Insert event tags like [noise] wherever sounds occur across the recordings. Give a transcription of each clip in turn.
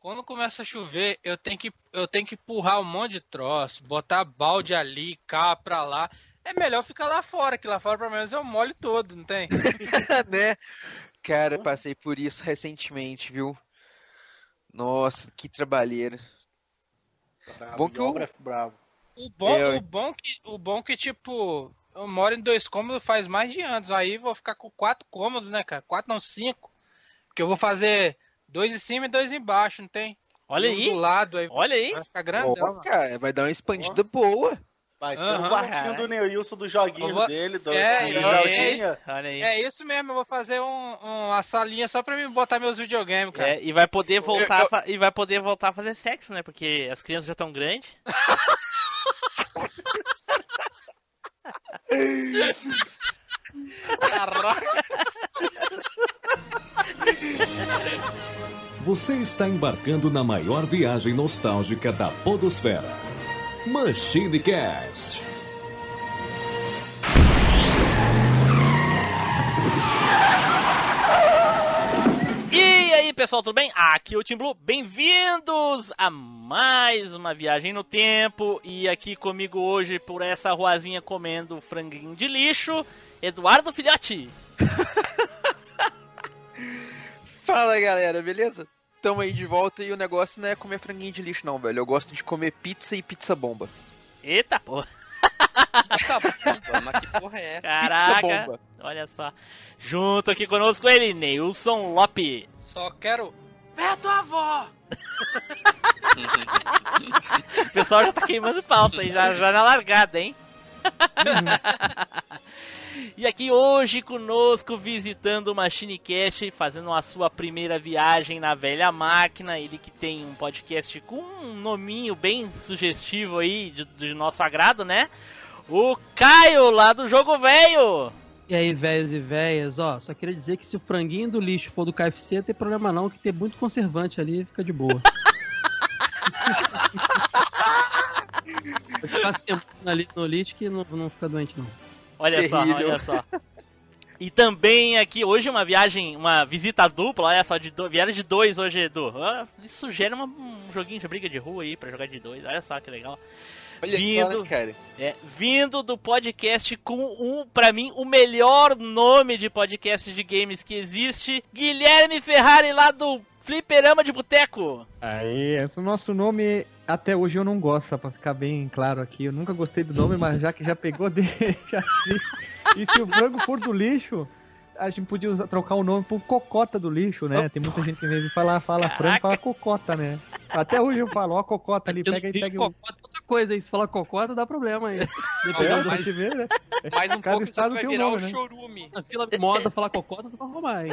quando começa a chover, eu tenho que, eu tenho que empurrar um monte de troço, botar balde ali, cá pra lá. É melhor ficar lá fora, que lá fora pelo menos eu molho todo, não tem? [laughs] né? Cara, passei por isso recentemente, viu? Nossa, que trabalheira. Bravo, Bom que o- geógrafo bravo. O bom, É, o bom que, o bom que tipo, eu moro em dois cômodos faz mais de anos, aí vou ficar com quatro cômodos, né, cara? Quatro não cinco, porque eu vou fazer dois em cima e dois embaixo, não tem? Olha um aí, do lado aí olha aí. vai ficar grandão. Ó, cara, vai dar uma expandida boa. Vai ter o quartinho do Neilson do joguinho Eu vou- dele, do, É, do é. É isso mesmo, eu vou fazer um, uma salinha só pra me botar meus videogames, cara. É, e vai poder voltar a fa- e vai poder voltar a fazer sexo, né? Porque as crianças já estão grandes. [laughs] [laughs] Caraca, Você está embarcando na maior viagem nostálgica da Podosfera. Machine Cast. E aí, pessoal, tudo bem? Aqui é o Tim Blue. Bem-vindos a mais uma viagem no tempo. E aqui comigo hoje, por essa ruazinha comendo franguinho de lixo, Eduardo Filhote. [laughs] Fala galera, beleza? Tamo aí de volta e o negócio não é comer franguinho de lixo, não, velho. Eu gosto de comer pizza e pizza bomba. Eita porra. Essa bomba, mas que porra é essa? Pizza Caraca. bomba. Olha só. Junto aqui conosco ele, Neilson Lope. só quero ver a tua avó. [laughs] O pessoal já tá queimando pauta aí, já, já na largada, hein? [laughs] e aqui hoje conosco, visitando o MachineCast, fazendo a sua primeira viagem na velha máquina. Ele que tem um podcast com um nominho bem sugestivo aí, de, de nosso agrado, né? O Caio, lá do Jogo Velho. E aí, velhos e velhas, ó, só queria dizer que se o franguinho do lixo for do KFC, não tem problema não, que tem muito conservante ali, fica de boa. Pode ficar semana ali no lixo que não, não fica doente não. Olha só, Terrível. olha só. E também aqui hoje uma viagem, uma visita dupla, olha só, de do... vieram de dois hoje, Edu. Isso sugere uma- um joguinho de briga de rua aí pra jogar de dois, olha só que legal. Olha Vindo. só, né, cara? É, vindo do podcast com um, pra mim, o melhor nome de podcast de games que existe, Guilherme Ferrari lá do Fliperama de Boteco. Aí, esse é o nosso nome até hoje eu não gosto, só pra ficar bem claro aqui. Eu nunca gostei do nome, mas já que já pegou, [laughs] deixa assim. E se o frango for do lixo, a gente podia usar- trocar o nome por cocota do lixo, né? Tem muita gente que falar, fala Caraca. frango, fala cocota, né? Até hoje eu falo, ó, cocota ali, pega aí, pega o. Cocota, coisa aí, se falar cocota dá problema aí. É, Dependendo pra mas- te ver, né? Mais um Cada pouco estado vai tem um virar nome, o né? chorume. da fila de moda falar cocota, tu vai arrumar, hein.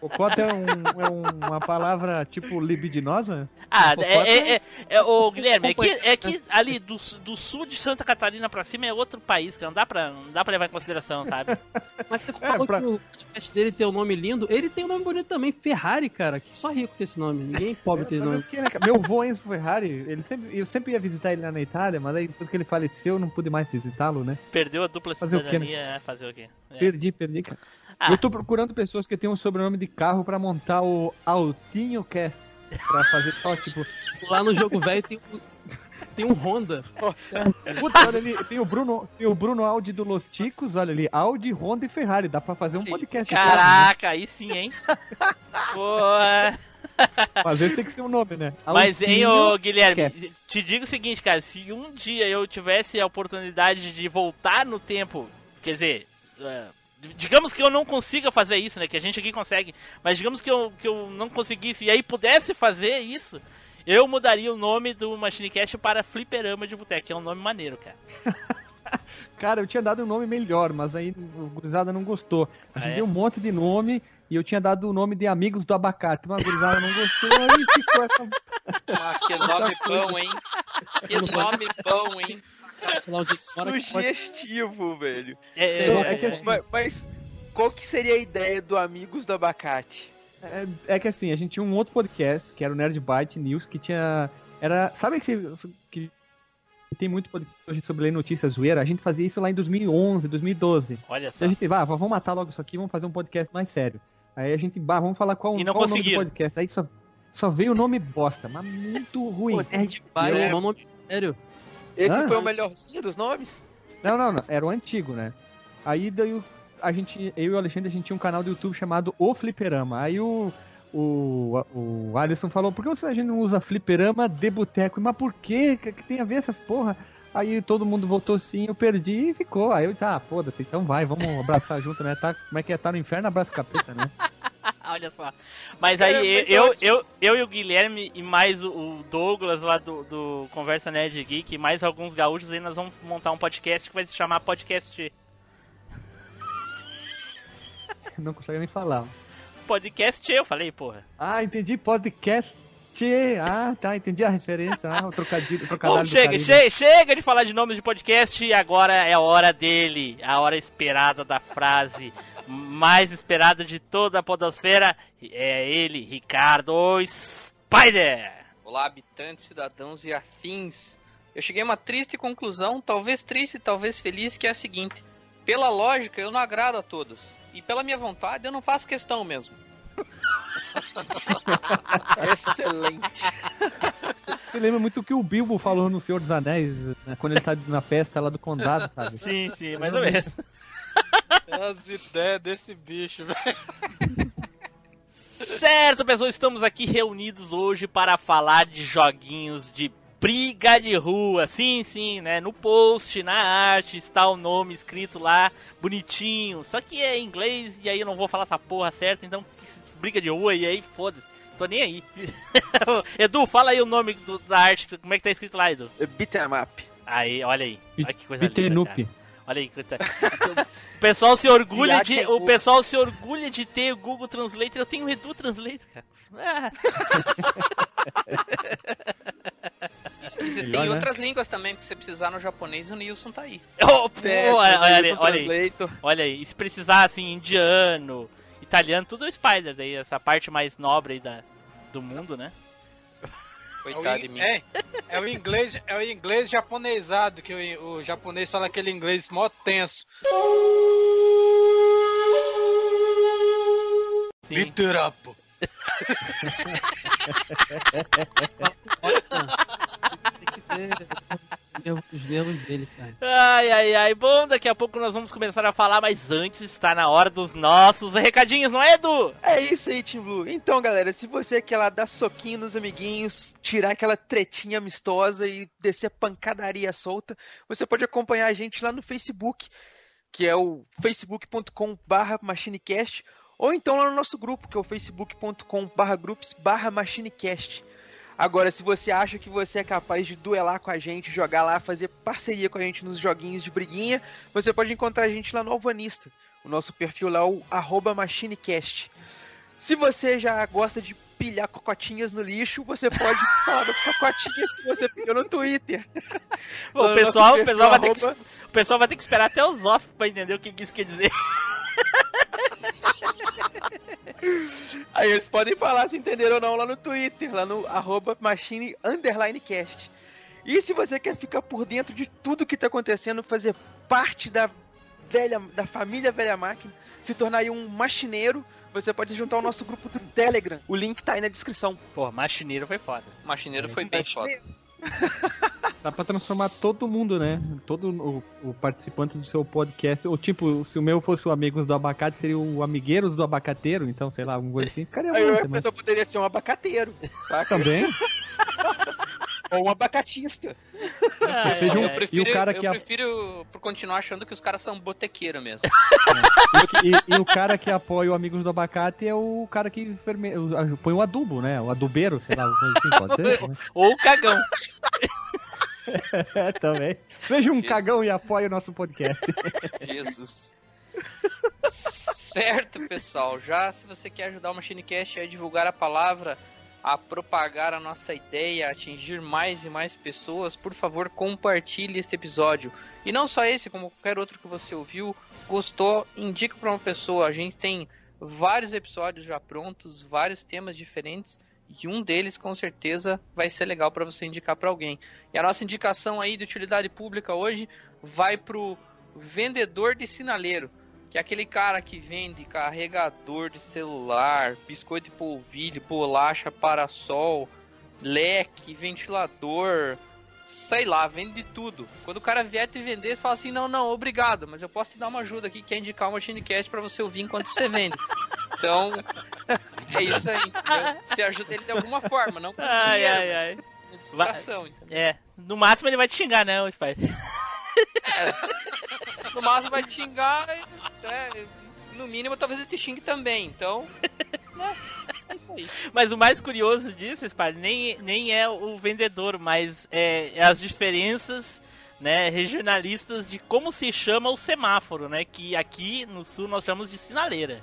Cocota é, um- é um- uma palavra tipo libidinosa? Ah, é, é, é, é, ô, Guilherme, é que, é que ali do, do sul de Santa Catarina pra cima é outro país, que não dá pra, não dá pra levar em consideração, sabe? [laughs] Mas você falou pra- que o podcast dele tem um nome lindo, ele tem um nome bonito também, Ferrari, cara, que só rico tem esse nome, ninguém pobre tem esse nome. o né? Meu avô Enzo Ferrari, ele sempre, eu sempre ia visitar ele lá na Itália, mas aí depois que ele faleceu, eu não pude mais visitá-lo, né? Perdeu a dupla Fazer o quê, né? cidadania, é, fazer o quê? É. Perdi, perdi, cara. Ah. Eu tô procurando pessoas que tenham um sobrenome de carro pra montar o Altinho Cast. Pra fazer só, tipo, Lá no jogo velho tem um, tem um Honda. puta, olha ali, tem o Bruno, tem o Bruno Audi do Los Ticos, olha ali, Audi, Honda e Ferrari, dá pra fazer um podcast. Caraca, aí sim, hein? Pô, Mas esse tem que ser um nome, né? Mas, hein, ô Guilherme, Cast. te digo o seguinte, cara, se um dia eu tivesse a oportunidade de voltar no tempo, quer dizer, é, digamos que eu não consiga fazer isso, né, que a gente aqui consegue, mas digamos que eu, que eu não conseguisse e aí pudesse fazer isso, eu mudaria o nome do MachineCast para Fliperama de Boteco, que é um nome maneiro, cara. [laughs] Cara, eu tinha dado um nome melhor, mas aí o gurizada não gostou. A gente Ah, é? deu um monte de nome e eu tinha dado o nome de Amigos do Abacate, mas a gurizada não gostou, aí ficou essa... Ah, que nome bom, hein? Que nome bom, hein? Sugestivo, velho. É, Não, é, é que assim, Mas, mas qual que seria a ideia do Amigos do Abacate? É, é que assim, a gente tinha um outro podcast, que era o Nerd Byte News, que tinha. Era. Sabe que, que tem muito podcast sobre ler notícias zoeira? A gente fazia isso lá em 2011, 2012. olha só. E a gente, vá, vamos matar logo isso aqui, vamos fazer um podcast mais sério. Aí a gente, bah, vamos falar qual, E não qual o nome do podcast. Aí só, só veio o nome bosta, mas muito ruim. Nerd Pai, É. é um nome sério. Esse Hã? foi o melhorzinho dos nomes? Não, não, não. Era o antigo, né? Aí daí o- a gente, eu e o Alexandre, a gente tinha um canal do YouTube chamado O Fliperama. Aí o, o, o Alisson falou, por que a gente não usa fliperama de boteco? Mas por quê? O que, que tem a ver essas porra? Aí todo mundo votou sim, eu perdi e ficou. Aí eu disse, ah, foda-se, então vai, vamos [laughs] abraçar junto, né? Tá, como é que é? Tá no inferno, abraça o capeta, né? [laughs] Olha só. Mas aí mas eu, eu, eu e o Guilherme e mais o- o Douglas lá do, do Conversa Nerd Geek e mais alguns gaúchos aí nós vamos montar um podcast que vai se chamar Podcast Não consegue nem falar. Podcast, eu falei, porra. Ah, entendi, podcast. Ah, tá, entendi a referência. Ah, o trocadilho, o Bom, trocadilho do chega, che- chega de falar de nomes de podcast e agora é a hora dele, a hora esperada da frase mais esperada de toda a podosfera. É ele, Ricardo Spider. Olá, habitantes, cidadãos e afins. Eu cheguei a uma triste conclusão, talvez triste, talvez feliz, que é a seguinte: pela lógica, eu não agrado a todos. E pela minha vontade, eu não faço questão mesmo. Excelente. Você lembra muito o que o Bilbo falou no Senhor dos Anéis, né, quando ele tá na festa lá do condado, sabe? Sim, sim, mais ou menos. As ideias desse bicho, velho. Certo, pessoal, estamos aqui reunidos hoje para falar de joguinhos de briga de rua. Sim, sim, né? No post, na arte, está o nome escrito lá, bonitinho. Só que é em inglês e aí eu não vou falar essa porra certa, então briga de rua e aí foda-se. Tô nem aí. [laughs] Edu, fala aí o nome do- da arte, como é que tá escrito lá, Edu? Beat 'em up. Aí, olha aí. Olha que coisa cara. Olha aí, coisa... [laughs] O pessoal se orgulha de, Yacht o pessoal se orgulha de ter o Google Translator. Eu tenho o Edu Translator, cara. Ah. [laughs] E você Melhor, tem né? outras línguas também, porque se você precisar no japonês, o Nilson tá aí. Oh, pô, Certo, olha, olha, olha aí, olha aí. Se precisar, assim, indiano, italiano, tudo o Spider daí, essa parte mais nobre aí da, do mundo, né? É o, Coitado de in- mim. é, é o inglês, é o inglês japonesado, que o, o japonês fala aquele inglês mó tenso. Biturapo. [laughs] [laughs] Os nervos dele, cara. Ai, ai, ai. Bom, daqui a pouco nós vamos começar a falar, mas antes está na hora dos nossos recadinhos, não é, Edu? É isso aí, Team Blue. Então, galera, se você quer lá dar soquinho nos amiguinhos, tirar aquela tretinha amistosa e descer pancadaria solta, você pode acompanhar a gente lá no Facebook, que é o facebook.com/barra machinecast, ou então lá no nosso grupo, que é o facebook.com/barra groups/barra machinecast. Agora, se você acha que você é capaz de duelar com a gente, jogar lá, fazer parceria com a gente nos joguinhos de briguinha, você pode encontrar a gente lá no Alvanista. O nosso perfil lá é o arroba machinecast. Se você já gosta de pilhar cocotinhas no lixo, você pode [laughs] falar das cocotinhas que você pilhou no Twitter. Bom, o pessoal, o pessoal, vai ter perfil, que, o pessoal vai ter que esperar até os off pra entender o que que isso quer dizer. [laughs] Aí eles podem falar se entenderam ou não lá no Twitter, lá no arroba machine underline cast. E se você quer ficar por dentro de tudo que tá acontecendo, fazer parte da velha, da família Velha Máquina, se tornar aí um machineiro, você pode juntar o nosso grupo do Telegram. O link tá aí na descrição. Pô, machineiro foi foda. Machineiro foi bem foda. Dá pra transformar todo mundo, né? Todo o, o participante do seu podcast. Ou tipo, se o meu fosse o Amigos do Abacate, seria o Amigueiros do Abacateiro. Então, sei lá, alguma coisa assim. Ficaria Aí massa, a mas pessoa poderia ser um abacateiro, saca? também. [laughs] Ou um abacatista. Ai, seja um- Eu prefiro, E o cara eu que a- prefiro por continuar achando que os caras são botequeiro mesmo. E, e- e o cara que apoia o Amigos do Abacate é o cara que ferme... põe o adubo, né? O adubeiro, sei lá, assim, pode ser? [laughs] Ou o cagão. É, [laughs] também. Seja um Jesus. cagão e apoie o nosso podcast. Jesus. certo, pessoal. Já se você quer ajudar o MachineCast a divulgar a palavra, a propagar a nossa ideia, a atingir mais e mais pessoas, por favor, compartilhe este episódio. E não só esse, como qualquer outro que você ouviu, gostou, indica para uma pessoa. A gente tem vários episódios já prontos, vários temas diferentes. E um deles, com certeza, vai ser legal para você indicar para alguém. E a nossa indicação aí de utilidade pública hoje vai pro vendedor de sinaleiro. Que é aquele cara que vende carregador de celular, biscoito de polvilho, bolacha, parasol, leque, ventilador, sei lá, vende de tudo. Quando o cara vier te vender, você fala assim: não, não, obrigado, mas eu posso te dar uma ajuda aqui, que é indicar uma Machinecast pra você ouvir enquanto você vende. Então, é isso aí, entendeu? Você ajuda ele de alguma forma, não com Ai, dinheiro, ai, ai. com distração? É, no máximo ele vai te xingar, né, o Spider? No máximo vai te xingar, e, né, no mínimo talvez ele te xingue também, então, né, é isso aí. Mas o mais curioso disso, Spider, nem, nem é o vendedor, mas é, é as diferenças né, regionalistas de como se chama o semáforo, né? Que aqui no sul nós chamamos de sinaleira.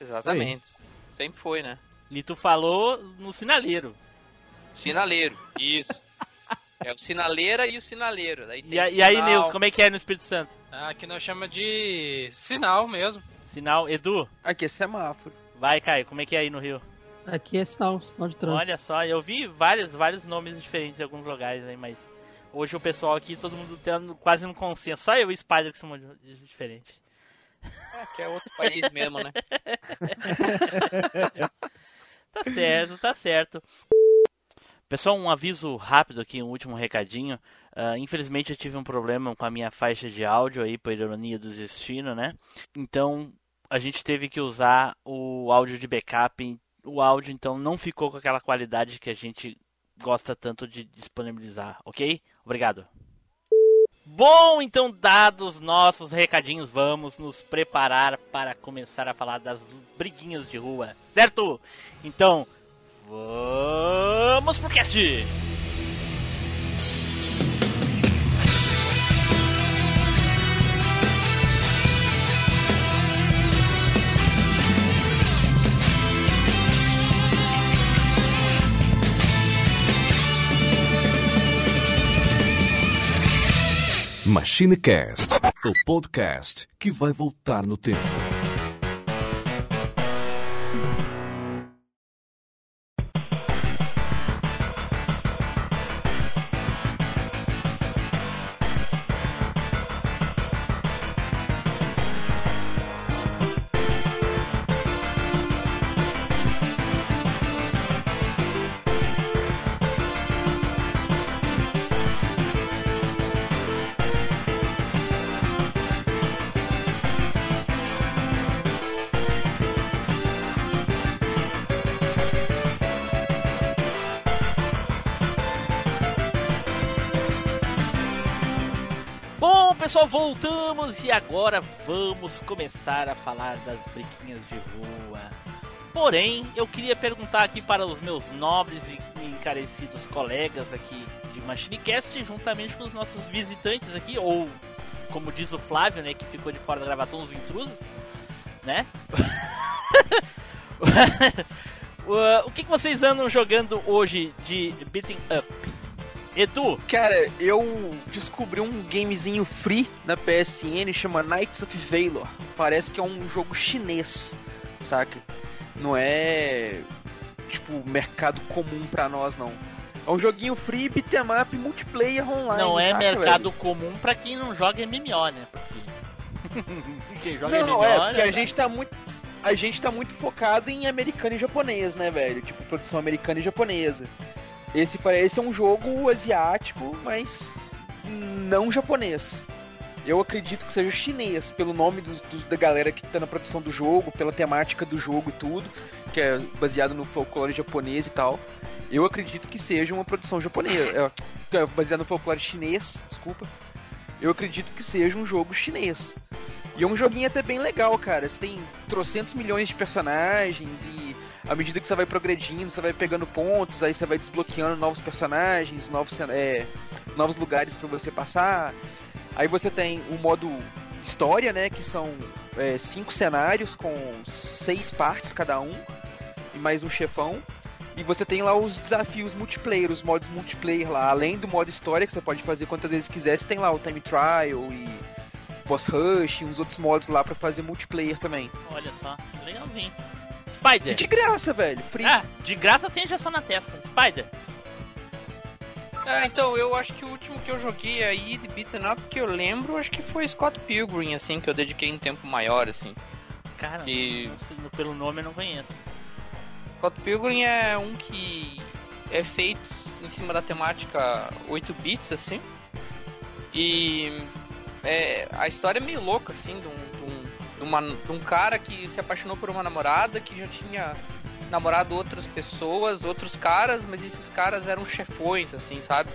Exatamente, sempre foi, né? Lito falou no sinaleiro. Sinaleiro, isso. É o sinaleira e o sinaleiro. Daí tem E, a- e aí, sinal. Nilson, como é que é no Espírito Santo? Ah, Aqui nós chamamos de sinal mesmo. Sinal, Edu, Aqui é semáforo. vai, Caio, como é que é aí no Rio? Aqui é sinal, sinal de trânsito. Olha só, eu vi vários, vários nomes diferentes em alguns lugares aí, mas hoje o pessoal aqui, todo mundo tendo quase um consenso. Só eu e o Spider que chamam de, de diferente. É, que é outro país mesmo, né? [laughs] Tá certo, tá certo. Pessoal, um aviso rápido aqui, um último recadinho. Ah, infelizmente eu tive um problema com a minha faixa de áudio aí, por ironia do destino, né? Então a gente teve que usar o áudio de backup. O áudio então não ficou com aquela qualidade que a gente gosta tanto de disponibilizar, ok? Obrigado. Bom, então dados nossos recadinhos, vamos nos preparar para começar a falar das briguinhas de rua, certo? Então, vamos pro cast! MachineCast, o podcast que vai voltar no tempo. E agora vamos começar a falar das briguinhas de rua. Porém, eu queria perguntar aqui para os meus nobres e encarecidos colegas aqui de Machinecast, juntamente com os nossos visitantes aqui, ou como diz o Flávio, né, que ficou de fora da gravação, os intrusos, né? [laughs] O que, que vocês andam jogando hoje de beating up? Edu, Cara, eu descobri um gamezinho free na PSN chama Knights of Valor. Parece que é um jogo chinês, saca? Não é tipo mercado comum pra nós não. É um joguinho free beat'em up multiplayer online. não é saca, mercado comum pra quem não joga MMO, né? Porque [laughs] quem joga velho? Não, MMO, é, porque né? a gente tá muito a gente tá muito focado em americano e japonês, né, velho? Tipo, produção americana e japonesa. Esse parece um jogo asiático, mas não japonês. Eu acredito que seja chinês, pelo nome dos- da galera que tá na produção do jogo, pela temática do jogo e tudo, que é baseado no folclore japonês e tal. Eu acredito que seja uma produção japonesa, é, é, baseado no folclore chinês, desculpa. Eu acredito que seja um jogo chinês. E é um joguinho até bem legal, cara. Você tem trocentos milhões de personagens e à medida que você vai progredindo, você vai pegando pontos, aí você vai desbloqueando novos personagens, novos, é, novos lugares pra você passar. Aí você tem o modo história, né? Que são é, cinco cenários com seis partes cada um e mais um chefão. E você tem lá os desafios multiplayer, os modos multiplayer lá. Além do modo história, que você pode fazer quantas vezes quiser, você tem lá o time trial e boss rush e uns outros modos lá pra fazer multiplayer também. Olha só, legalzinho. E Spider. de graça, velho. Free. Ah, de graça tem injeção na testa. Spider. É, então, eu acho que o último que eu joguei aí de beat'em up que eu lembro, acho que foi Scott Pilgrim, assim, que eu dediquei um tempo maior, assim. Cara, E- não pelo nome eu não conheço. Scott Pilgrim é um que é feito em cima da temática 8 bits, assim. E é, a história é meio louca, assim, de um, de um- uma- de um cara que se apaixonou por uma namorada que já tinha namorado outras pessoas, outros caras, mas esses caras eram chefões, assim, sabe?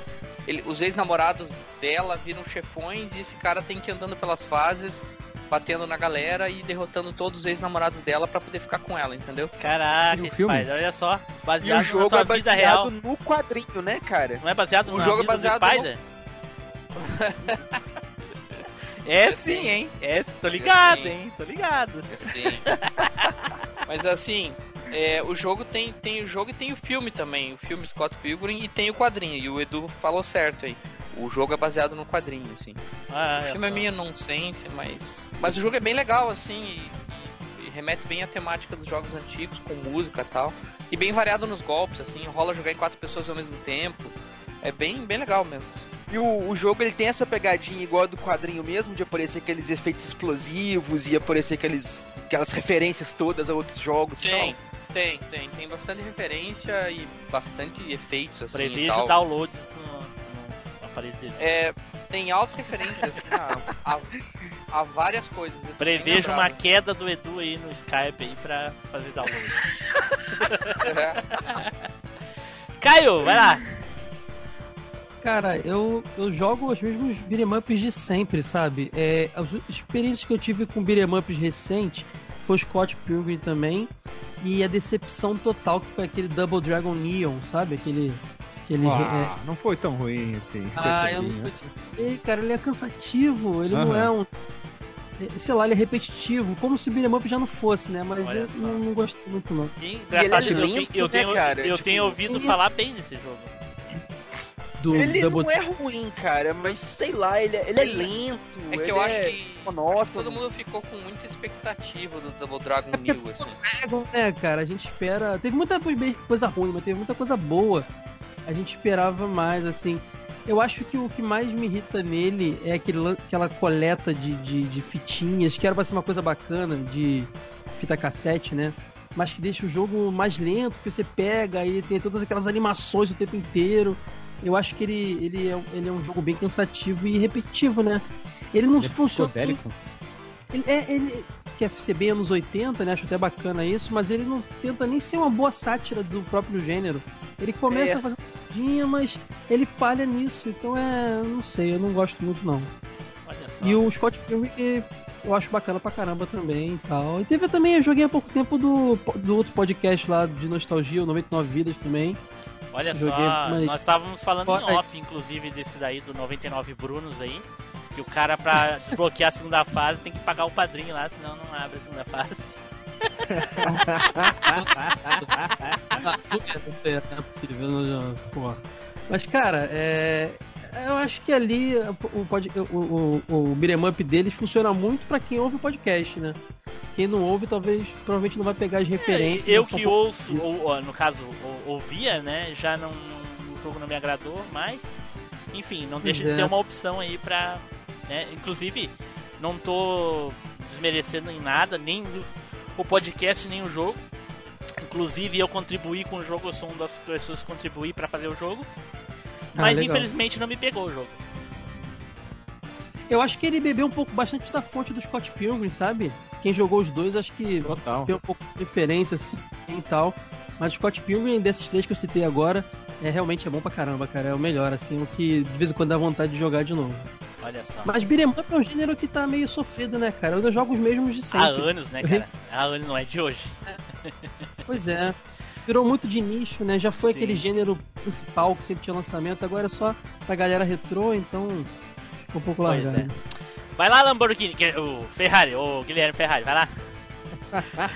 Ele- os ex-namorados dela viram chefões e esse cara tem que ir andando pelas fases, batendo na galera e derrotando todos os ex-namorados dela pra poder ficar com ela, entendeu? Caraca, E o filme? rapaz, olha só. E Baseado o jogo na tua é vida baseado real. no quadrinho, né, cara? Não é baseado O na jogo é baseado do no- Spider? [laughs] É É sim, sim. hein? É, tô ligado, sim. hein? Tô ligado. Sim. Mas assim, é, o jogo tem, tem o jogo e tem o filme também. O filme Scott Pilgrim e tem o quadrinho. E o Edu falou certo aí. O jogo é baseado no quadrinho, assim. Ah, o é filme é meio nonsense, mas. Mas o jogo é bem legal, assim, e, e remete bem à temática dos jogos antigos, com música e tal. E bem variado nos golpes, assim, rola jogar em quatro pessoas ao mesmo tempo. É bem, bem legal mesmo. E o, o jogo ele tem essa pegadinha igual a do quadrinho mesmo, de aparecer aqueles efeitos explosivos e aparecer aqueles, aquelas referências todas a outros jogos e Tem, tal. tem, tem. Tem bastante referência e bastante efeitos, assim. e Prevejo tal. downloads no, no aparelho dele. É, tem altas referências assim, a, a, a várias coisas. Prevejo uma queda do Edu aí no Skype aí pra fazer download. [laughs] É. Caio, vai lá. Cara, eu, eu jogo os mesmos beat'em ups de sempre, sabe? É, as experiências que eu tive com beat'em ups recentes foi o Scott Pilgrim também. E a decepção total que foi aquele Double Dragon Neon, sabe? Aquele. aquele Ah, não foi tão ruim assim. Ah, eu não gostei, cara, ele é cansativo, ele não Aham. é um. é, Sei lá, ele é repetitivo, como se o beat'em up já não fosse, né? Mas Olha eu não, não gostei muito, não. E, ele é eu, tenho- eu né, tenho, cara? eu Tipo, tenho ouvido ele- falar bem desse jogo. Do Ele Double não é ruim, cara, mas sei lá, ele, é- ele é Ele- lento. É que ele eu acho é que monótono. todo mundo ficou com muita expectativa do Double Dragon New, assim. Dragon, né, cara? A gente espera. Teve muita coisa ruim, mas teve muita coisa boa. A gente esperava mais, assim. Eu acho que o que mais me irrita nele é aquele, aquela coleta de, de, de fitinhas, que era pra ser uma coisa bacana, de fita cassete, né? Mas que deixa o jogo mais lento, que você pega e tem todas aquelas animações o tempo inteiro. Eu acho que ele, ele, é, um- ele é um jogo bem cansativo e repetitivo, né? Ele não Ele é funciona. psicodélico. Ele, é, ele quer ser bem anos 80, né? Acho até bacana isso, mas ele não tenta nem ser uma boa sátira do próprio gênero. Ele começa É. a fazer piadinha, mas ele falha nisso. Então é. Não sei, eu não gosto muito não. Olha só. E o Scott Pilgrim que eu acho bacana pra caramba também e tal. E teve também, eu joguei há pouco tempo do, do outro podcast lá de nostalgia, o 99 Vidas também. Olha Joguei, só, mas- nós estávamos falando em Olha- off, inclusive, desse daí do 99 Brunos aí. Que o cara, pra [laughs] desbloquear a segunda fase, tem que pagar o padrinho lá, senão não abre a segunda fase. [laughs] É, não é possível, não, não, pô. Mas, cara, é. Eu acho que ali o, pod- o, o, o beat'em up deles funciona muito pra quem ouve o podcast, né? Quem não ouve, talvez, provavelmente não vai pegar as referências. É, eu que ouço, ou, no caso, ou- ouvia, né? Já não, o jogo não me agradou, mas enfim, não deixa de é. ser uma opção aí pra. Né? Inclusive, não tô desmerecendo em nada, nem o- podcast, nem o jogo. Inclusive, eu contribuí com o jogo, eu sou uma das pessoas que contribuí pra fazer o jogo. Ah, Mas infelizmente não me pegou o jogo. Eu acho que ele bebeu um pouco bastante da fonte do Scott Pilgrim, sabe? Quem jogou os dois, acho que Total. tem um pouco de referência assim e tal. Mas o Scott Pilgrim, desses três que eu citei agora, é realmente é bom pra caramba, cara. É o melhor, assim, o que de vez em quando dá vontade de jogar de novo. Olha só. Mas beat'em up é um gênero que tá meio sofrido, né, cara? Eu jogo os mesmos de Há sempre. anos, né, cara? [laughs] Há anos, não é de hoje. Pois é. Virou muito de nicho, né? Já foi Sim. aquele gênero principal que sempre tinha lançamento, agora é só pra galera retrô, então. ficou um pouco Pois largado. é. Vai lá, Lamborghini, que- o Ferrari, o Guilherme Ferrari, vai lá. [laughs]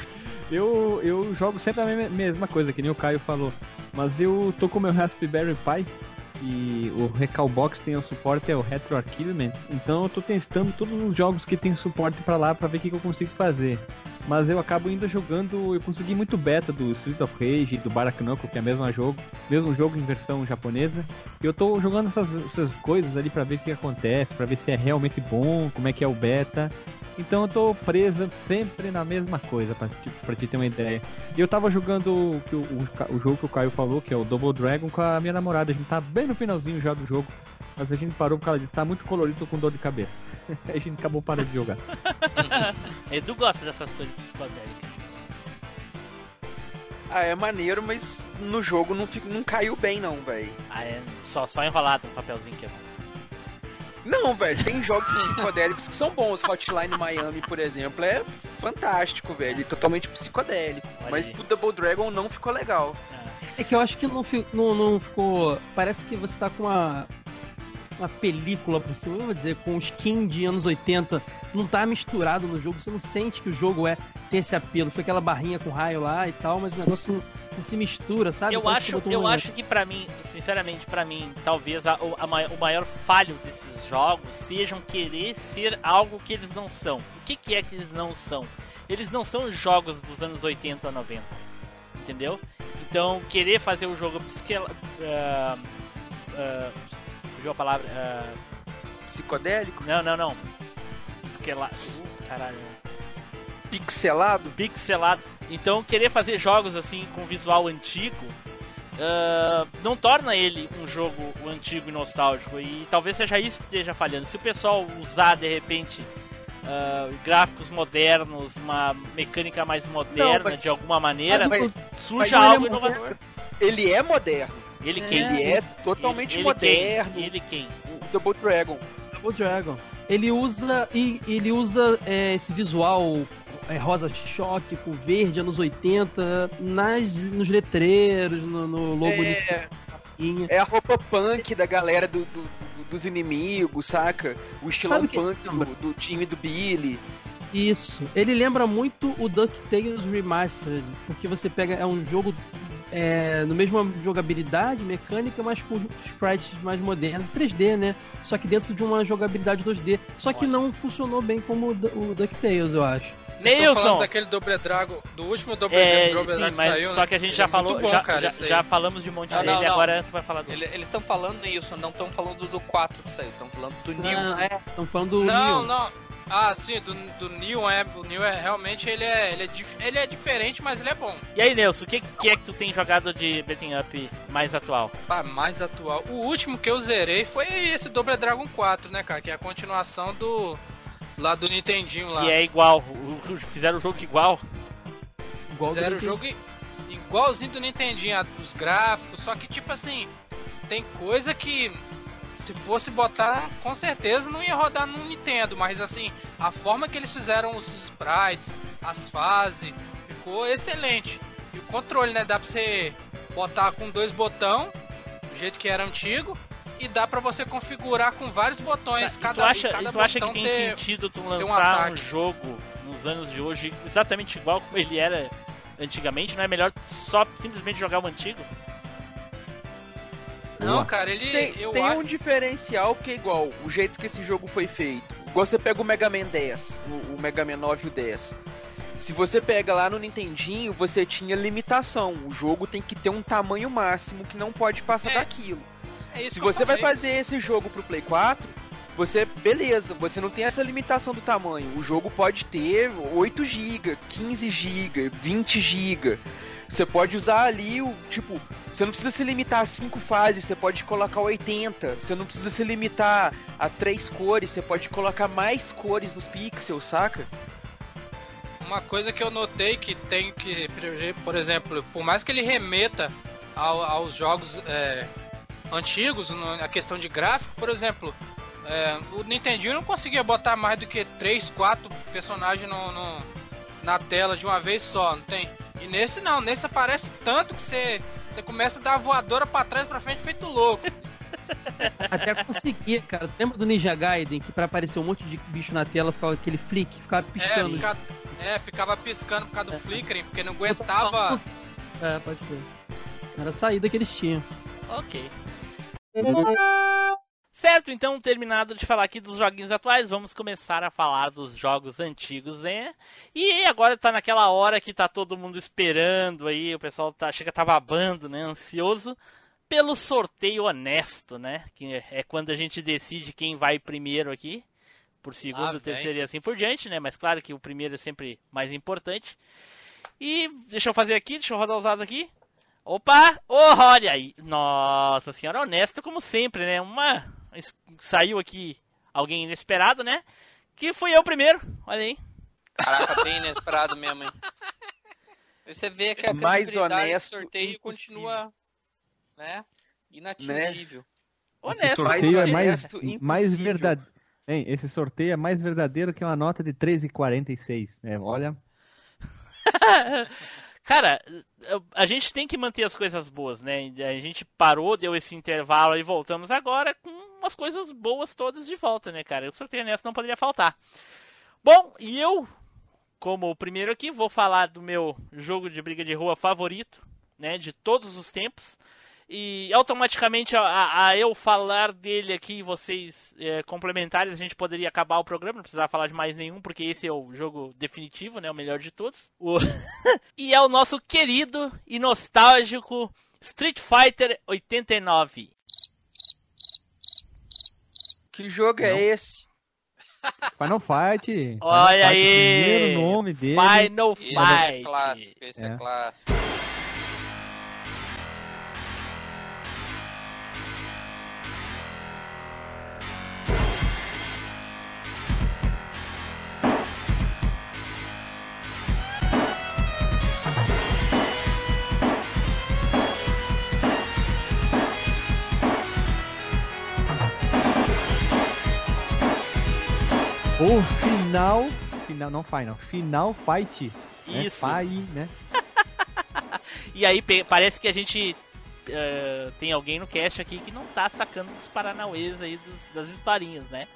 Eu, eu jogo sempre a me- mesma coisa, que nem o Caio falou. Mas eu tô com meu Raspberry Pi E o Recalbox tem o suporte é o Retro Archivement. Então eu tô testando todos os jogos que tem suporte pra lá pra ver o que, que eu consigo fazer. Mas eu acabo ainda jogando, eu consegui muito beta do Street of Rage, do Barakanoko, que é o mesmo jogo, mesmo jogo em versão japonesa. E eu tô jogando essas, essas coisas ali pra ver o que acontece, pra ver se é realmente bom, como é que é o beta. Então eu tô preso sempre na mesma coisa, pra, tipo, pra te ter uma ideia. E eu tava jogando o, o, o, jogo que o Caio falou, que é o Double Dragon, com a minha namorada. A gente tá bem no finalzinho já do jogo. Mas a gente parou porque ela disse, tá muito colorido, tô com dor de cabeça. Aí [laughs] a gente acabou parando de jogar. [laughs] Edu gosta dessas coisas psicodélicas. Ah, é maneiro, mas no jogo não, fico, não caiu bem não, velho. Ah, é só, só enrolado no papelzinho que é bom. Não, velho, tem jogos [laughs] psicodélicos que são bons. Hotline Miami, por exemplo, é fantástico, velho. Totalmente psicodélico. Olha mas aí. o Double Dragon não ficou legal. É que eu acho que não, fi- não, não ficou. Parece que você tá com uma. Uma película por cima, eu vou dizer, com skin de anos 80, não tá misturado no jogo, você não sente que o jogo é tem esse apelo. Foi aquela barrinha com raio lá e tal, mas o negócio não, não se mistura, sabe? eu Parece acho, eu acho que pra mim, sinceramente, pra mim, talvez a- o, a mai- o maior falho desses jogos sejam querer ser algo que eles não são. O que, que é que eles não são? Eles não são jogos dos anos 80 a 90. Entendeu? Então, querer fazer o jogo psiquela, ah, ah, fugiu a palavra. ah, Psicodélico? não, não, não. Psiquela, uh, caralho. Pixelado? pixelado. Então, querer fazer jogos assim com visual antigo ah, não torna ele um jogo antigo e nostálgico. E talvez seja isso que esteja falhando. Se o pessoal usar de repente ah, gráficos modernos, uma mecânica mais moderna mas- de alguma maneira, Mas surja mas algo ele é inovador. Ele é moderno. Ele É. quem? Ele é totalmente ele, moderno. Quem? Ele quem? O Double Dragon. Double Dragon. Ele usa e ele usa é, esse visual é, rosa choque com verde anos 80 nas nos letreiros, no, no logo É. inicial. É a roupa punk da galera do, do- do- dos inimigos, saca? O estilão punk do, do time do Billy. Isso. Ele lembra muito o DuckTales Remastered, porque você pega é um jogo é, no mesmo jogabilidade mecânica, mas com sprites mais modernos, 3D, né? Só que dentro de uma jogabilidade 2D. Só que não funcionou bem como o DuckTales, eu acho. Vocês estão falando Neilson! daquele Double Dragon, do último Double, É, Double sim, Dragon que mas saiu, só né? que a gente Ele já é falou, muito bom, já, cara, já, já falamos de um monte Não, dele, não, não. agora tu vai falar do Ele- eles estão falando isso, não estão falando do 4 que saiu, estão falando do New. Ah, é, estão falando do Não, Neo. não. Ah, sim, do, do Neil é. O Neil é realmente ele é, ele é, dif- ele é diferente, mas ele é bom. E aí, Nelson, o que, que é que tu tem jogado de Betting Up mais atual? Ah, mais atual. O último que eu zerei foi esse Double Dragon 4, né, cara? Que é a continuação do. Lá do Nintendinho lá. Que é igual, fizeram o jogo igual. Igual Fizeram o jogo igualzinho do Nintendinho, os gráficos, só que tipo assim, tem coisa que se fosse botar, com certeza não ia rodar no Nintendo, mas assim, a forma que eles fizeram os sprites, as fases, ficou excelente. E o controle, né, dá pra você botar com dois botão, do jeito que era antigo, e dá pra você configurar com vários botões, E cada, tu acha, cada e tu acha que tem ter- sentido tu um lançar um, ataque. jogo nos anos de hoje exatamente igual como ele era antigamente? Não é melhor só simplesmente jogar o antigo? Não, cara, ele Tem, eu tem acho um diferencial que é igual, o jeito que esse jogo foi feito. Igual você pega o Mega Man 10, o, o Mega Man 9 e o 10. Se você pega lá no Nintendinho, você tinha limitação. O jogo tem que ter um tamanho máximo que não pode passar É, daquilo. É Se você vai fazer esse jogo pro Play 4, você, beleza, você não tem essa limitação do tamanho. O jogo pode ter 8 GB, 15 GB, 20 GB. Você pode usar ali o, tipo, você não precisa se limitar a 5 fases, você pode colocar 80. Você não precisa se limitar a 3 cores, você pode colocar mais cores nos pixels, saca? Uma coisa que eu notei que tem que, por exemplo, por mais que ele remeta ao- aos jogos é, antigos, no- na questão de gráfico, por exemplo, é, o Nintendinho não conseguia botar mais do que 3, 4 personagens no, no- na tela de uma vez só, não tem? E nesse não, nesse aparece tanto que você, você começa a dar a voadora pra trás e pra frente feito louco. [laughs] Até conseguir, cara. Tu lembra do Ninja Gaiden, que pra aparecer um monte de bicho na tela ficava aquele flick, ficava É, piscando. fica- é, ficava piscando por causa do flickering, porque não aguentava. É, pode crer. Era a saída que eles tinham. Ok. Certo, então terminado de falar aqui dos joguinhos atuais, vamos começar a falar dos jogos antigos, né? E agora tá naquela hora que tá todo mundo esperando aí, o pessoal tá, chega tá babando, né? Ansioso pelo sorteio honesto, né? Que é quando a gente decide quem vai primeiro aqui, por segundo, Ah, terceiro e assim por diante, né? Mas claro que o primeiro é sempre mais importante. E deixa eu fazer aqui, deixa eu rodar os dados aqui. Opa! Oh, olha aí! Nossa senhora, honesto como sempre, né? Uma. Saiu aqui alguém inesperado, né? Que fui eu primeiro, olha aí. Caraca, [laughs] bem inesperado mesmo, hein? Você vê que a Mais credibilidade do honesto, sorteio impossível. continua, né? Inatingível. Honesto. Esse sorteio é mais mais, honesto, verdadeiro. Hein, esse sorteio é mais verdadeiro que uma nota de 13,46. É, olha, [laughs] Cara, a gente tem que manter as coisas boas, né? A gente parou, deu esse intervalo e voltamos agora com umas coisas boas todas de volta, né, cara? O sorteio honesto não poderia faltar. Bom, e eu, como o primeiro aqui, vou falar do meu jogo de briga de rua favorito, né? De todos os tempos. E automaticamente, a, a- eu falar dele aqui, vocês é, complementares, a gente poderia acabar o programa, não precisava falar de mais nenhum, porque esse é o jogo definitivo, né? O melhor de todos. O- [laughs] e é o nosso querido e nostálgico Street Fighter 89. Que jogo é esse? Final Fight. Final Olha Fight, aí! O primeiro nome dele. Final Esse é Fight! clássico, esse é, É. clássico. O final. Final, não final. Final Fight. né? Isso. Fai, né? [laughs] E aí parece que a gente eh, tem alguém no cast aqui que não tá sacando dos paranauês aí dos- das historinhas, né?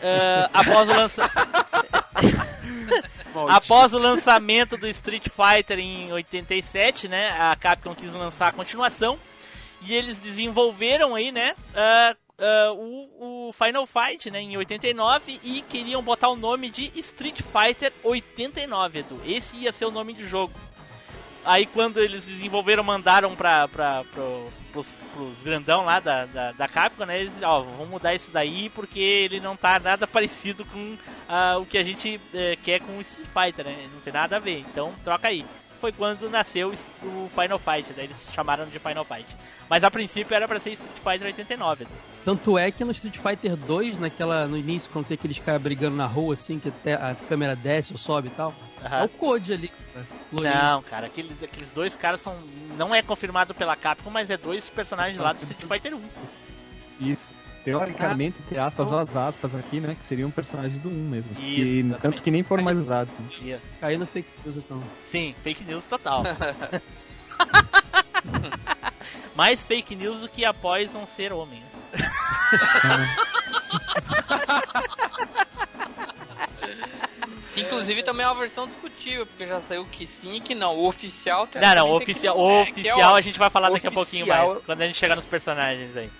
Eh, [laughs] após, o lança... [laughs] após o lançamento do Street Fighter em 87, né? A Capcom quis lançar a continuação e eles desenvolveram aí, né? ah, ah, o, o Final Fight, né? Em 89 e queriam botar o nome de Street Fighter 89, Edu. Esse ia ser o nome do jogo. Aí quando eles desenvolveram, mandaram pra, pra, pro, pros, pros grandão lá da, da, da Capcom, né? Eles, ó, vamos mudar isso daí porque ele não tá nada [laughs] parecido com ah, o que a gente eh, quer com o Street Fighter, né? Não tem nada a ver, então troca aí. Foi quando nasceu o Final Fight, daí eles chamaram de Final Fight. Mas a princípio era pra ser Street Fighter 89. Tanto é que no Street Fighter 2, naquela, no início, quando tem aqueles caras brigando na rua, assim, que até a câmera desce ou sobe e tal, é Aham. o Code ali. cara, loirinho. Não, cara, aqueles, aqueles dois caras são. Não é confirmado pela Capcom, mas é dois personagens lá do Street Fighter 1. Isso. Teoricamente, entre aspas, ou as aspas aqui, né? Que seriam personagens do 1 mesmo. Isso, que, exatamente. tanto que nem foram mais usados. né? Caiu no fake news, então. Sim, fake news total. [laughs] Mais fake news do que após um ser homem. né? [laughs] Inclusive também é uma versão discutível, porque já saiu que sim e que não. O oficial Não, não, o teoricamente, é que oficial, não o é, que é oficial ó, a gente vai falar daqui a pouquinho Oficial. mais, quando a gente chegar nos personagens aí.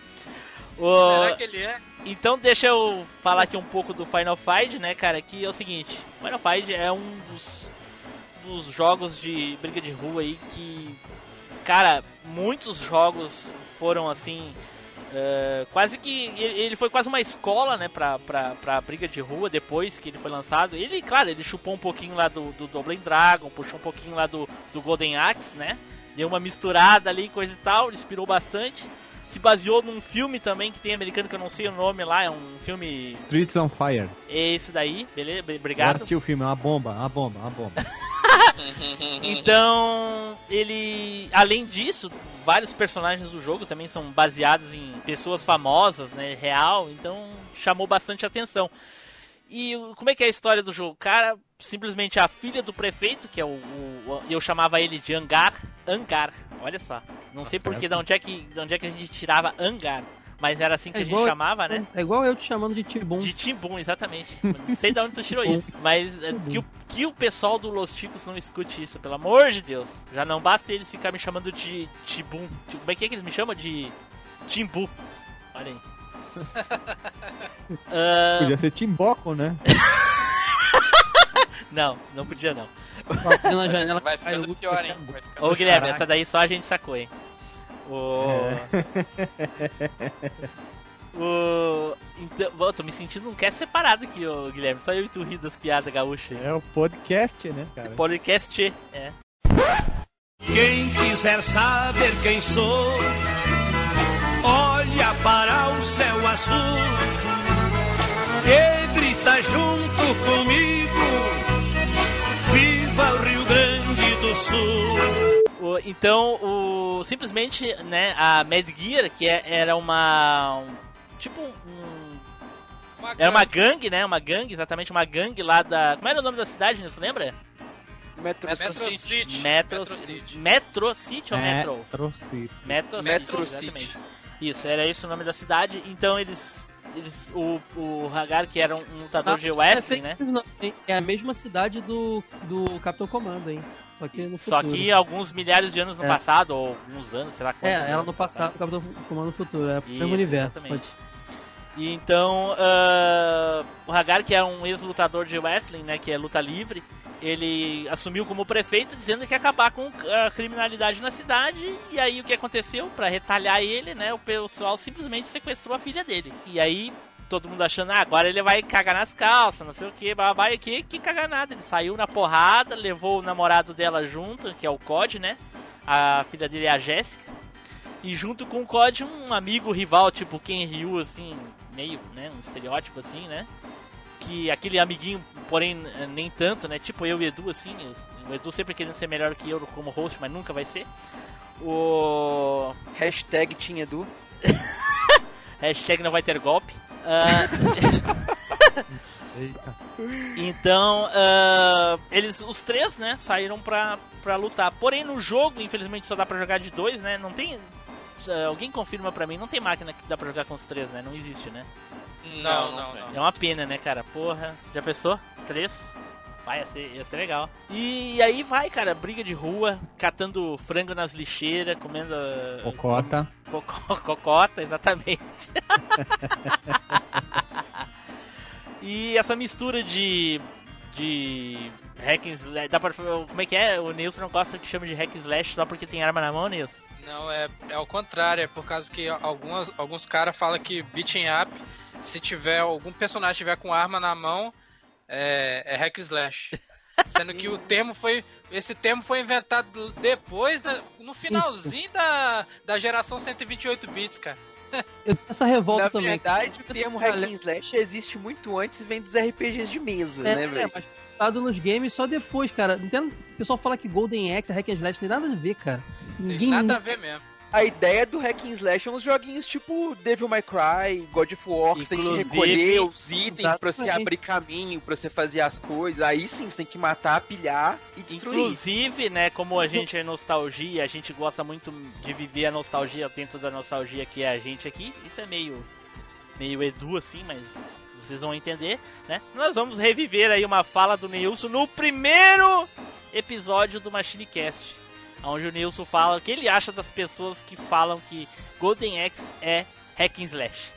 O- Será que ele é? Então deixa eu falar aqui um pouco do Final Fight, né, cara, que é o seguinte, Final Fight é um dos, dos jogos de briga de rua aí que, cara, muitos jogos foram assim, é, quase que, ele foi quase uma escola, né, pra, pra, pra briga de rua depois que ele foi lançado. Ele, claro, ele chupou um pouquinho lá do, do Double Dragon, puxou um pouquinho lá do, do Golden Axe, né, deu uma misturada ali, coisa e tal, inspirou bastante se baseou num filme também que tem americano que eu não sei o nome lá, é um filme Streets on Fire. esse daí, beleza? Eu Obrigado. assisti o filme, é uma bomba, uma bomba, uma bomba. [laughs] [laughs] Então, ele, além disso, vários personagens do jogo também são baseados em pessoas famosas, né, real, então chamou bastante atenção. E como é que é a história do jogo? Cara, simplesmente a filha do prefeito, que é o, o- o- eu chamava ele de Angar, Angar, olha só. Não sei porque de onde é que de onde é que a gente tirava Angar, mas era assim que É a gente igual- chamava, né? É igual eu te chamando de Tibum. De Timbum, exatamente. Não sei de onde tu tirou isso. Mas é, que, o, que o pessoal do Los Ticos não escute isso, pelo amor de Deus. Já não basta eles ficar me chamando de Tibum. Tipo, Como é que é que eles me chamam? De. Timbu. Olha aí. [laughs] Ah, Podia ser Timboco, né? [laughs] não, não podia não. Vai ficando pior, hein? Vai ficando Ô Guilherme, Caraca. essa daí só a gente sacou, hein? O... o... Então, bom, tô me sentindo um cast separado aqui, ô Guilherme. Só eu e tu ri das piadas gaúchas. É o podcast, né, cara? Podcast, é. Quem quiser saber quem sou, olha para o céu azul e grita junto comigo: Viva o Rio Grande do Sul! O- então, o simplesmente, né, a Mad Gear, que é- era uma um- tipo um era uma gangue, né? Uma gangue, exatamente uma gangue lá da. Como era o nome da cidade, né? Você lembra? Metro, Metro Metro City. City. Metro, Metro City. Metro City ou É, Metro? trouxe. Metro, Metro City, City. exatamente. Isso, era esse o nome da cidade. Então eles. eles o, o Hagar, que era um, um lutador de é né? É a mesma cidade do, do Capitão Comando, hein? Só que Só que alguns milhares de anos no É. passado, ou alguns anos, sei lá quantos. É, ela no passado, o Capitão Comando no futuro. É o mesmo universo. Pode... E então, ah, o Hagar, que é um ex-lutador de wrestling, né, que é luta livre, ele assumiu como prefeito dizendo que ia acabar com a criminalidade na cidade. E aí o que aconteceu? Pra retalhar ele, né, o pessoal simplesmente sequestrou a filha dele. E aí todo mundo achando, ah, agora ele vai cagar nas calças, não sei o que, babá, e que, que cagar nada. Ele saiu na porrada, levou o namorado dela junto, que é o COD, né? A filha dele é a Jéssica. E junto com o COD, um amigo rival, tipo Ken Ryu, assim, meio, né, um estereótipo assim, né? Que aquele amiguinho, porém, eh, nem tanto, né? Tipo eu e o Edu, assim, o Edu sempre querendo ser melhor que eu como host, mas nunca vai ser. O Hashtag Team Edu. [laughs] hashtag não vai ter golpe. Ah, [laughs] Eita. Então, ah, eles, os três, né, saíram pra, pra lutar. Porém, no jogo, infelizmente, só dá pra jogar de dois, né? Não tem. ah, alguém confirma pra mim, não tem máquina que dá pra jogar com os três, né? Não existe, né? Não, Não, não, não não. É uma pena, né, cara? Porra, já pensou? Três? Vai, ia ser, ia ser legal. E aí vai, cara, briga de rua, catando frango nas lixeiras, comendo. ah, Cocota. Cocó- [laughs] Cocota, exatamente. [laughs] e essa mistura de. de. Hack and slash. Dá pra, como é que é? O Nilson não gosta que chama de hack and slash só porque tem arma na mão, Nilson? Não, é, é ao contrário, é por causa que algumas, alguns caras falam que beating up, se tiver algum personagem tiver com arma na mão, é, é hack slash. Sendo que o termo foi. Esse termo foi inventado depois, da- no finalzinho da, da geração 128 bits, cara. Eu tenho essa revolta Na também. verdade, o termo hack and slash existe muito antes e vem dos RPGs de mesa, É, né, é, velho? mas usado nos games só depois, cara. Entendo, o pessoal fala que Golden Axe, Hack and Slash, não tem nada a ver, cara. Tem Ninguém. nada a ver mesmo. A ideia do hack and slash são uns joguinhos tipo Devil May Cry, God of War, que você tem que recolher os itens pra você abrir caminho, pra você fazer as coisas. Aí sim, você tem que matar, pilhar e destruir. Inclusive, né, como a gente é nostalgia, a gente gosta muito de viver a nostalgia dentro da nostalgia que é a gente aqui. Isso é meio meio edu assim, mas vocês vão entender, né? Nós vamos reviver aí uma fala do Nilson no primeiro episódio do Machine Cast, onde o Nilson fala o que ele acha das pessoas que falam que Golden Axe é hack and slash.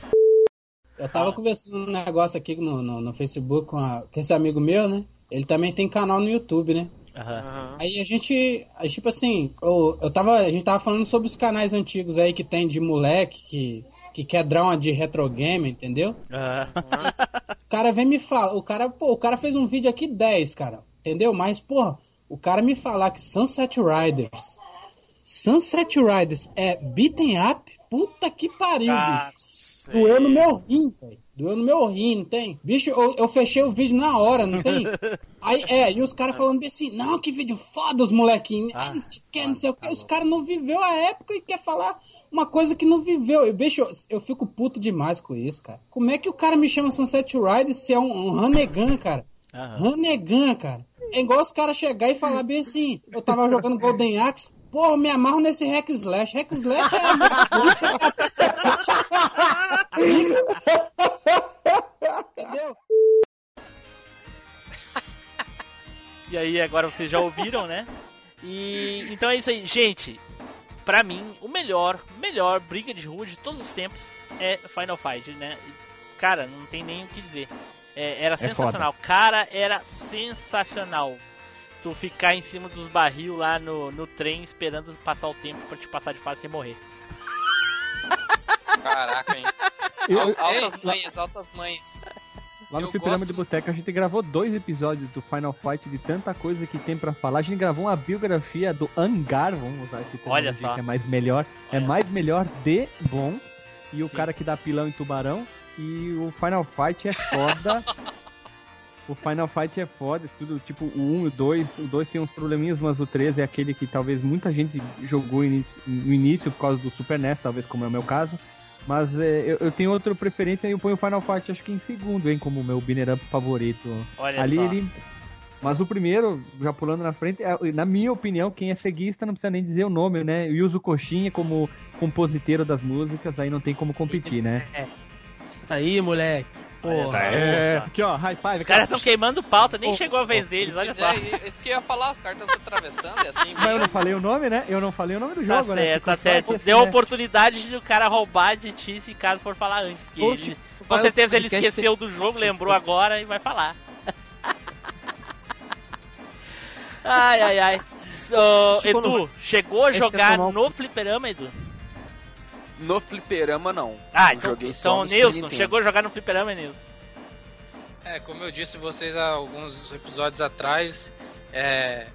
Eu tava conversando um negócio aqui no, no, no Facebook com, a- com esse amigo meu, né? Ele também tem canal no YouTube, né? Aham. Aí a gente, aí, tipo assim, eu, eu tava, a gente tava falando sobre os canais antigos aí que tem de moleque que, que quer dar uma de retro game, entendeu? Aham. [laughs] O cara vem me falar, o cara, pô, o cara fez um vídeo aqui 10, cara, entendeu? Mas, porra, o cara me falar que Sunset Riders, Sunset Riders é beaten up, puta que pariu, bicho. Nossa, Doeu no meu rim, velho. Doeu no meu rim, não tem? Bicho, eu, eu fechei o vídeo na hora, não tem? [laughs] Aí, é, e os caras falando assim, não, que vídeo foda os molequinhos. Ah, Ah, não sei o que, não sei o que. Os caras não viveu a época e quer falar uma coisa que não viveu. Eu, bicho, eu, eu fico puto demais com isso, cara. Como é que o cara me chama Sunset Riders se é um, um Hanegan, cara? Aham. Hanegan, cara. É igual os caras chegar e falar bem assim, eu tava jogando Golden Axe, pô, me amarro nesse Hack Slash. Hack Slash é... Entendeu? E aí agora vocês já ouviram, né? E então é isso aí, gente. pra mim, o melhor, melhor briga de rua de todos os tempos é Final Fight, né? Cara, não tem nem o que dizer. É, era sensacional. Cara, era sensacional. Tu ficar em cima dos barril lá no, no trem esperando passar o tempo pra te passar de fase sem morrer. Caraca, hein? Eu- Al- eu- altas Ei, manhas, altas manhas. Lá no Eu Fliperama gosto- de Boteca a gente gravou dois episódios do Final Fight de tanta coisa que tem pra falar. A gente gravou uma biografia do Angar, vamos usar esse termo Olha só. que é mais melhor. é Olha mais melhor de bom. E o Sim. cara que dá pilão em tubarão. E o Final Fight é foda. o Final Fight é foda, tudo tipo o 1 e o 2. O 2 tem uns probleminhas, mas o 3 é aquele que talvez muita gente jogou no início por causa do Super NES, talvez como é o meu caso. Mas é, eu, eu tenho outra preferência e eu ponho o Final Fight acho que em segundo, hein, como meu Binner Up favorito. Olha Ali só. ele. Mas o primeiro, já pulando na frente, é- na minha opinião, quem é ceguista não precisa nem dizer o nome, né? E usa o Coxinha como compositeiro das músicas, aí não tem como competir, né? Isso aí, moleque. Porra. É, aqui ó, high five. Os caras estão queimando pauta, nem chegou a vez deles, olha só. é, isso que eu ia falar, os caras estão se atravessando e assim Mas eu não falei o nome, né? Eu não falei o nome do Tá jogo, né? certo, tá certo. assim, Deu a né? oportunidade de o cara roubar de ti se caso for falar antes. Porque Oxe, ele, com certeza ele esqueceu do jogo, lembrou agora e vai falar. [laughs] ai, ai, ai. Edu, chegou a jogar é um- no fliperama, Edu? No fliperama, não. Ah, Eu então, joguei só então Nilson, Nintendo. chegou a jogar no fliperama, Nilson? É, como eu disse vocês há alguns episódios atrás, é,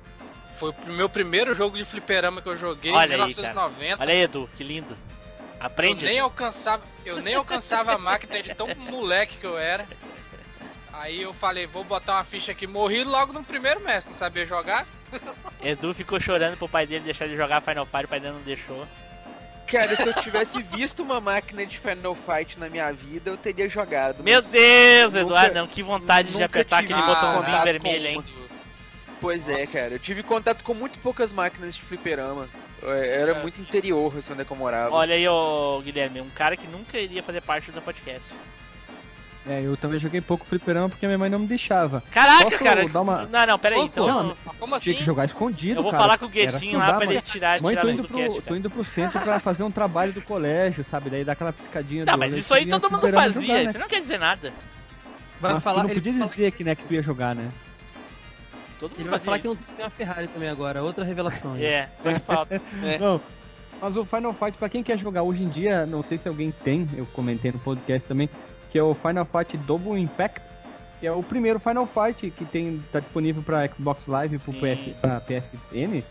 foi o meu primeiro jogo de fliperama que eu joguei Olha em aí, 1990. Olha aí, Edu, que lindo. eu Aprende. nem alcançava, eu nem alcançava a máquina de tão moleque que eu era. Aí eu falei, vou botar uma ficha aqui, morri logo no primeiro mestre, não sabia jogar. Edu ficou chorando pro pai dele deixar ele jogar Final Fight, o pai dele não deixou. Cara, se eu tivesse visto uma máquina de Final Fight na minha vida, eu teria jogado. Meu Deus, nunca- Eduardo, não, que vontade de apertar aquele botãozinho vermelho, hein? Pois é, cara. Eu tive contato com muito poucas máquinas de fliperama. É, Era muito interior, assim, onde é que eu morava. Olha aí, ô Guilherme, um cara que nunca iria fazer parte do podcast. É, eu também joguei pouco fliperama porque minha mãe não me deixava. Caraca, Posso cara! dar uma- Não, não, pera aí, Pô, então. não, Como Tinha assim? que jogar escondido, eu vou cara. falar com o Era Guetinho lá pra ele tirar, Mãe, tirar tô indo, do pro, cast, tô indo pro centro pra fazer um trabalho do colégio, sabe? Daí dá aquela piscadinha Tá, do mas isso aí todo mundo fazia, jogar, né? isso não quer dizer nada. Vai Mas falar, tu não ele, podia fala, dizer que, né, que tu ia jogar, né? Todo mundo ele vai fazia. falar que não tem uma Ferrari também agora, outra revelação. aí. É, só que falta. [laughs] Não. Mas o Final Fight, pra quem quer jogar hoje em dia, não sei se alguém tem, eu comentei no podcast também, que é o Final Fight Double Impact, que é o primeiro Final Fight que tem tá disponível pra Xbox Live e pro Sim. PS, pra PSN,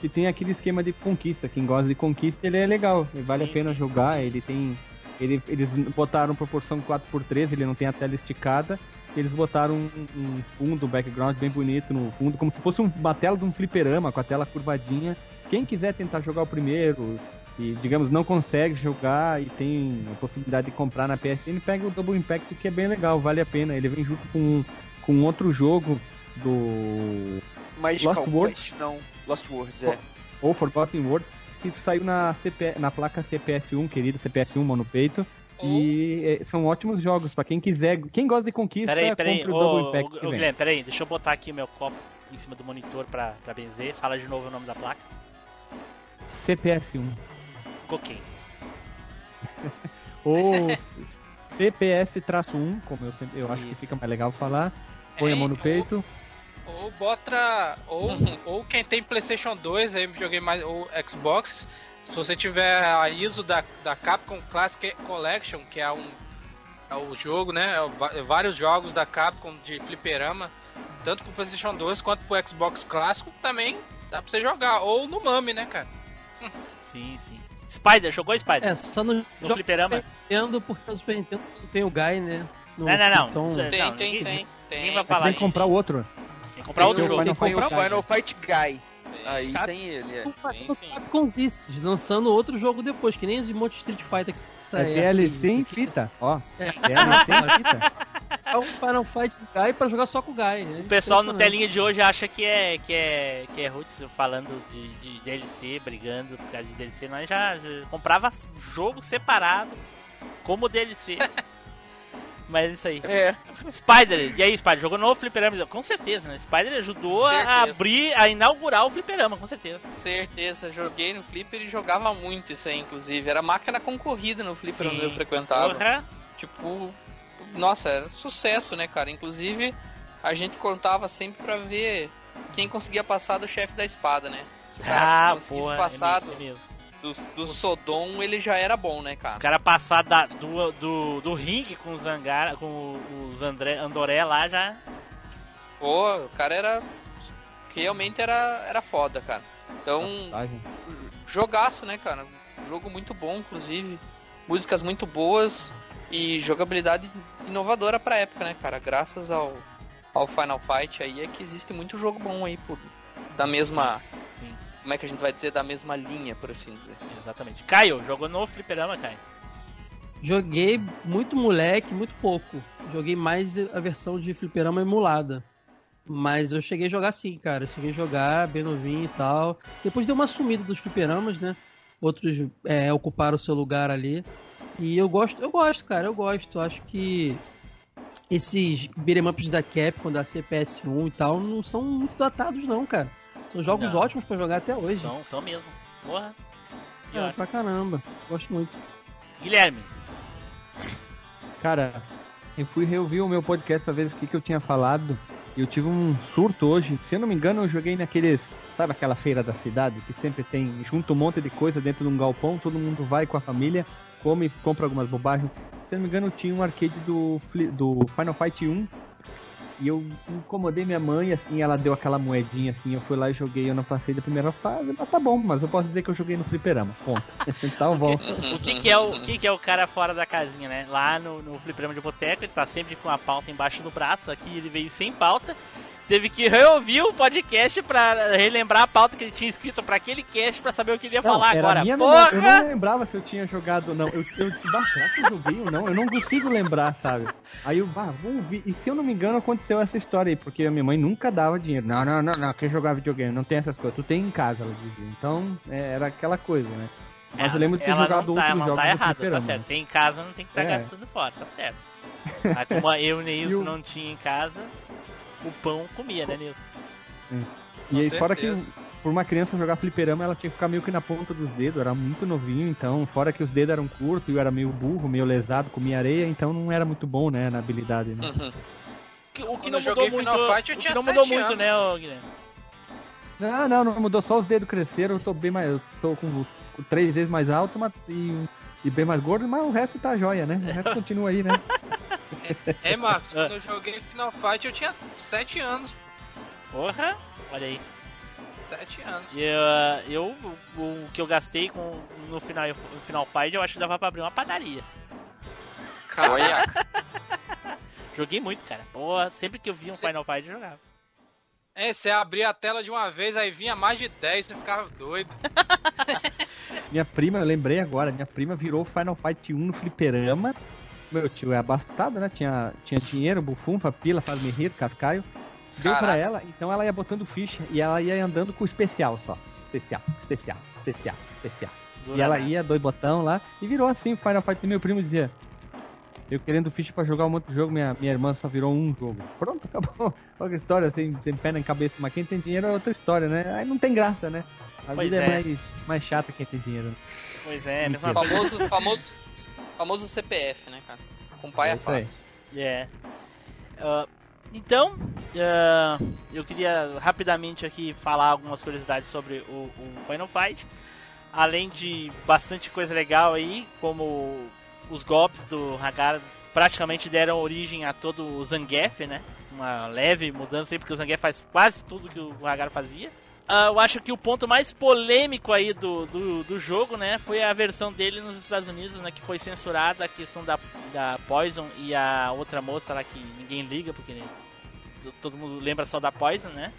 que tem aquele esquema de conquista. Quem gosta de conquista, ele é legal, ele vale a pena jogar, ele tem. Ele, eles botaram proporção 4x3, ele não tem a tela esticada. Eles botaram um, um fundo, um background bem bonito no fundo, como se fosse um- uma tela de um fliperama, com a tela curvadinha. Quem quiser tentar jogar o primeiro e, digamos, não consegue jogar e tem a possibilidade de comprar na PSN, pega o Double Impact que é bem legal, vale a pena. Ele vem junto com, com outro jogo do. Magical Lost Words? Não. Lost Words, é. ou Forgotten Words, que saiu na, CP, na placa CPS1, querido CPS1 mano peito. E é, são ótimos jogos pra quem quiser. Quem gosta de conquista, Peraí, peraí, compre o Double ô, Impact. ô, vem. Guilherme, peraí, deixa eu botar aqui o meu copo em cima do monitor pra, pra benzer. Fala de novo o nome da placa. CPS1. Ok. [laughs] Ou CPS-1, como eu, sempre, eu acho que fica mais legal falar. Põe a mão no peito. Ou bota. Ou, [laughs] ou quem tem PlayStation 2, aí joguei mais. Ou Xbox. Se você tiver a ISO da, da Capcom Classic Collection, que é um. É o jogo, né? É é vários jogos da Capcom de fliperama, tanto pro PlayStation 2 quanto pro Xbox clássico, também dá pra você jogar. Ou no Mami, né, cara? Sim, sim. Spider, jogou Spider? É, só no, no jogo fliperama? Nintendo, porque o Super Nintendo tem o Guy, né? No- Não, não, não. Então, Tem, Não, tem, ninguém- tem, tem. Ninguém vai Tem falar que comprar o outro. Tem que comprar outro Tem o jogo. Tem o Fight Guy. Final Fight Guy. Aí Cap- tem ele, é. Sim. Capcom lançando outro jogo depois, que nem os de monte Street Fighter que É sai. DLC em fita, ó. É. DLC em fita. [laughs] É um Final Fight do Guy pra jogar só com o Guy. né? O pessoal no telinha de hoje acha que é que é que é Roots falando de, de DLC, brigando por causa de DLC, nós já, já comprava jogo separado como DLC. [laughs] Mas isso aí. É. Spider, e aí, Spider, jogou no fliperama? Com certeza, né? Spider ajudou a Certeza. abrir, a inaugurar o fliperama, com certeza. Certeza, joguei no Flipper e jogava muito isso aí, inclusive. Era máquina concorrida no Flipper onde eu frequentava. Porra. Tipo, nossa, era sucesso, né, cara? Inclusive, a gente contava sempre pra ver quem conseguia passar do chefe da espada, né? Se o cara Ah, conseguisse porra, passar é mesmo, é mesmo. Do, do Sodom, ele já era bom, né, O cara? cara passar da- do, do, do ringue com os Angara, com os André, Andoré lá já. Pô, o cara era. Realmente era, era foda, cara. Então, jogaço, né, cara? Jogo muito bom, inclusive. Músicas muito boas e jogabilidade inovadora pra época, né, cara? Graças ao, ao Final Fight aí é que existe muito jogo bom aí por, da mesma. Como é que a gente vai dizer? Da mesma linha, por assim dizer. exatamente. Caio, jogou no fliperama, Caio. Joguei muito moleque, muito pouco. Joguei mais a versão de fliperama emulada. Mas eu cheguei a jogar sim, cara. Eu cheguei a jogar bem novinho e tal. Depois deu uma sumida dos fliperamas, né? Outros é, ocuparam o seu lugar ali. E eu gosto, eu gosto, cara, eu gosto. Acho que esses beat'em ups da Capcom, da CPS1 e tal, não são muito datados não, cara. São jogos Não. ótimos pra jogar até hoje. São, são mesmo. Porra. É, ótimo. pra caramba. Gosto muito. Guilherme. Cara, eu fui reouvir o meu podcast pra ver o que, que eu tinha falado. E eu tive um surto hoje. Se eu não me engano, eu joguei naqueles. Sabe aquela feira da cidade que sempre tem. Junta um monte de coisa dentro de um galpão, todo mundo vai com a família, come, compra algumas bobagens. Se eu não me engano, tinha um arcade do, do Final Fight 1. E eu incomodei minha mãe, assim, ela deu aquela moedinha, assim, eu fui lá e joguei, eu não passei da primeira fase, mas tá bom, mas eu posso dizer que eu joguei no fliperama, ponto. [laughs] tá bom. O que, que é o, o que, que é o cara fora da casinha, né? Lá no, no fliperama de boteco, ele tá sempre com a pauta embaixo do braço. Aqui ele veio sem pauta. Teve que reouvir o podcast pra relembrar a pauta que ele tinha escrito pra aquele cast pra saber o que ele ia Não, falar agora. minha memória. Eu Porra! não lembrava se eu tinha jogado ou não. Eu, eu disse, bah, será que eu joguei ou não? Eu não consigo lembrar, sabe? Aí eu, bah, vamos ver. E se eu não me engano, aconteceu essa história aí, porque a minha mãe nunca dava dinheiro. Não, não, não, não, quem jogar videogame não tem essas coisas. Tu tem em casa, ela dizia. Então, é, era aquela coisa, né? Mas eu lembro de ter ela jogado não tá, outros jogos tá do errado, tá fliperama. certo. Tem em casa, não tem que estar É. gastando fora, tá certo. [laughs] Como eu e o Neilson E o- não tinha em casa, o pão comia, né, Nilson? E aí, fora que por uma criança jogar fliperama, ela tinha que ficar meio que na ponta dos dedos, era muito novinho, então, fora que os dedos eram curtos, eu era meio burro, meio lesado, comia areia, então não era muito bom, né, na habilidade, né? Uhum. O que Quando não eu joguei mudou muito, Final Fight, o que não mudou muito, anos. né, ô, Guilherme? Não, não, não mudou, só os dedos cresceram, eu tô bem mais, eu tô com, com três vezes mais alto mas, e, e bem mais gordo, mas o resto tá jóia, né? O resto continua aí, né? É, Marcos, quando eu joguei Final Fight eu tinha 7 anos. Porra, olha aí. 7 anos. E, uh, eu, o, o que eu gastei com, no, final, no Final Fight, eu acho que dava pra abrir uma padaria. Olha, Joguei muito, cara. Porra, sempre que eu via um Final Fight, eu jogava. É, você abria a tela de uma vez, aí vinha mais de 10, você ficava doido. [laughs] Minha prima, eu lembrei agora, minha prima virou Final Fight 1 no fliperama. Meu tio é abastado, né? Tinha, tinha dinheiro, bufunfa, pila, faz me rir, cascaio. Deu pra Caraca. ela, então ela ia botando ficha e ela ia andando com o especial só. Especial, especial, especial, especial. E ela ia, dois botão lá, e virou assim o Final Fight. Meu primo dizia: Eu querendo ficha pra jogar um monte de jogo, minha, minha irmã só virou um jogo. Pronto, [laughs] acabou. Olha que história, sem, sem pé na cabeça. Mas quem tem dinheiro é outra história, né? Aí não tem graça, né? A Pois vida é, é. mais, mais chata quem tem dinheiro. Pois é, coisa. [laughs] famoso, famoso, famoso CPF, né, cara? Com pai É é fácil. É. Ah, então, ah, eu queria rapidamente aqui falar algumas curiosidades sobre o, o Final Fight. Além de bastante coisa legal aí, como os golpes do Hagar praticamente deram origem a todo o Zangief, né? Uma leve mudança aí, porque o Zangief faz quase tudo que o Hagar fazia. Ah, eu acho que o ponto mais polêmico aí do, do, do jogo, né, foi a versão dele nos Estados Unidos, né, que foi censurada a questão da, da Poison e a outra moça lá que ninguém liga, porque né, todo mundo lembra só da Poison, né,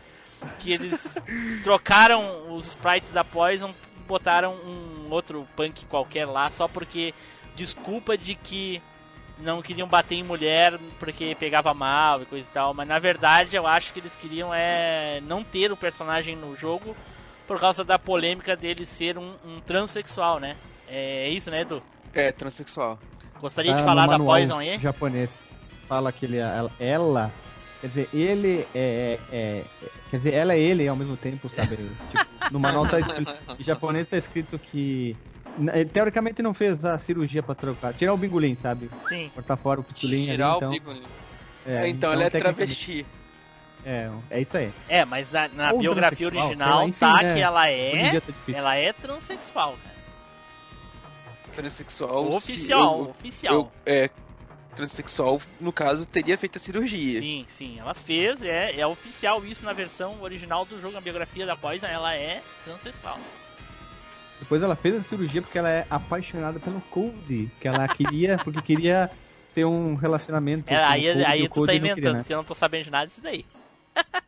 que eles [laughs] trocaram os sprites da Poison, botaram um outro punk qualquer lá, só porque desculpa de que não queriam bater em mulher porque pegava mal e coisa e tal, mas na verdade eu acho que eles queriam é não ter o personagem no jogo por causa da polêmica dele ser um, um transexual, né? É isso, né, Edu? É, transexual. Gostaria de Tá falar no da Poison aí? Japonês. fala que ele, ela, ela- quer dizer, ele é, é- é- quer dizer, ela é ele ao mesmo tempo, sabe? [laughs] tipo, no manual tá escrito, em japonês tá escrito que n- teoricamente não fez a cirurgia pra trocar, tirar o bingolim, sabe? Sim. Cortar fora o pistolinho ali, Tirar o então. bigolinho. é, então, ela é tecnicamente- travesti. É, é isso aí. É, mas na, na biografia original lá, enfim, tá né? que ela é. tá. Ela é transexual, cara. Transexual. Oficial, se- oficial. eu- é, transexual, no caso, teria feito a cirurgia. Sim, sim, ela fez, é, é oficial isso na versão original do jogo, a biografia da Poison, ela é transexual. Depois ela fez a cirurgia porque ela é apaixonada pelo Cody, que ela queria, [laughs] porque queria ter um relacionamento É, com aí o Cody, aí tu Cody tá não queria, inventando, né? porque eu não tô sabendo de nada disso daí.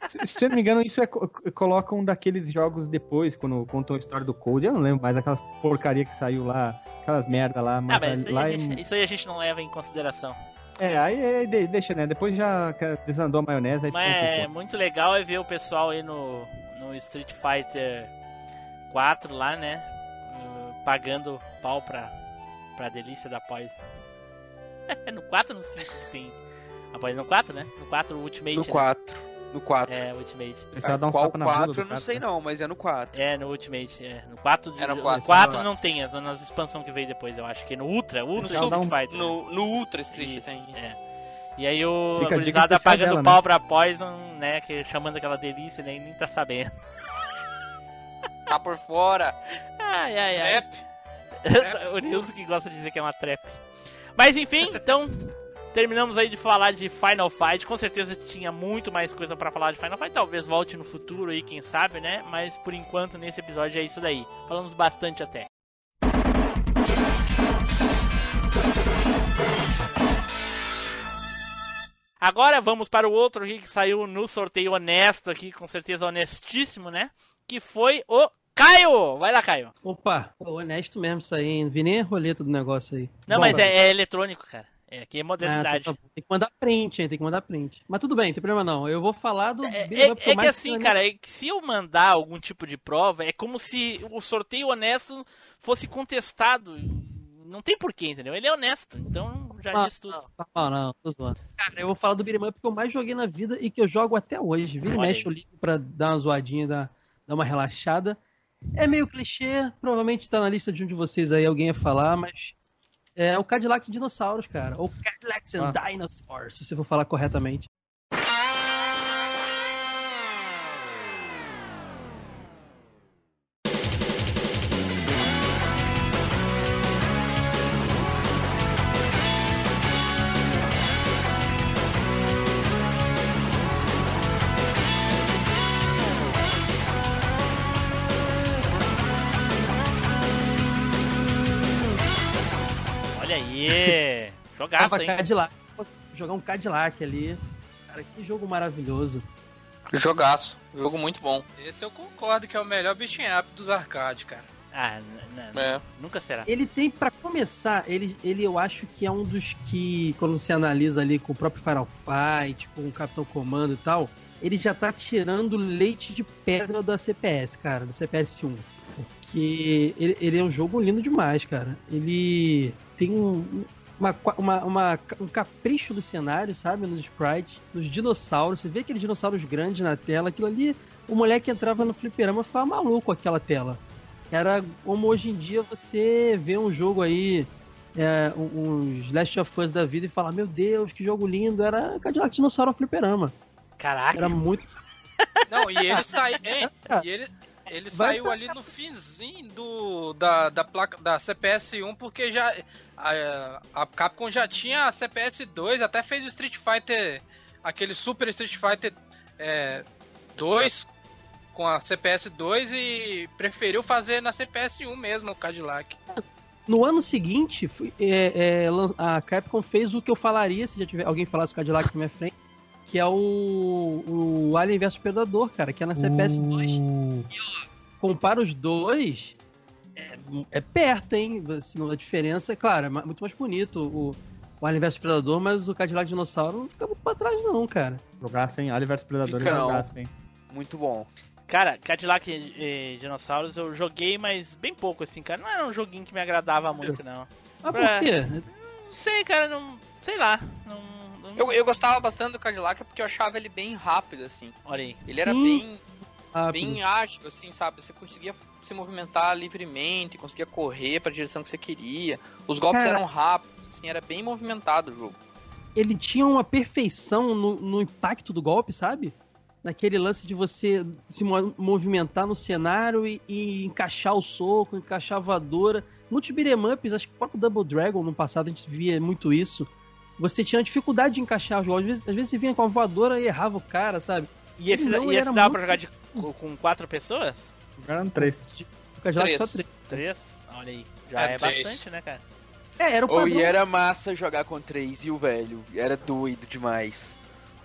Se, se eu não me engano, isso é co- colocam daqueles jogos depois, quando contam a história do Code. Eu não lembro mais aquelas porcaria que saiu lá, aquelas merda lá, mas, ah, mas isso aí, lá a em- gente, isso aí a gente não leva em consideração. É, aí, aí de- deixa, né? Depois já desandou a maionese, aí Mas um é muito legal é ver o pessoal aí no, no Street Fighter 4 lá, né? Pagando pau pra, pra delícia da Poison. [laughs] no 4 ou no 5 que tem? A Poison no 4, né? No 4 o Ultimate. No né? 4. No 4. É, Ultimate. Precisa dar um Qual tapa na bunda 4 do eu não sei né? não, mas é no 4. É, no Ultimate, é. No 4, Era no no 4. 4 não tem, é nas expansões que veio depois, eu acho que é no Ultra, Ultra Street um- Fighter. No, no Ultra Street Isso, tem. é. E aí o Fica a gurizada pagando dela, pau né? pra Poison, né? Que, chamando aquela delícia, né? E nem tá sabendo. Tá por fora. Ai, ai, ai. Trap. [laughs] o Nilson que gosta de dizer que é uma trap. Mas enfim, [laughs] então terminamos aí de falar de Final Fight. Com certeza tinha muito mais coisa pra falar de Final Fight. Talvez volte no futuro aí, quem sabe, né? Mas por enquanto nesse episódio é isso daí. Falamos bastante até. Agora vamos para o outro aqui que saiu no sorteio honesto aqui, com certeza honestíssimo, né? Que foi o Caio! Vai lá, Caio. Opa, honesto mesmo isso aí, hein? Não vi nem a roleta do negócio aí. Não, Bom, mas é, é eletrônico, cara. É, aqui é Ah, modernidade. tá bom. tem que mandar print, hein? Tem que mandar print. Mas tudo bem, não tem problema não. Eu vou falar do. É, é- é que assim, né? cara, é que se eu mandar algum tipo de prova, é como se o sorteio honesto fosse contestado. Não tem porquê, entendeu? Ele é honesto, então já Não, disse tudo. Não, tá bom, não, tô zoando. Cara, eu vou falar do beat'em up que eu mais joguei na vida e que eu jogo até hoje. Vira e mexe eu ligo pra dar uma zoadinha, dar, dar uma relaxada. É meio clichê, provavelmente tá na lista de um de vocês aí, alguém ia falar, mas. É o Cadillacs e Dinossauros, cara. Ou Cadillacs and Dinosaurs, se você for falar corretamente. Jogaço, Tava hein? Cadillac. Jogar um Cadillac ali. Cara, que jogo maravilhoso. Jogaço. Jogo muito bom. Esse eu concordo que é o melhor beat'em up dos arcade, cara. Ah, É. nunca será. Ele tem, pra começar, ele, ele eu acho que é um dos que, quando você analisa ali com o próprio Final Fight, com o Capitão Comando e tal, ele já tá tirando leite de pedra da CPS, cara, da CPS 1. Porque ele, ele é um jogo lindo demais, cara. Ele tem um, uma, uma- uma- um capricho do cenário, sabe? Nos sprites, nos dinossauros. Você vê aqueles dinossauros grandes na tela, aquilo ali, o moleque entrava no fliperama e ficava maluco com aquela tela. Era como hoje em dia você vê um jogo aí, é, um- uns Last of Us da vida e fala, meu Deus, que jogo lindo, era Cadillac Dinossauro Fliperama. Caraca! Era muito. Não, e ele saiu. hein? Cara, [laughs] E ele, ele Vai saiu pra- ali no finzinho do, da, da placa da CPS 1, porque já. A, a Capcom já tinha a CPS 2, até fez o Street Fighter. Aquele Super Street Fighter é, 2 com a CPS 2 e preferiu fazer na CPS 1 mesmo, o Cadillac. No ano seguinte, é, é, a Capcom fez o que eu falaria se já tiver alguém falasse o Cadillac na minha frente, que é o, o Alien vs Predador, cara, que é na CPS 2. Uh, compara os dois, é, é perto, hein? Assim, a diferença, claro, é muito mais bonito o, o Alien vs Predador, mas o Cadillac Dinossauro não fica muito pra trás, não, cara. jogaço, hein? Alien vs Predador Fica é jogaço, hein? Muito bom. Cara, Cadillac e, e Dinossauros eu joguei, mas bem pouco, assim, cara. Não era um joguinho que me agradava muito, não. Mas É. por quê? Não sei, cara, não. Sei lá. Não, Eu, eu gostava bastante do Cadillac porque eu achava ele bem rápido, assim. Olha aí. Ele era Sim. bem, Rápido. bem ágil, assim, sabe? Você conseguia se movimentar livremente, conseguia correr pra direção que você queria. Os golpes Cara. eram rápidos, assim, era bem movimentado o jogo. ele tinha uma perfeição no, no impacto do golpe, sabe? Naquele lance de você se mo- movimentar no cenário e, e encaixar o soco, encaixar a voadora. Muitos beat'em ups, acho que o próprio Double Dragon no passado a gente via muito isso. Você tinha dificuldade de encaixar os golpes. Às vezes, às vezes você vinha com a voadora e errava o cara, sabe? E esse, Não, e esse era dava muito pra jogar de, com quatro pessoas? Jogaram três. Três. só três. Três? Olha aí. Já É, é, bastante, né, cara? É, era o padrão. e era massa jogar com três e o velho. Era doido demais.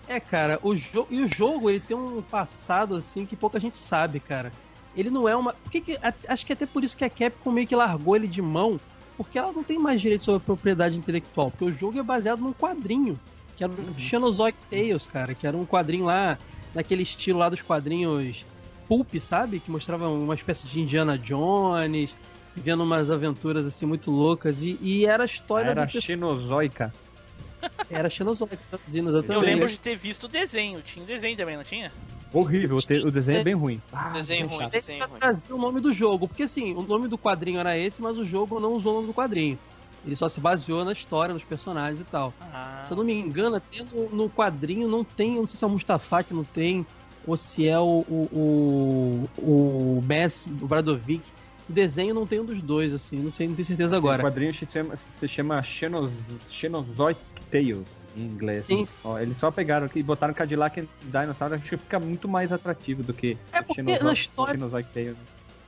É, cara, o jogo e o jogo ele tem um passado assim que pouca gente sabe, cara. Ele não é uma, por que que- acho que até por isso que a Capcom meio que largou ele de mão, porque ela não tem mais direito sobre a propriedade intelectual, porque o jogo é baseado num quadrinho, que era o Xenozoic Tales, cara, que era um quadrinho lá naquele estilo lá dos quadrinhos pulp, sabe, que mostrava uma espécie de Indiana Jones, vivendo umas aventuras assim muito loucas e, e era a história Era da pessoa- xenozoica. era Xenozoic, traduzindo Eu exatamente. lembro de ter visto o desenho. Tinha um desenho também, não tinha? Horrível, o, te- o desenho é bem ruim. Ah, desenho bem ruim, desenho pra ruim. trazer o nome do jogo, porque assim, o nome do quadrinho era esse, mas o jogo não usou o nome do quadrinho. Ele só se baseou na história, nos personagens e tal. Ah, Se eu não me engano, até no, no quadrinho não tem, não sei se é o Mustafa que não tem, ou se é o, o, o, o Bess, o Bradovic. O desenho não tem um dos dois, assim, não sei, não tenho certeza O agora. quadrinho se chama, se chama Xenos, Xenozoic Tales em inglês. Sim. Ó, eles só pegaram aqui e botaram Cadillac e Dinosaur, acho que fica muito mais atrativo do que É porque na história- Tales.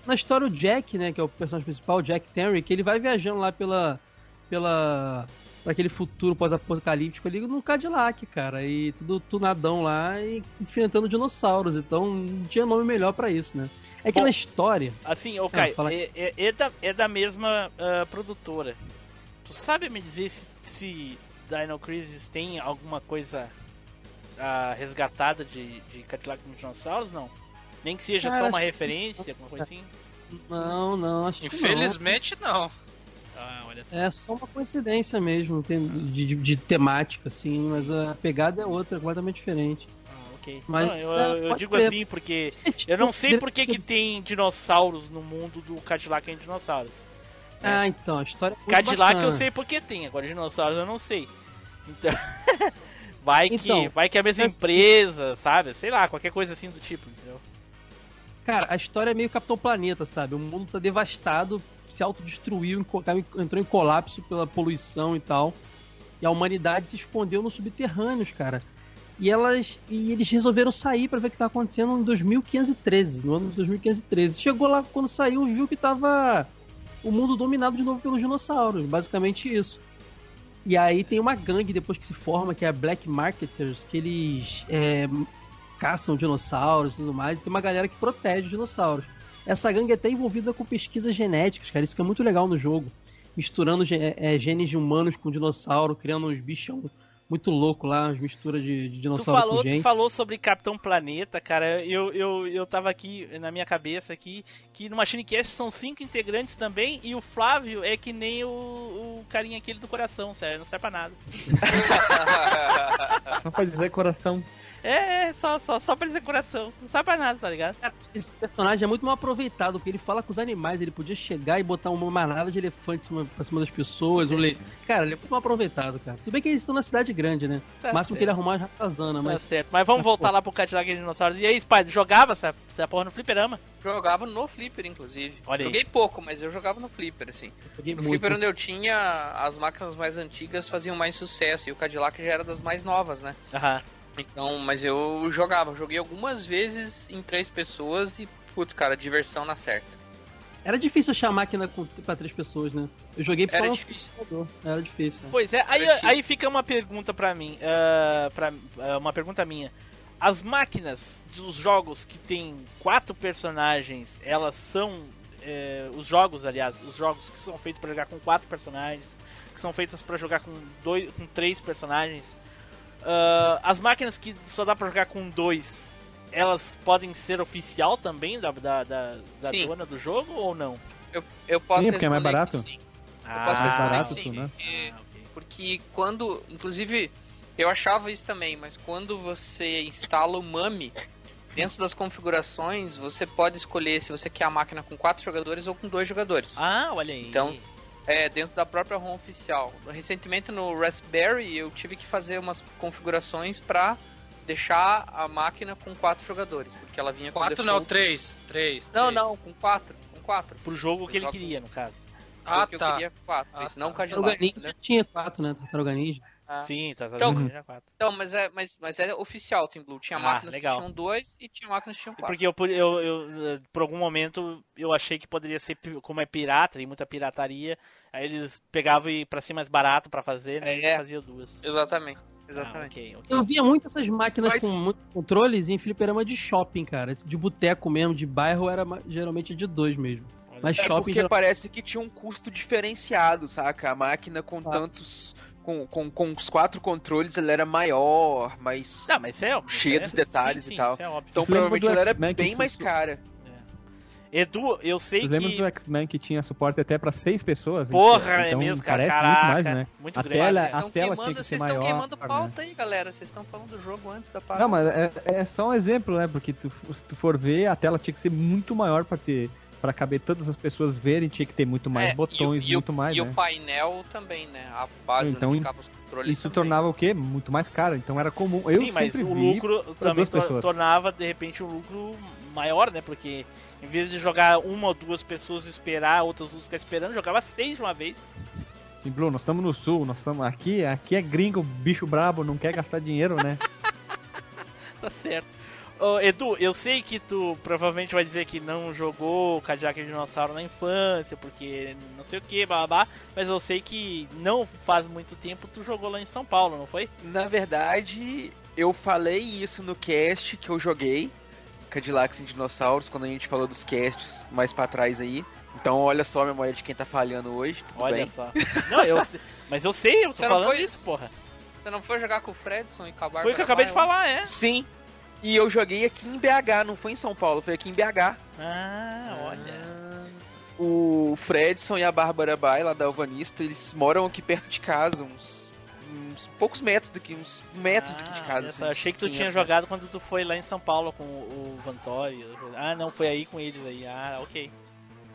Na história, o Jack, né, que é o personagem principal, o Jack Tenrick, ele vai viajando lá pela. pela. pra aquele futuro pós-apocalíptico ali no Cadillac, cara. E tudo tunadão lá e enfrentando dinossauros. Então não tinha nome melhor pra isso, né? É que Bom, na história. Assim, ô Caio, fala é, é- é da, é da mesma ah, produtora. Tu sabe me dizer se, se Dino Crisis tem alguma coisa ah, resgatada de, de Cadillac e Dinossauros? Não. Nem que seja Cara, só uma acho que- referência, alguma coisa assim? Não, não, acho que não. Infelizmente não. Ah, olha só. É só uma coincidência mesmo, tem- de, de- de temática, assim, mas a pegada é outra, completamente diferente. Ah, ok. Mas, Não, eu, é, eu digo crer. assim porque eu não sei por que, que tem dinossauros no mundo do Cadillac e dinossauros. Ah, então, a história é Cadillac bacana. eu sei porque tem, agora dinossauros eu não sei. Então. [laughs] vai, que, Então, vai que é a mesma empresa, sabe? Sei lá, qualquer coisa assim do tipo, entendeu? Cara, a história é meio Capitão Planeta, sabe? O mundo tá devastado, se autodestruiu, enco- entrou em colapso pela poluição e tal. E a humanidade se escondeu nos subterrâneos, cara. E elas e eles resolveram sair pra ver o que tá acontecendo em 2513, no ano de 2513. Chegou lá quando saiu, viu que tava o mundo dominado de novo pelos dinossauros, basicamente isso. E aí tem uma gangue depois que se forma, que é a Black Marketers, que eles é, caçam dinossauros e tudo mais, e tem uma galera que protege os dinossauros. Essa gangue é até envolvida com pesquisas genéticas, cara, isso que é muito legal no jogo. Misturando é, genes de humanos com dinossauro, criando uns bichão muito louco lá, umas misturas de, de Tu dinossauro falou, com tu falou sobre Capitão Planeta, cara. Eu, eu, eu tava aqui na minha cabeça aqui que no Machine Cast são cinco integrantes também e o Flávio é que nem o, o carinha aquele do coração, sério, não serve pra nada. [laughs] Só pra dizer coração. É, é, só, só, só pra dizer coração, não serve pra nada, tá ligado? Cara, esse personagem é muito mal aproveitado, porque ele fala com os animais, ele podia chegar e botar uma manada de elefantes pra cima das pessoas, um le... Cara, ele é muito mal aproveitado, cara. Tudo bem que eles estão na cidade grande, né? Tá O máximo certo. que ele arrumar é ratazana, Tá mas... certo. Mas vamos voltar lá pro Cadillac e Dinossauros. E aí, Spider, jogava essa, essa porra no fliperama? Jogava no Flipper, inclusive. Olha aí. Joguei pouco, mas eu jogava no Flipper, assim. Joguei No muito. Flipper onde eu tinha, as máquinas mais antigas faziam mais sucesso. E o Cadillac já era das mais novas, né? Aham. Então, mas eu jogava. Joguei algumas vezes em três pessoas e, putz, cara, diversão na certa. Era difícil achar a máquina com, pra três pessoas, né? Eu joguei Era só no difícil. Era difícil. né? Pois é, aí, Era difícil. aí fica uma pergunta pra mim. ah, pra, ah, uma pergunta minha. As máquinas dos jogos que tem quatro personagens, elas são. eh, os jogos, aliás, os jogos que são feitos pra jogar com quatro personagens, que são feitas pra jogar com, dois, com três personagens. Ah, as máquinas que só dá pra jogar com dois, elas podem ser oficial também da, da, da, da dona do jogo ou não? Eu, eu posso Sim, porque é mais responder que barato. sim. Ah, posso mais responder barato, sim. né? É, ok. Porque quando, inclusive, Eu achava isso também, mas quando você instala o MAME, dentro das configurações, você pode escolher se você quer a máquina com quatro jogadores ou com dois jogadores. Ah, olha aí. Então, é, dentro da própria ROM oficial. Recentemente no Raspberry eu tive que fazer umas configurações pra deixar a máquina com quatro jogadores, porque ela vinha com Quatro default- não, três. Três. Não, três. não, com quatro. Com quatro. pro jogo que ele Jogo- queria, no caso. Ah, Porque eu tá. queria quatro, Ah, isso, não tá. Cadillac. Tartaruga Ninja né? tinha quatro, né? Tartaruga Ninja. Ah. Sim, tá tá Então-. Então, mas é, mas, mas é oficial Team Blue. Tinha Ah, máquinas legal. que tinham dois e tinha máquinas que tinham quatro. Porque eu, por- eu, eu, eh, por algum momento, eu achei que poderia ser, como é pirata, tem muita pirataria, aí eles pegavam e pra ser mais barato pra fazer, né? É. E faziam duas. Exatamente. Ah, Exatamente. ok, ok. Eu via muito essas máquinas Mas- com muitos controles em fliperama de shopping, cara. De boteco mesmo, de bairro, era geralmente de dois mesmo. Mas É shopping porque geral- parece que tinha um custo diferenciado, saca? A máquina com Ah. tantos. Com, com, com os quatro controles ela era maior, mais. Não, mas é óbvio. Cheio é- dos detalhes sim, e sim, tal. isso é óbvio. Então lembram provavelmente ela era bem mais cara. Edu, eu sei Vocês que. lembram do X-Men que tinha suporte até pra seis pessoas? Porra, é então, mesmo, cara. Parece Caraca, muito mais, né? muito A grande. tela- Vocês a estão tela queimando, tinha que ser vocês estão maior, queimando né? pauta aí, galera. Vocês estão falando do jogo antes da pauta. Não, mas é, é só um exemplo, né? Porque tu, se tu for ver, a tela tinha que ser muito maior pra ter. Pra caber todas as pessoas verem, tinha que ter muito mais É, botões, e, o- muito mais, e né? o painel também, né? A base Então, onde ficavam os controles. Isso também. tornava o quê? Muito mais caro. Então era comum. Eu Sim, mas o lucro também pessoas. tornava, de repente, um lucro maior, né? Porque em vez de jogar uma ou duas pessoas e esperar, outras duas ficar esperando, jogava seis de uma vez. Sim, Bruno, nós estamos no sul, nós estamos aqui, aqui é gringo, bicho brabo, não quer gastar dinheiro, né? [laughs] Tá certo. Ô, Edu, eu sei que tu provavelmente vai dizer que não jogou Cadillac Dinossauro na infância, porque não sei o que, babá, mas eu sei que não faz muito tempo tu jogou lá em São Paulo, não foi? Na verdade, eu falei isso no cast que eu joguei, Cadillacs em Dinossauros, quando a gente falou dos casts mais pra trás aí. Então olha só a memória de quem tá falhando hoje, tudo Olha bem. só. Não, eu sei, mas eu sei, eu tô Você não falando foi isso, porra. Você não foi jogar com o Fredson e com a Bárbara Foi o que eu acabei de falar, é. Sim. E eu joguei aqui em BH, não foi em São Paulo, foi aqui em BH. Ah, olha. O Fredson e a Bárbara Bay, lá da Alvanista, eles moram aqui perto de casa, uns, uns poucos metros daqui, uns metros daqui de Ah, casa. assim, achei que tu 500 tinha jogado quando tu foi lá em São Paulo com o Vantori. Ah, não, foi aí com eles aí. Ah, ok.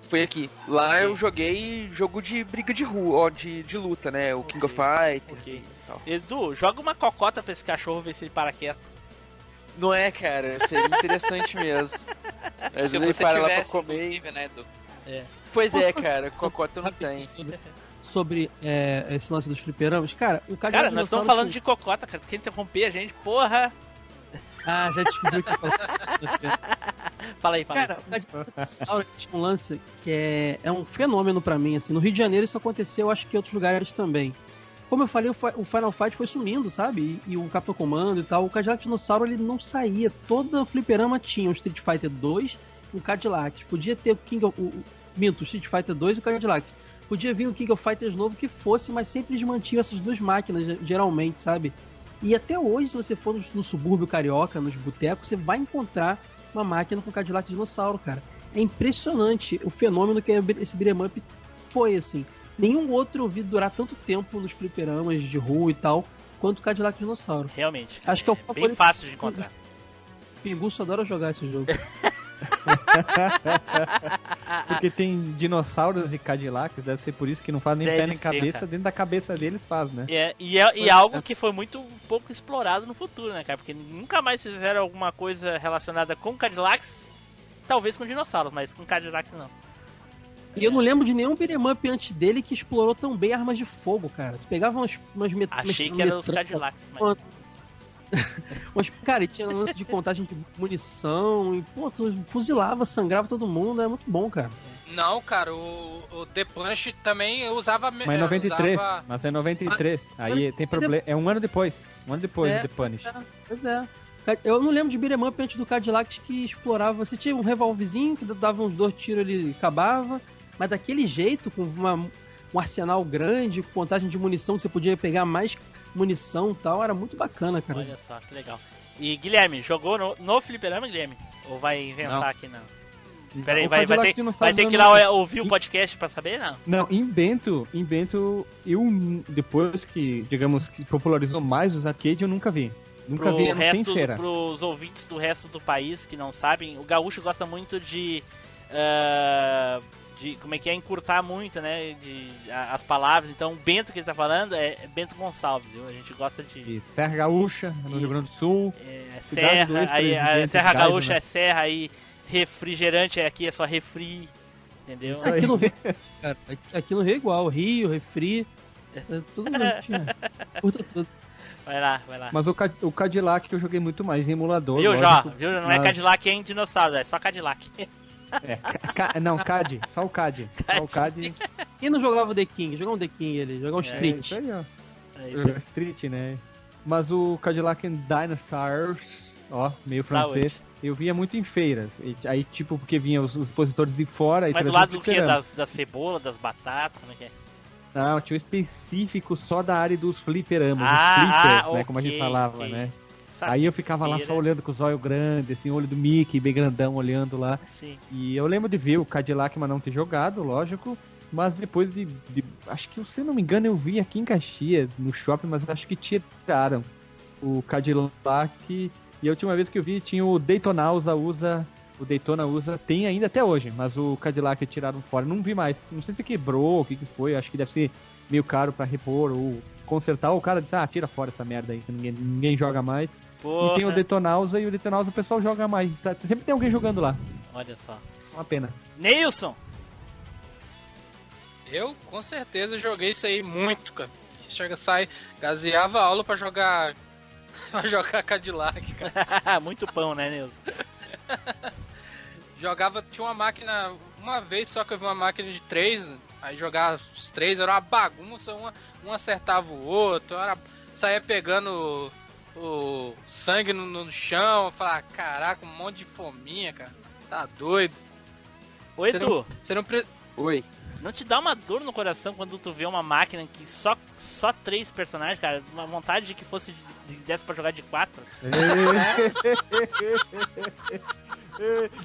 Foi aqui. Lá Ok. eu joguei jogo de briga de rua, ó, de, de luta, né? O King of Fighters Ok. e tal. Edu, joga uma cocota pra esse cachorro ver se ele para quieto. Não é, cara? Seria interessante mesmo. [laughs] Às Se ele você para lá pra tivesse, comer. inclusive, né, Edu? Pois é, cara. Cocota não tem. Sobre é, esse lance dos fliperamas. Cara, o Cara, nós estamos falando tinha- de cocota, cara. Tu quer interromper a gente? Porra! Ah, já descobriu que. [laughs] Fala aí, fala Cara, aí. tinha um lance que é, é um fenômeno pra mim, assim. No Rio de Janeiro isso aconteceu, acho que em outros lugares também. Como eu falei, o, Fi- o Final Fight foi sumindo, sabe? E, e o Capitão Comando e tal. O Cadillac Dinossauro, ele não saía. Todo fliperama tinha um Street Fighter 2 e um Cadillac. Podia ter o King of... O, o, minto, o Street Fighter 2 e o Cadillac. Podia vir o King of Fighters novo que fosse, mas sempre eles mantinham essas duas máquinas, ge- geralmente, sabe? E até hoje, se você for no, no subúrbio carioca, nos botecos, você vai encontrar uma máquina com Cadillac Dinossauro, cara. É impressionante o fenômeno que esse beat'em up foi, assim. Nenhum outro eu vi durar tanto tempo nos fliperamas de rua e tal, quanto o Cadillac Dinossauro. Realmente. Acho que é o bem favorito. fácil de encontrar. Pinguço adora jogar esse jogo. [laughs] Porque tem dinossauros e Cadillacs, deve ser por isso que não faz nem Deve pé nem ser, cabeça, cara. dentro da cabeça deles faz, né? É, e, é, e é algo que foi muito pouco explorado no futuro, né, cara? Porque nunca mais fizeram alguma coisa relacionada com Cadillacs. Talvez com dinossauros, mas com Cadillacs não. E eu não lembro de nenhum beat'em up antes dele que explorou tão bem armas de fogo, cara. Tu pegava umas, umas met Achei que era os Cadillacs, mas... [laughs] Mas, cara, e tinha lance de contagem de munição e, pô, tu fuzilava, sangrava todo mundo, é muito bom, cara. Não, cara, o, o The Punish também usava... Mas é eh, 93, usava- mas é 93. Aí tem problema. É um ano depois. Um ano depois É. do The Punish. Pois é. Eu não lembro de beat'em up antes do Cadillac que explorava. Você tinha um revolvezinho que dava uns dois tiros ele acabava, mas daquele jeito, com uma, um arsenal grande, com contagem de munição, que você podia pegar mais munição e tal, era muito bacana, cara. Olha só, que legal. E Guilherme, jogou no, no fliperama, Guilherme? Ou vai inventar Não. aqui não? Peraí, vai, vai ter, vai ter que ir lá ouvir o podcast pra saber, não? Não, em Bento, em Bento, eu, depois que, digamos, que popularizou mais os arcades, eu nunca vi. Nunca Pro vi, resto, feira. pros ouvintes do resto do país que não sabem, o gaúcho gosta muito de. ah, de como é que é? Encurtar muito, né? De, a- as palavras. Então, o Bento que ele tá falando é, é Bento Gonçalves, viu? A gente gosta de. E Serra Gaúcha, no Isso. Rio Grande do Sul. É, serra, aí, a Serra Gaúcha né? é serra, aí refrigerante aqui é só refri. Entendeu? Isso aí. Aqui no Rio, cara, aqui- no Rio é igual, Rio, Refri, é tudo bonitinho. [laughs] Curta tudo. Vai lá, vai lá. Mas o, o Cadillac que eu joguei muito mais em emulador. Viu, Jó? Viu? Não é Cadillac, é em dinossauro, é só Cadillac. [laughs] É, ca- não, CAD, só o CAD. Só o CAD. Quem não jogava o The King? Jogar um The King ele, jogar um É, Street. aí, Jogar Street, né? Mas o Cadillac and Dinosaurs, ó, meio francês, eu via muito em feiras. E aí, tipo, porque vinha os, os expositores de fora e Mas do lado do que? Das, das cebolas, das batatas, como é que é? Não, tinha um específico só da área dos fliperamas, Ah, dos flippers, ah, né? Como a gente falava, ok. né? Aí eu ficava lá feira, só olhando com os olhos grandes, assim, olho do Mickey bem grandão olhando lá. Sim. E eu lembro de ver o Cadillac, mas não ter jogado, lógico. Mas depois de, de- Acho que, se não me engano, eu vi aqui em Caxias, no shopping, mas acho que tiraram o Cadillac. E a última vez que eu vi tinha o Daytona usa, usa. O Daytona usa, tem ainda até hoje, mas o Cadillac tiraram fora. Não vi mais. Não sei se quebrou, o que, que foi. Acho que deve ser meio caro pra repor ou consertar. O cara disse: Ah, tira fora essa merda aí, que ninguém, ninguém joga mais. Porra, E tem o Detonausa e o Detonausa o pessoal joga mais. Tá- sempre tem alguém jogando lá. olha só. Uma pena. Neilson! Eu, com certeza, joguei isso aí muito, cara. Chega, sai, gaseava a aula pra jogar. [laughs] pra jogar Cadillac, cara. [laughs] Muito pão, né, Neilson? [laughs] Jogava, tinha uma máquina, uma vez só que eu vi uma máquina de três, aí jogava os três, era uma bagunça, uma, um acertava o outro, era, saía pegando o, sangue no, no chão, eu falava, caraca, um monte de fominha, cara. Tá doido. Oi, Você Tu, Você não pre... Oi. não te dá uma dor no coração quando tu vê uma máquina que só, só três personagens, cara? Uma vontade de que fosse de, de desse pra jogar de quatro? [laughs]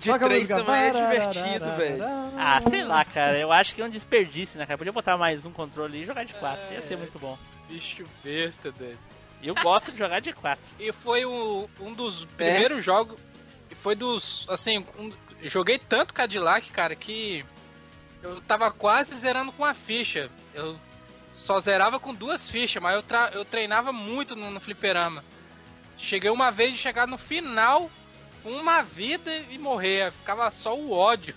De três também é divertido, velho. Ah, sei lá, cara. Eu acho que é um desperdício, né, cara? Podia botar mais um controle e jogar de quatro. Ia ser muito bom. Bicho besta, doido. Eu gosto de jogar de quatro. E foi o- um dos primeiros jogos. E foi dos. Assim, um- joguei tanto Cadillac, cara, que eu tava quase zerando com a ficha. Eu só zerava com duas fichas, mas eu, tra- eu treinava muito no, no fliperama. Cheguei uma vez de chegar no final com uma vida e morrer. Ficava só o ódio.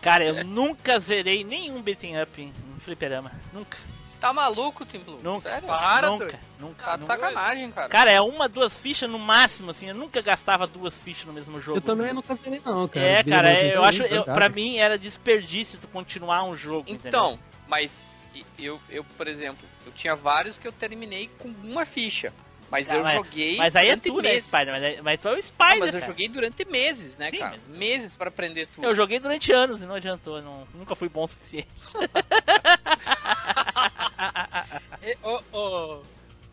Cara, eu nunca zerei nenhum beating up em em fliperama. Nunca, tá maluco, Tim Blue? nunca. Sério? Para, nunca, doido. nunca. Tá de nunca. sacanagem, cara. Cara, é uma, duas fichas no máximo, assim. Eu nunca gastava duas fichas no mesmo jogo. Eu também assim. nunca zerei não, cara. É, cara, up eu aí, acho, eu, pra mim era desperdício tu continuar um jogo, entendeu? Então, mas eu, eu, por exemplo, eu tinha vários que eu terminei com uma ficha. Mas Ah, eu mas- joguei. Mas aí é durante tu, né. Spider? Mas, é- mas tu é o Não, Spider, mas eu cara. joguei durante meses, né, Sim, cara? mas- Meses pra aprender tudo. Eu joguei durante anos e não adiantou, não, nunca fui bom o suficiente. [laughs] [laughs] E, Ô, ô,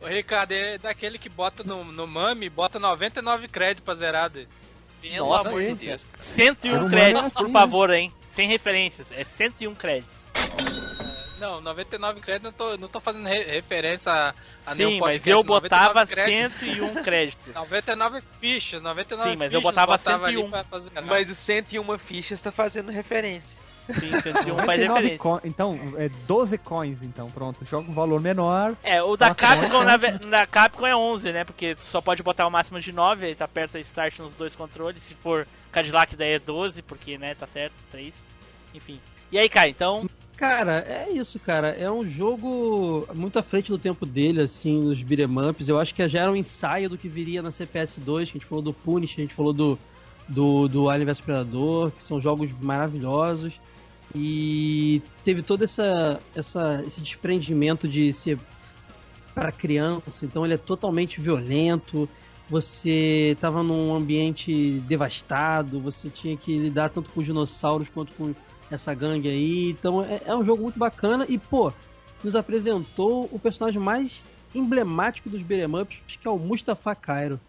ô, Ricardo, é daquele que bota no, no Mami, bota 99 créditos pra zerar. Pelo Nossa, amor de. Deus, cara. 101 Era um créditos, por favor, hein? Sem referências, é 101 créditos. Não, 99 créditos, não tô, não tô fazendo re- referência a, a Sim, nenhum mas podcast. eu 99 botava créditos. 101 [laughs] créditos. 99 fichas, 99 Sim, mas eu fichas botava ali 101. pra fazer- Mas o 101 fichas tá fazendo referência. Sim, 101 faz 99 referência. co- Então, é 12 coins, então, pronto. Joga um valor menor. É, o da Capcom, na, na Capcom é 11, né? Porque tu só pode botar o máximo de 9, aí tu aperta Start nos dois controles. Se for Cadillac, daí é 12, porque, né, tá certo, 3. Enfim. E aí, Kai, então, Cara, é isso, cara. É um jogo muito à frente do tempo dele, assim, nos beat'em ups. Eu acho que já era um ensaio do que viria na CPS 2, que a gente falou do Punish, a gente falou do, do, do Alien vs Predador, que são jogos maravilhosos. E teve todo essa, essa, esse desprendimento de ser para criança, então ele é totalmente violento. Você tava num ambiente devastado, você tinha que lidar tanto com os dinossauros quanto com essa gangue aí. Então é, é um jogo muito bacana e, pô, nos apresentou o personagem mais emblemático dos beat'em ups, que é o Mustafa Cairo.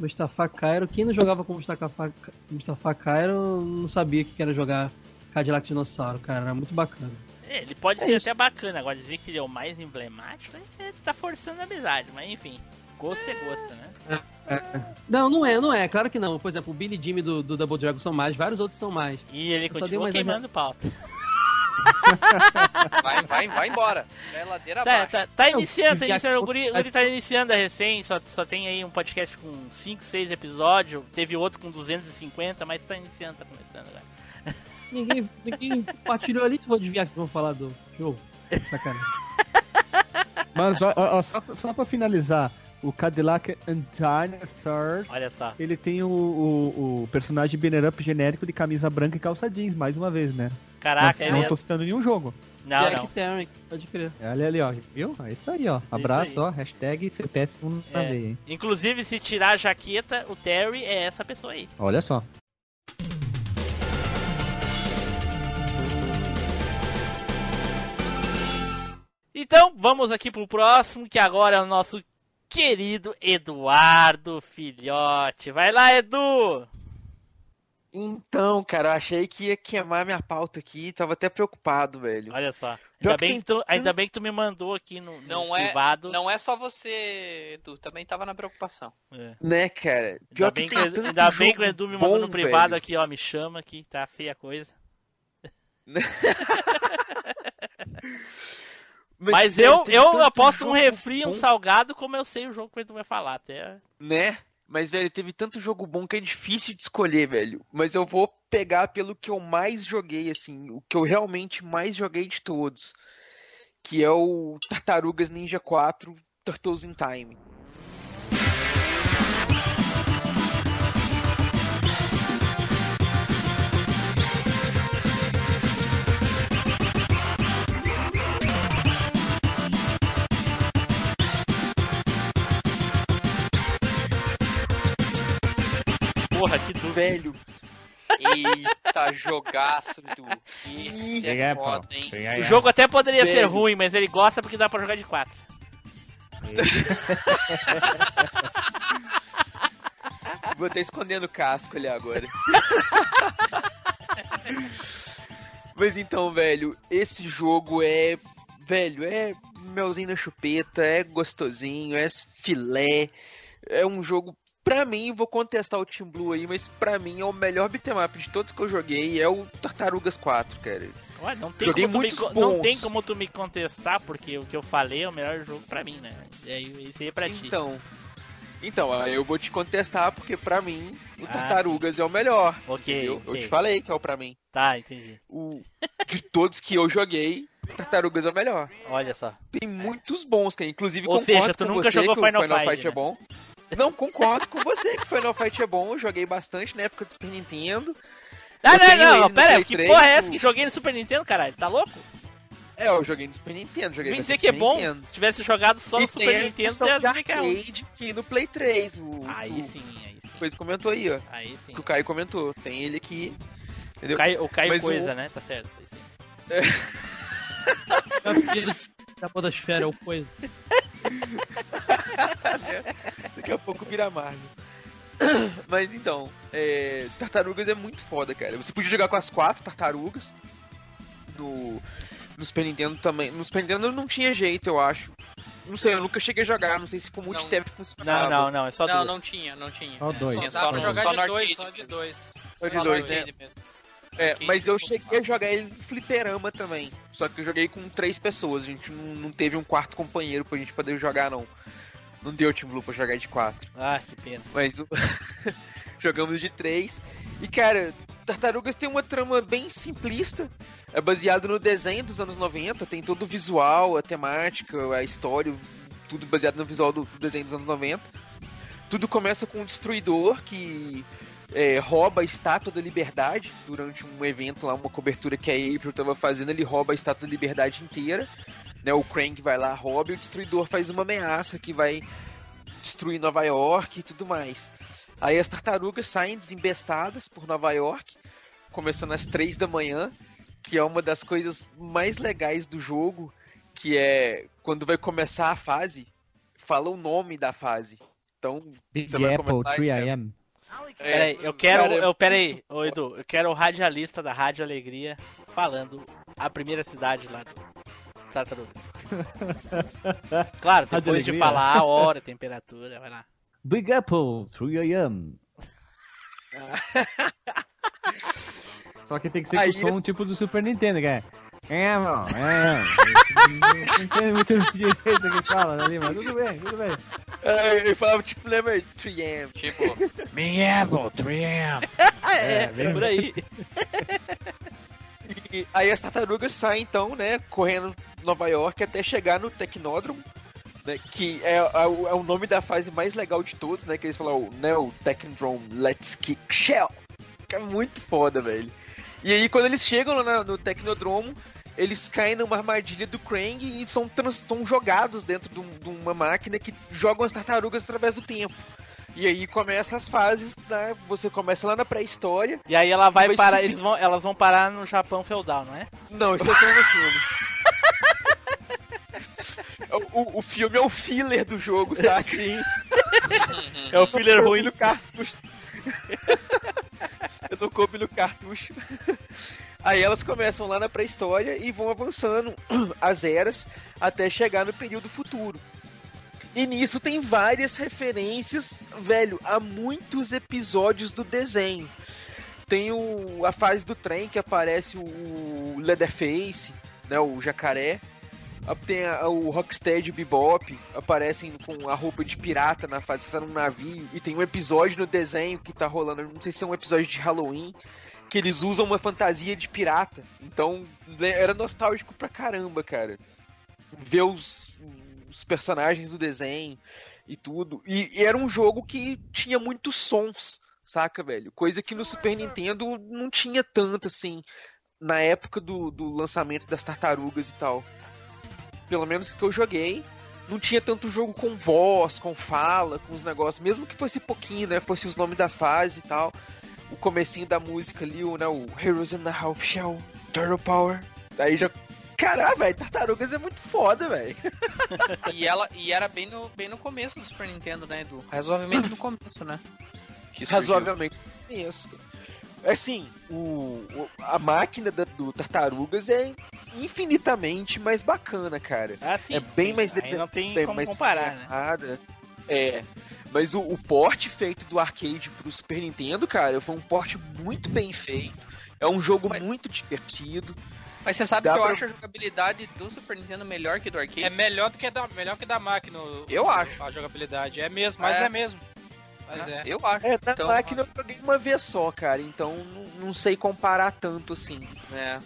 Mustafa Cairo. Quem não jogava com Mustafa, Mustafa Cairo não sabia o que era jogar Cadillac Dinossauro, cara. Era muito bacana. É, ele pode É ser isso. até bacana, agora dizer que ele é o mais emblemático, é, tá forçando a amizade, mas enfim. Gosto é gosto, né? Não, não é, não é. Claro que não. Por exemplo, o Billy Jimmy do, do Double Dragon são mais, vários outros são mais. E ele Eu continua mais queimando pauta. [laughs] [laughs] Vai, vai, vai embora. É ladeira Tá, abaixo. tá, tá iniciando, tá iniciando. O Guri, o Guri tá iniciando a recém, só, só tem aí um podcast com 5, 6 episódios. Teve outro com 250, mas tá iniciando, tá começando agora. Ninguém, ninguém compartilhou ali, tu vou desviar que vocês vão falar do jogo. Sacanagem. Mas ó, ó, só, só pra finalizar, o Cadillac and Dinosaurs, Olha só. ele tem o, o, o personagem banner up genérico de camisa branca e calça jeans, mais uma vez, né? Caraca, não, ele não tô citando nenhum jogo. Não, Jack não. Tarrant, pode crer. Olha ali, ó, viu? É isso aí, ó. Abraço, aí. ó. Hashtag CPS1 na É. veia, hein? Inclusive, se tirar a jaqueta, o Terry é essa pessoa aí. Olha só. Então, vamos aqui pro próximo, que agora é o nosso querido Eduardo Filhote. Vai lá, Edu! Então, cara, eu achei que ia queimar minha pauta aqui, tava até preocupado, velho. Olha só. Ainda que bem tem que, tu, ainda bem que tu me mandou aqui no, no Não é, privado. não é só você, Edu. Também tava na preocupação. É. Né, cara? Ainda, Pior bem que que, tem ainda bem que o Edu me mandou no bom, privado velho. aqui, ó. Me chama que tá feia a coisa. [laughs] [laughs] Mas, velho, eu, eu aposto um refri e um salgado, como eu sei o jogo que Edu vai falar. Até... Né? Mas, velho, teve tanto jogo bom que é difícil de escolher, velho. Mas eu vou pegar pelo que eu mais joguei, assim, o que eu realmente mais joguei de todos. Que é o Tartarugas Ninja 4 Turtles in Time. Porra, que dúvida. Velho, Eita, jogaço do que é pô. foda, hein? O jogo até poderia ser Velho. ruim, mas ele gosta porque dá pra jogar de quatro. Vou até escondendo o casco ali agora. Mas então, velho, esse jogo é. Velho, é melzinho na chupeta, é gostosinho, é filé. É um jogo. Pra mim, vou contestar o Team Blue aí, mas pra mim é o melhor beat'em up de todos que eu joguei. É o Tartarugas 4, cara. Ué, não, tem Joguei como tu me, não tem como tu me contestar, porque o que eu falei é o melhor jogo pra mim, né? E aí, é pra ti. Então. Então, aí eu vou te contestar, porque pra mim, o Ah, Tartarugas é o melhor. Ok, entendeu? Eu ok. te falei que é o pra mim. Tá, entendi. o de todos que eu joguei, Tartarugas é o melhor. Olha só. Tem muitos bons, cara. Inclusive, Ou seja, tu com nunca jogou Final Final Fight, Fight é né? bom. Não, concordo com você que Final Fight é bom. Eu joguei bastante na época do Super Nintendo. Ah, Eu não, não, no pera, Play que 3, porra é essa que joguei no Super Nintendo, caralho? Tá louco? É, eu joguei no Super Nintendo. Joguei Vem dizer que é Super bom. Nintendo. Se tivesse jogado só e no Super Nintendo, ia de arcade que no Play 3. O, Aí o, sim, aí sim. Coisa comentou aí, ó. Aí sim. Que o Caio comentou. Tem ele aqui. Entendeu? O Caio, o Caio coisa, o- né? Tá certo. É [laughs] da podosfera, ou coisa. [laughs] Daqui a pouco vira Marvel. [coughs] Mas então, é, Tartarugas é muito foda, cara. Você podia jogar com as quatro tartarugas. No, no Super Nintendo também. No Super Nintendo não tinha jeito, eu acho. Não sei, eu nunca cheguei a jogar. Não sei se com multitap Não, funcionava. não, não, é só Não, duas. não tinha, não tinha. Só dois. Tinha Dá só pra jogar só de dois, só de dois. Só de dois, né? mesmo. É, mas eu cheguei a jogar ele no fliperama também. Só que eu joguei com três pessoas. A gente não, não teve um quarto companheiro pra gente poder jogar, não. Não deu Team Blue pra jogar de quatro. Ah, que pena. Mas [laughs] jogamos de três. E cara, Tartarugas tem uma trama bem simplista. É baseado no desenho dos anos 90. Tem todo o visual, a temática, a história. Tudo baseado no visual do, do desenho dos anos 90. Tudo começa com um destruidor que é, rouba a estátua da liberdade durante um evento lá, uma cobertura que a April tava fazendo. Ele rouba a estátua da liberdade inteira. Né, o Krang vai lá, rouba e o destruidor faz uma ameaça que vai destruir Nova York e tudo mais. Aí as tartarugas saem desembestadas por Nova York, começando às três da manhã, que é uma das coisas mais legais do jogo, que é quando vai começar a fase, fala o nome da fase. Então, Big Você vai Apple, começar aí, 3am. É, Peraí, eu quero. cara, eu, peraí, ô Edu, eu quero o radialista da Rádio Alegria falando a primeira cidade lá do Tartarugas. [laughs] Claro, Rádio depois de Alegria. falar a hora, a temperatura, vai lá. Big Apple, 3am. [laughs] Só que tem que ser com o som tipo do Super Nintendo, que é. É, mano, é. Não entendo muito direito o que fala ali, mas tudo bem, tudo bem. É, ele falava tipo, lembra 3am. Tipo, Big Apple, 3am. É, bem- por aí. E aí as tartarugas saem então, né, correndo Nova York até chegar no Tecnódromo, né, que é, é o, é o nome da fase mais legal de todos, né, que eles falam, né, o Technodrome Let's Kick Shell, que é muito foda, velho. E aí quando eles chegam lá na- no Tecnodromo, eles caem numa armadilha do Krang e são, trans- são jogados dentro de, um- de uma máquina que jogam as tartarugas através do tempo. E aí começam as fases, né, você começa lá na pré-história, E aí ela vai Vai parar, eles vão, elas vão parar no Japão feudal, não é? Não, isso é só no filme. [laughs] O, o- filme é o filler do jogo, saca? Sim. [laughs] É o filler ruim. no cartucho. [laughs] Eu não coube no cartucho. Aí elas começam lá na pré-história e vão avançando [clears throat] as eras até chegar no período futuro. E nisso tem várias referências, velho, a muitos episódios do desenho. Tem o, a fase do trem que aparece o, Leatherface, né, o jacaré. Tem a- o Rocksteady Bebop aparecem com a roupa de pirata na fase está num navio. E tem um episódio no desenho que tá rolando, não sei se é um episódio de Halloween, que eles usam uma fantasia de pirata. Então né, era nostálgico pra caramba, cara. Ver os, os personagens do desenho e tudo. E, e era um jogo que tinha muitos sons, saca, velho? Coisa que no Super Nintendo não tinha tanto assim. Na época do, do lançamento das tartarugas e tal pelo menos que eu joguei, não tinha tanto jogo com voz, com fala, com os negócios, mesmo que fosse pouquinho, né? Fosse os nomes das fases e tal. O comecinho da música ali, o, né, o Heroes in the Half Shell, Turtle Power. Aí já. Caralho, velho, Tartarugas é muito foda, velho. [laughs] e ela e era bem no, bem no começo do Super Nintendo, né, Edu? Razoavelmente no começo, né? Razoavelmente isso. Assim, o, o- a máquina da- do Tartarugas é infinitamente mais bacana, cara. Ah, sim. é bem sim. mais Aí não tem bem como mais comparar, né? É. Mas o, o porte feito do arcade pro Super Nintendo, cara, foi um porte muito bem feito. É um jogo Mas- muito divertido. Mas você sabe Dá que eu pra- acho a jogabilidade do Super Nintendo melhor que do arcade? É melhor do que da, melhor que da máquina. o- Eu o- acho. A jogabilidade. É mesmo, mas É. é, mesmo. Mas é. Eu acho. É, na Então, máquina eu joguei uma vez só, cara, então não, não sei comparar tanto assim. É.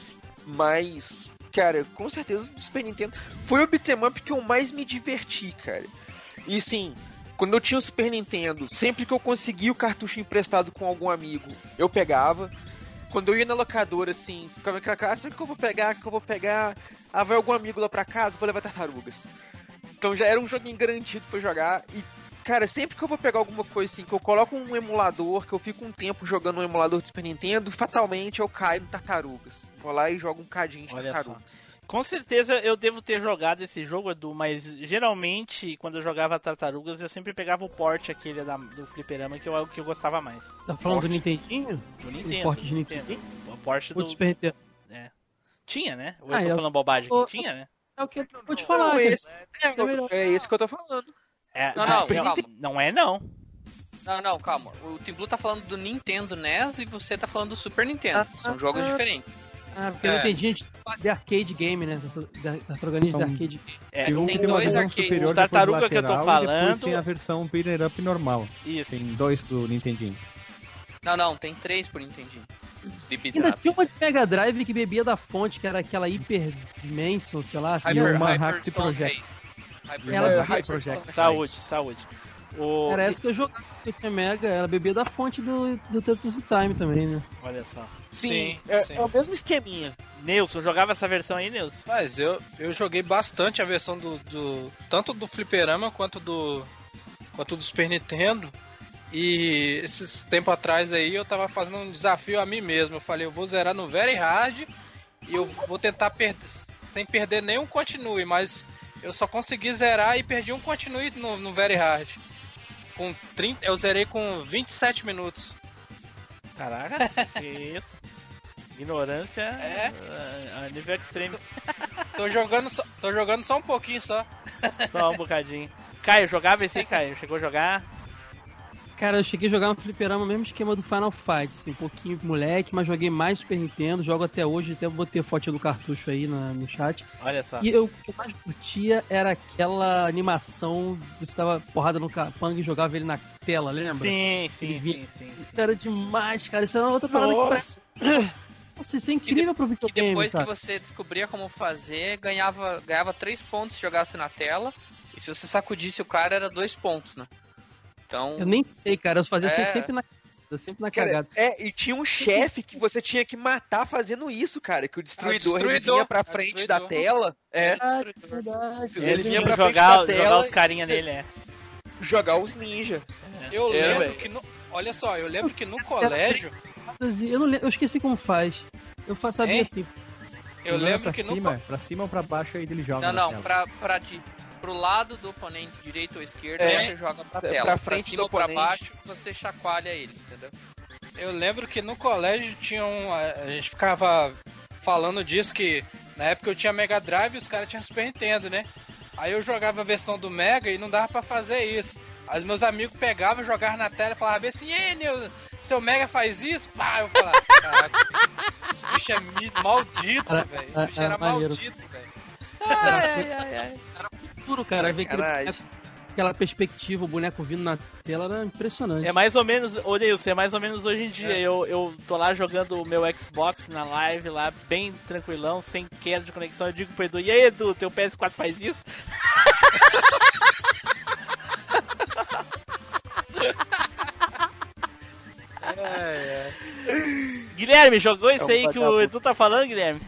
Mas, cara, com certeza o Super Nintendo foi o beat'em up que eu mais me diverti, cara. E sim, quando eu tinha o Super Nintendo, sempre que eu conseguia o cartucho emprestado com algum amigo, eu pegava. Quando eu ia na locadora, assim, ficava naquela casa, sempre que eu vou pegar, que eu vou pegar. Ah, vai algum amigo lá pra casa, vou levar tartarugas. Então já era um joguinho garantido pra eu jogar. E, cara, sempre que eu vou pegar alguma coisa assim, que eu coloco um emulador, que eu fico um tempo jogando um emulador de Super Nintendo, fatalmente eu caio no tartarugas. Vou lá e jogo um cadinho de Olha tartarugas. Com certeza eu devo ter jogado esse jogo, Edu, mas geralmente quando eu jogava Tartarugas eu sempre pegava o porte aquele da- do fliperama que eu, que eu gostava mais. Tá falando do Nintendinho? Do O Nintendo. porte do de Nintendo. O porte do. do Super Nintendo? Tinha, né? Ou Ah, eu tô eu- falando bobagem aqui? Tinha, né? É o que eu vou te falar. Não, esse, é, é melhor. é esse que eu tô falando. É, Não, não, Super calma. Não é não. Não, não, calma. O Tim Blue tá falando do Nintendo NES e você tá falando do Super Nintendo. São jogos ah. diferentes. Ah, porque É. eu entendi de arcade game, né? Tartaruganismo de Então, arcade game. É, Tem um tem que tem uma dois arcades. O tartaruga que eu tô lateral, falando- tem a versão beater up normal. isso. Tem dois pro Nintendinho. Não, não, tem três por Nintendinho. Ainda tinha uma de Mega Drive que bebia da fonte, que era aquela Hyper Dimension, sei lá. assim, Hyper- uma- Hyper- Hyper Project. Ela É, bebia- Hyper Project. Saúde, saúde. O... Era essa que eu jogava no Mega, ela bebia da fonte do, do Tetris Time também, né? Olha só. Sim, Sim, é, sim. é o mesmo esqueminha. Nilson, jogava essa versão aí, Nilson? Mas eu, eu joguei bastante a versão do, do. Tanto do Fliperama quanto do. quanto do Super Nintendo. E esses tempo atrás aí eu tava fazendo um desafio a mim mesmo. Eu falei, eu vou zerar no Very Hard e eu vou tentar perder sem perder nenhum continue, mas eu só consegui zerar e perdi um continue no, no Very Hard. com 30, eu zerei com 27 minutos. Caraca, que isso? Ignorância É. a, a nível extreme. [laughs] Tô jogando só, tô jogando só um pouquinho só. Só um bocadinho. Caio, jogava esse aí, Caio? Chegou a jogar? Cara, eu cheguei a jogar no fliperama, mesmo esquema do Final Fight, assim, um pouquinho moleque, mas joguei mais Super Nintendo, jogo até hoje, até botei a foto do cartucho aí na- no chat. Olha só. E eu, o que eu mais curtia era aquela animação, você dava porrada no capanga e jogava ele na tela, lembra? Sim, sim, sim, sim. Isso era demais, cara, isso era outra parada que parece... Nossa, isso é incrível pro E videogame, depois sabe? que você descobria como fazer, ganhava, ganhava 3 pontos se jogasse na tela. E se você sacudisse o cara, era 2 pontos, né? Então. Eu nem sei, cara, eu fazia assim É. sempre na sempre na Cara, cagada. é, e tinha um chefe que você tinha que matar fazendo isso, cara. Que o destruidor, ele destruidor. vinha pra É frente da tela, é, Ah. Ele Ele vinha pra frente jogar, da tela jogar os carinha nele, é. jogar os ninja. Eu É, lembro velho. que no, olha só, eu lembro que no colégio, Eu, não lembro, eu esqueci como faz. Eu sabia assim. eu é lembro pra que no cima, pra cima ou pra baixo aí ele joga Não, não, pra, pra de, pro lado do oponente, direito ou esquerdo, É. você joga pra Pra tela. frente cima do ou pra baixo, você chacoalha ele, entendeu? Eu lembro que no colégio tinha um. A gente ficava falando disso que na época eu tinha Mega Drive e os caras tinham Super Nintendo, né? Aí eu jogava a versão do Mega e não dava pra fazer isso. Aí os meus amigos pegavam, jogavam na tela e falavam assim, ei, seu Mega faz isso? Pá, eu falava, caraca, esse bicho é maldito, velho. Esse era- bicho era era. Tudo, cara, ver aquele aquela perspectiva, o boneco vindo na tela era impressionante. É mais ou menos, ô Nilson, é mais ou menos hoje em dia. Eu, eu tô lá jogando o meu Xbox na live lá, bem tranquilão, sem queda de conexão. Eu digo pro Edu, e aí Edu, teu PS4 faz isso? [laughs] Guilherme, jogou isso um aí que o. Edu tá falando, Guilherme?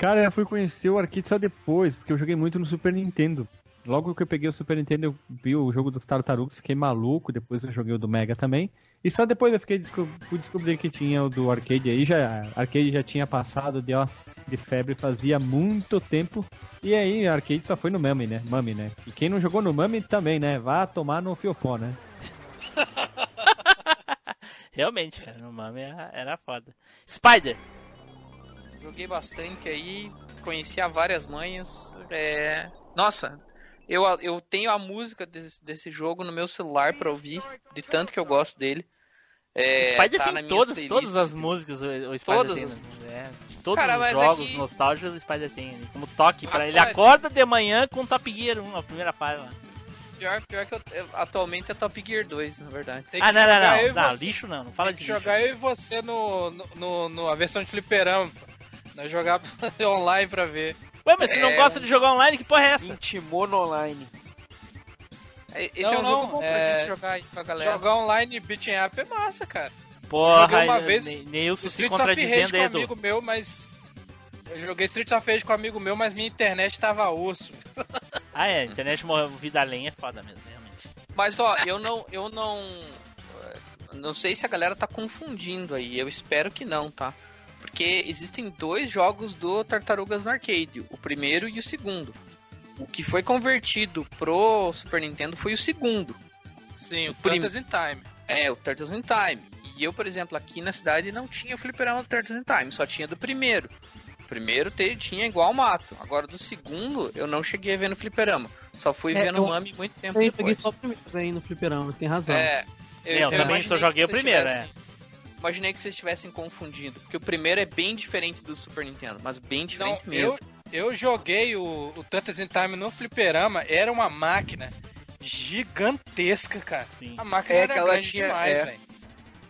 Cara, eu fui conhecer o arcade só depois, porque eu joguei muito no Super Nintendo. Logo que eu peguei o Super Nintendo, eu vi o jogo dos Tartarugas, fiquei maluco, depois eu joguei o do Mega também. E só depois eu fiquei desco- fui descobrir que tinha o do arcade aí, já arcade já tinha passado de, ó, de febre fazia muito tempo. E aí, arcade só foi no Mami, né? Mami, né? E quem não jogou no Mami também, né? Vá tomar no Fiofó, né? [laughs] Realmente, cara, no Mami era foda. Spider, Joguei bastante aí, conheci a várias manhas. É... Nossa, eu, eu tenho a música desse, desse jogo no meu celular pra ouvir, de tanto que eu gosto dele. É, o Spider tá tem todas, todas as músicas, o, o Spider Todas tem. as né? É, todos Cara, os mas jogos aqui- nostálgicos o Spider tem. né? Como toque pra Mas, ele. Acorda de manhã com Top Gear 1, a primeira fase lá. Pior, pior que eu, eu- atualmente é Top Gear 2, na verdade. Tem Ah, não, não, não. Não, você. lixo não, não fala de lixo. jogar eu e você no, no, no, no- a versão de fliperama. Nós jogar [laughs] online pra ver. Ué, mas tu não É, gosta de jogar online? Que porra é essa? Intimou no online. É, Esse Não, é um não, jogo bom pra é- gente jogar aí com a galera. Jogar online beating up é massa, cara. Porra, joguei uma vez Neilson se Street of Rage contradizendo com aí, um Edu. amigo meu, mas. Eu joguei Street of Rage com um amigo meu, mas minha internet tava osso. [laughs] Ah, é, internet movida a lenha é foda mesmo, realmente. Mas ó, eu não, eu não, não sei se a galera tá confundindo aí. Eu espero que não, tá? Porque existem dois jogos do Tartarugas no arcade, o primeiro e o segundo. O que foi convertido pro Super Nintendo foi o segundo. Sim, o Prim- Turtles in Time. É, o Turtles in Time. E eu, por exemplo, aqui na cidade não tinha o fliperama do Turtles in Time, só tinha do primeiro. O primeiro te- tinha igual mato. Agora do segundo eu não cheguei a ver no fliperama. Só fui É, ver no eu- Mami muito tempo Eu peguei depois. só o primeiro aí no fliperama, você tem razão. É, Eu também imaginei só joguei o primeiro, tivessem- Imaginei que vocês estivessem confundindo, porque o primeiro é bem diferente do Super Nintendo, mas bem Não, diferente eu, mesmo. eu joguei o, o Turtles in Time no fliperama, era uma máquina gigantesca, cara. Sim. A máquina É, era que ela grande tinha- demais, é. velho.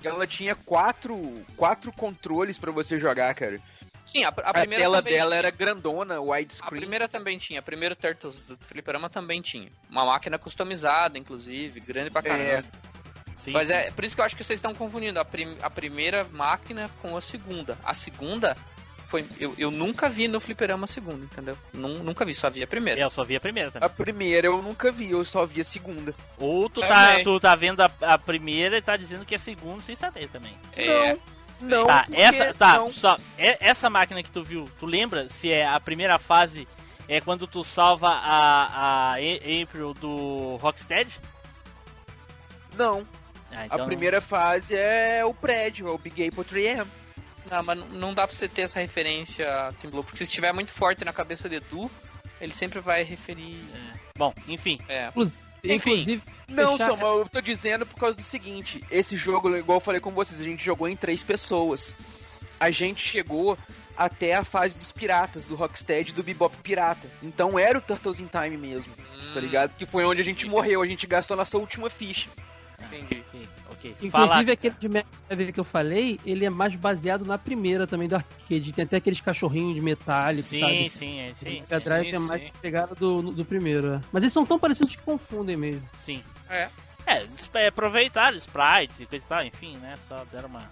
Ela tinha quatro, quatro controles pra você jogar, cara. Sim, a, a A, primeira tela dela tinha. era grandona, A widescreen. primeira também tinha, a primeira Turtles do Fliperama também tinha. Uma máquina customizada, inclusive, grande pra caramba. É. Sim, Mas sim. é por isso que eu acho que vocês estão confundindo a, prim- a primeira máquina com a segunda. A segunda foi. Eu, eu nunca vi no Fliperama a segunda, entendeu? Nun- nunca vi, só vi a primeira. Eu só vi a primeira também. A primeira eu nunca vi, eu só vi a segunda. Ou tu Também. tá, tu tá vendo a, a primeira e tá dizendo que é a segunda sem saber também. É, Não, tá, porque- essa, tá, não. só, é- essa máquina que tu viu, tu lembra se é a primeira fase é quando tu salva a, a April do Rocksteady? Não, Ah, a então- primeira fase é o prédio, é o Big Apple 3M. Não, mas não dá pra você ter essa referência a Team Blue, porque se estiver muito forte na cabeça do Edu, ele sempre vai referir. Bom, enfim. É. Enfim. Inclusive, Não, Samuel, eu tô dizendo por causa do seguinte: esse jogo, igual eu falei com vocês, a gente jogou em três pessoas. A gente chegou até a fase dos piratas, do Rocksteady e do Bebop Pirata. Então era o Turtles in Time mesmo, Hum. tá ligado? Que foi onde a gente morreu, a gente gastou a nossa última ficha. Entendi. Ok, ok. Inclusive, Fala, aquele de Mega Drive que eu falei, ele é mais baseado na primeira também do arcade. Tem até aqueles cachorrinhos de metálico, Sim, sabe? sim, é, O sim, Mega Drive sim, é mais sim. pegada do, do primeiro. é. Mas eles são tão parecidos que confundem mesmo. sim. É. É, é, aproveitaram sprites e coisa e tal, enfim, né? Só deram uma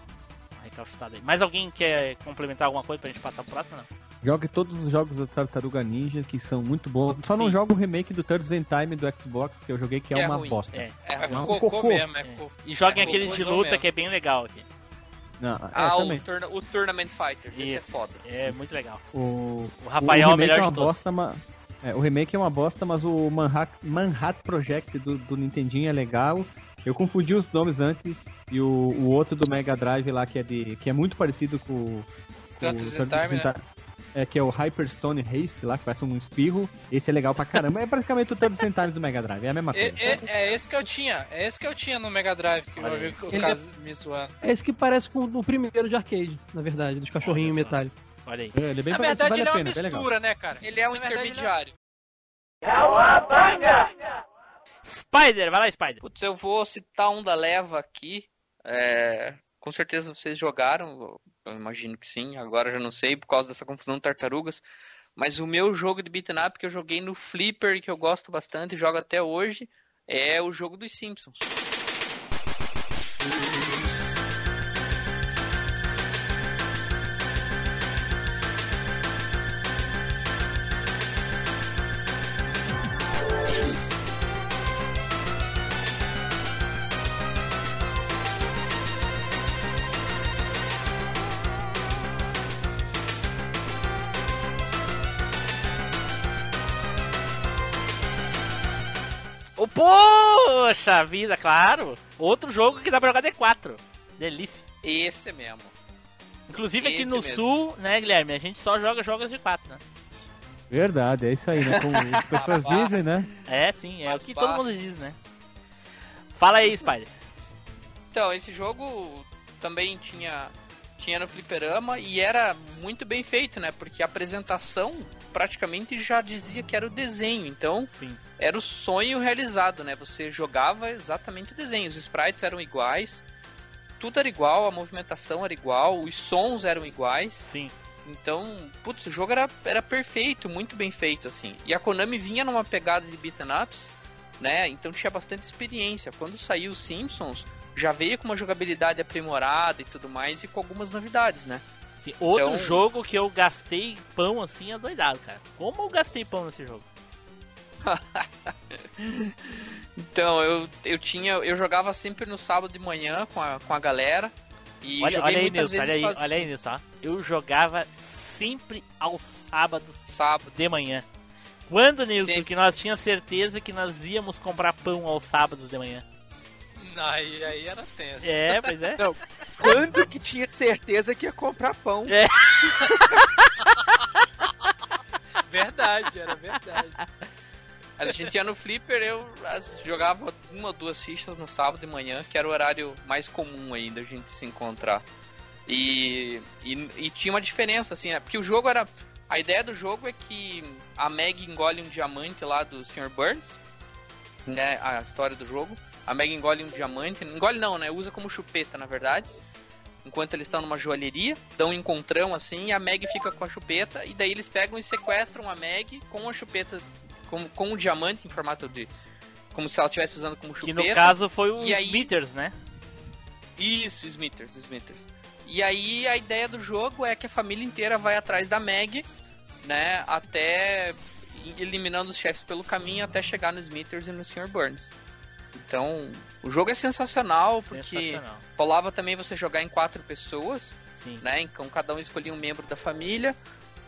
recalchutada aí. Mais alguém quer complementar alguma coisa pra gente passar pro próximo? Não? Jogue todos os jogos da Tartaruga Ninja, que são muito bons. Só não Sim. jogo o remake do Turtles in Time do Xbox, que eu joguei, que é, é uma ruim. bosta. É. É, É Não, cocô, cocô. mesmo, é É. E joguem É, aquele de luta mesmo. que é bem legal aqui. Não, é, Ah, o, turna- o Tournament Fighters, esse é Isso. foda. É muito legal. O, O Rafael é o remake melhor é uma de todos. bosta, mas... É, o remake é uma bosta, mas o Manhattan, Manhattan Project do, do Nintendinho é legal. Eu confundi os nomes antes e o, o outro do Mega Drive lá que é de que é muito parecido com, o- com Turtles in Turtles Time, in né? É que é o Hyperstone Haste lá, que parece um espirro. Esse é legal pra caramba. É praticamente o in Time do Mega Drive, é a mesma É, coisa. é- é esse que eu tinha, é esse que eu tinha no Mega Drive, que Olha eu vi o Ele caso me zoando. É esse que parece com o primeiro de arcade, na verdade, dos cachorrinhos metálicos. Olha aí. É, ele é bem Na parecido, verdade, vale ele a é pena, uma mistura, né, cara? Ele é um Na é- intermediário. Spider, vai lá, Spider. Putz, eu vou citar um da leva aqui. É, com certeza vocês jogaram, eu imagino que sim. Agora já não sei por causa dessa confusão de tartarugas. Mas o meu jogo de beat'em up que eu joguei no Flipper, que eu gosto bastante e jogo até hoje, é o jogo dos Simpsons. Poxa vida, claro. Outro jogo que dá pra jogar D4. Delícia. Esse mesmo. Inclusive aqui Esse no mesmo. sul, né, Guilherme? A gente só joga jogos de 4, né? Verdade, é isso aí, né? Como as [laughs] pessoas dizem, né? É, sim, é Mas o que todo mundo diz, né? Fala aí, Spider. Então, esse jogo também tinha, tinha no fliperama e era muito bem feito, né? Porque a apresentação praticamente já dizia que era o desenho. Então, Sim. era o sonho realizado, né? Você jogava exatamente o desenho. Os sprites eram iguais, tudo era igual, a movimentação era igual, os sons eram iguais. Sim. Então, putz, o jogo era, era perfeito, muito bem feito, assim. E a Konami vinha numa pegada de beat'em ups, né? Então tinha bastante experiência. Quando saiu os Simpsons, já veio com uma jogabilidade aprimorada e tudo mais, e com algumas novidades, né? Sim, Outro Então- jogo que eu gastei pão assim é doidado, cara. Como eu gastei pão nesse jogo? [laughs] Então, eu, eu tinha. Eu jogava sempre no sábado de manhã com a, com a galera. E olha, joguei olha aí, muitas Nilson, olha aí, sozinho. olha aí, Nilson. ó. Eu jogava sempre aos sábados Sábado. de manhã. Quando, Nilson, Sempre. que nós tínhamos certeza que nós íamos comprar pão aos sábados de manhã? Aí, aí era tenso. É, pois é. Não, quando que tinha certeza que ia comprar pão? É. [laughs] Verdade, era verdade. A gente ia no Flipper, eu jogava uma ou duas fichas no sábado de manhã, que era o horário mais comum aí da gente se encontrar. E, e, e tinha uma diferença, assim, né? Porque o jogo era. A ideia do jogo é que a Meg engole um diamante lá do Sr. Burns, né? A história do jogo. A Meg engole um diamante. Engole não, né? Usa como chupeta, na verdade. Enquanto eles estão numa joalheria, dão um encontrão assim, e a Meg fica com a chupeta, e daí eles pegam e sequestram a Meg com a chupeta com, com o diamante em formato de. Como se ela estivesse usando como Que chupeta. no caso foi o aí- Smithers, né? Isso, Smithers, Smithers. E aí a ideia do jogo é que a família inteira vai atrás da Meg, né? Até eliminando os chefes pelo caminho até chegar no Smithers e no Sr. Burns. Então, o jogo é sensacional porque Sensacional. rolava também você jogar em quatro pessoas, Sim. né? Então cada um escolhia um membro da família.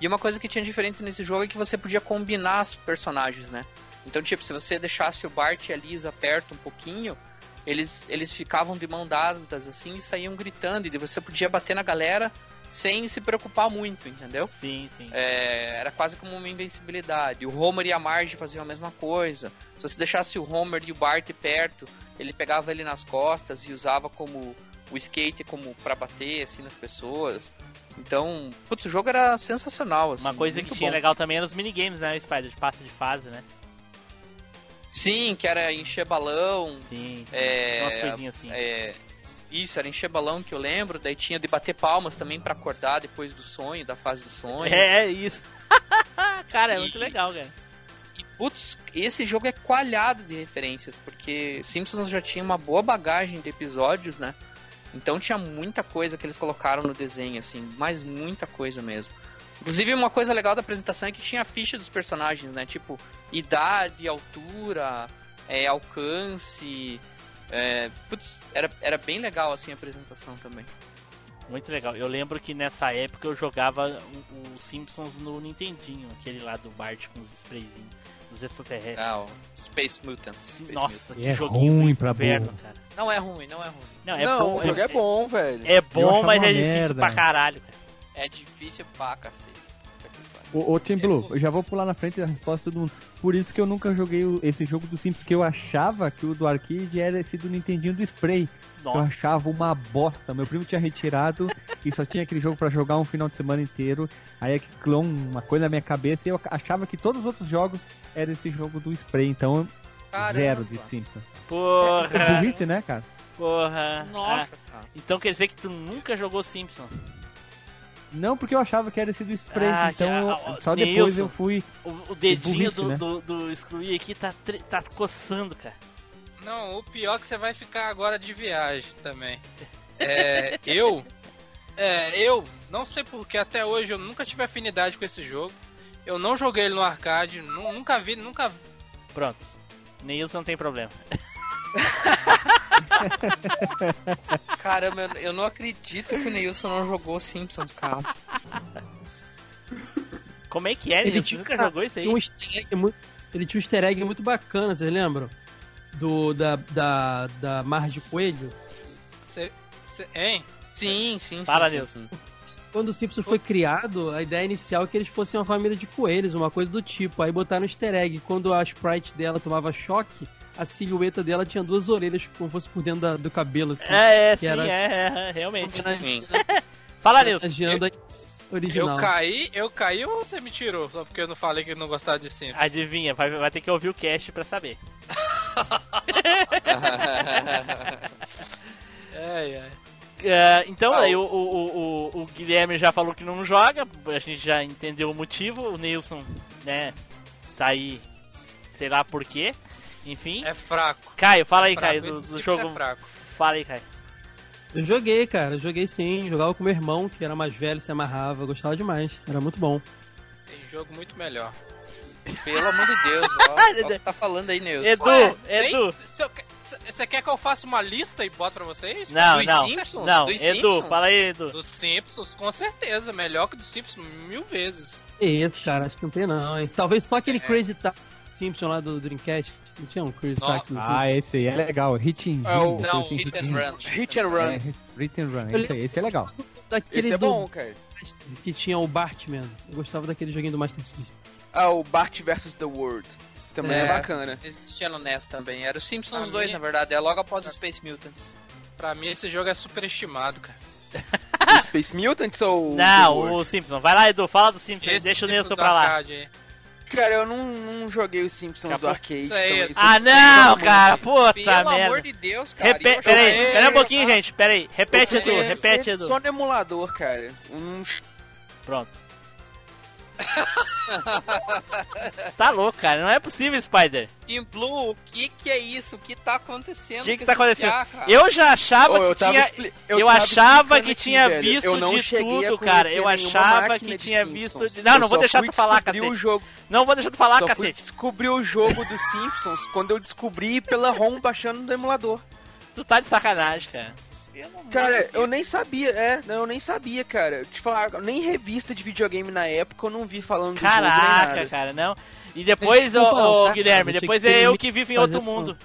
E uma coisa que tinha diferente nesse jogo é que você podia combinar os personagens, né? Então, tipo, se você deixasse o Bart e a Lisa perto um pouquinho, eles, eles ficavam de mão dadas assim e saíam gritando, e você podia bater na galera sem se preocupar muito, entendeu? Sim, sim. É, era quase como uma invencibilidade. O Homer e a Marge faziam a mesma coisa. Se você deixasse o Homer e o Bart perto, ele pegava ele nas costas e usava como o skate como para bater assim nas pessoas. Então, putz, o jogo era sensacional. Assim, Uma coisa que tinha bom. legal também eram os minigames, né, Spider? De passa de fase, né? Sim, que era encher balão. Sim. É, Umas coisinhas assim. é, isso, era encher balão que eu lembro. Daí tinha de bater palmas também pra acordar depois do sonho, da fase do sonho. É, isso. [laughs] cara, é E- muito legal, cara. E, putz, esse jogo é coalhado de referências, porque Simpsons já tinha uma boa bagagem de episódios, né? Então tinha muita coisa que eles colocaram no desenho, assim, mas muita coisa mesmo. Inclusive, uma coisa legal da apresentação é que tinha a ficha dos personagens, né? Tipo, idade, altura, é, alcance. É, putz, era, era bem legal, assim, a apresentação também. Muito legal. Eu lembro que nessa época eu jogava o, o Simpsons no Nintendinho, aquele lá do Bart com os sprayzinhos, dos extraterrestres. Ah, o Space Mutants. Space Nossa, Mutants. esse É joguinho ruim pra inferno, cara. Não é ruim, não é ruim. Não, é não, bom. o jogo é, bom, velho. É bom, mas é uma difícil merda. pra caralho, cara. É difícil pra cacete. Ô, ô Tim Blue, eu já vou pular na frente da resposta de todo mundo. Por isso que eu nunca joguei o- esse jogo do Simpsons, porque eu achava que o do arcade era esse do Nintendinho do Spray. Eu Nossa, achava uma bosta. Meu primo tinha retirado [laughs] e só tinha aquele jogo pra jogar um final de semana inteiro. Aí aquilo uma coisa na minha cabeça e eu achava que todos os outros jogos eram esse jogo do Spray. Então, Caramba. zero de Simpsons. É porra, burrice, né, cara? porra. Nossa, Ah, então quer dizer que tu nunca jogou Simpsons? Não, porque eu achava que era esse do Spray. Ah, então, que- eu- só Nilson. depois eu fui. O, o dedinho burrice, do, né? do, do excluir aqui tá, tá coçando, cara. Não, o pior é que você vai ficar agora de viagem também. É, [laughs] eu. É, eu não sei porque até hoje eu nunca tive afinidade com esse jogo. Eu não joguei ele no arcade, nu- nunca vi, nunca Pronto. Neilson não tem problema. [laughs] [laughs] Caramba, eu- não acredito que o Neilson não jogou Simpsons, cara. Como é que é, Ele Neilson? tinha, Nunca jogou isso aí? tinha um easter egg muito, ele tinha um easter egg muito bacana, vocês lembram? Do, da, da, da Marge Coelho. Cê, cê, hein? Sim, sim, Fala, sim, Nilson. sim. Quando o Simpsons foi criado, a ideia inicial é que eles fossem uma família de coelhos, uma coisa do tipo. Aí botaram um easter egg. Quando a sprite dela tomava choque, a silhueta dela tinha duas orelhas, como fosse por dentro da- do cabelo, assim. É, é, que sim, era- é, é, é, realmente. [laughs] Fala, Nilson. original. Eu caí, eu caí ou você me tirou? Só porque eu não falei que não gostava de sim. Adivinha, vai, vai ter que ouvir o cast pra saber. [laughs] Ai, ai. É, então, Ah, aí o, o, o, o- o Guilherme já falou que não joga, a gente já entendeu o motivo, o Nilson, né, tá aí, sei lá por quê, enfim. É fraco. Caio, fala aí, fraco. Caio, do, do jogo. É fraco. Fala aí, Caio. Eu joguei, cara. Eu joguei sim. Jogava com meu irmão, que era mais velho, se amarrava. Eu gostava demais. Era muito bom. Tem jogo muito melhor. Pelo amor de Deus, ó, [laughs] ó o que você tá falando aí, Nilson. Edu, Ué, Edu. Você quer que eu faça uma lista e bote pra vocês? Não, Dos não, Simpsons? não, Dos Edu, Simpsons? fala aí, Edu. Dos Simpsons, com certeza. Melhor que dos Simpsons mil vezes. Isso, cara. Acho que não tem não, hein. Talvez só aquele É. Crazy Simpson lá do Dreamcast. Não tinha um Nossa. Taxi do Ah, esse aí é legal. Hit and É o- Run, Não, assim, Hit and and- Run. Hit and Run. É, Hit and Run, esse, aí, esse é legal. Daquele Esse é do bom, cara. que tinha o Bartman. Eu gostava daquele joguinho do Master System. Ah, o Bart vs The World. Também é, É. bacana. Existia no NES também. Era o Simpsons Pra 2, mim- na verdade. É logo após o Space Mutants. Pra mim esse jogo é superestimado, cara. [laughs] O Space Mutants ou Não, o Simpson. Vai lá, Edu, fala do Simpson, Esse deixa o Simpsons Nilson pra lá. arcade. Cara, eu não, não joguei os Simpsons Acabou. do arcade. Isso aí, então isso Ah, não, cara, puta Pelo amor merda. de Deus, cara. Repe eu pera aí, joguei- pera aí um pouquinho, gente, pera aí. Repete, Edu, joguei repete, Edu. Só no emulador, cara. Um Pronto. [laughs] tá louco, cara, não é possível, Spider. Team Blue, o que que é isso? O que tá acontecendo? O que que tá acontecendo? piá, cara? Eu já achava Oh, eu que tava tinha. expli- Eu, tava achava que aqui, tinha velho. visto eu não de tudo, cara. Eu achava que tinha Simpsons. visto. de- Não, não Eu vou deixar tu falar, cacete. o jogo. Não vou deixar tu falar, Só cacete. descobrir o jogo dos Simpsons quando eu descobri pela ROM baixando no emulador. Tu tá de sacanagem, cara. Cara, eu nem sabia, é, não, eu nem sabia, cara. Te falar, nem revista de videogame na época eu não vi falando nem Caraca, nada. cara, não. E depois, ô, ô, tá, Guilherme, cara, depois é eu que vivo em outro mundo.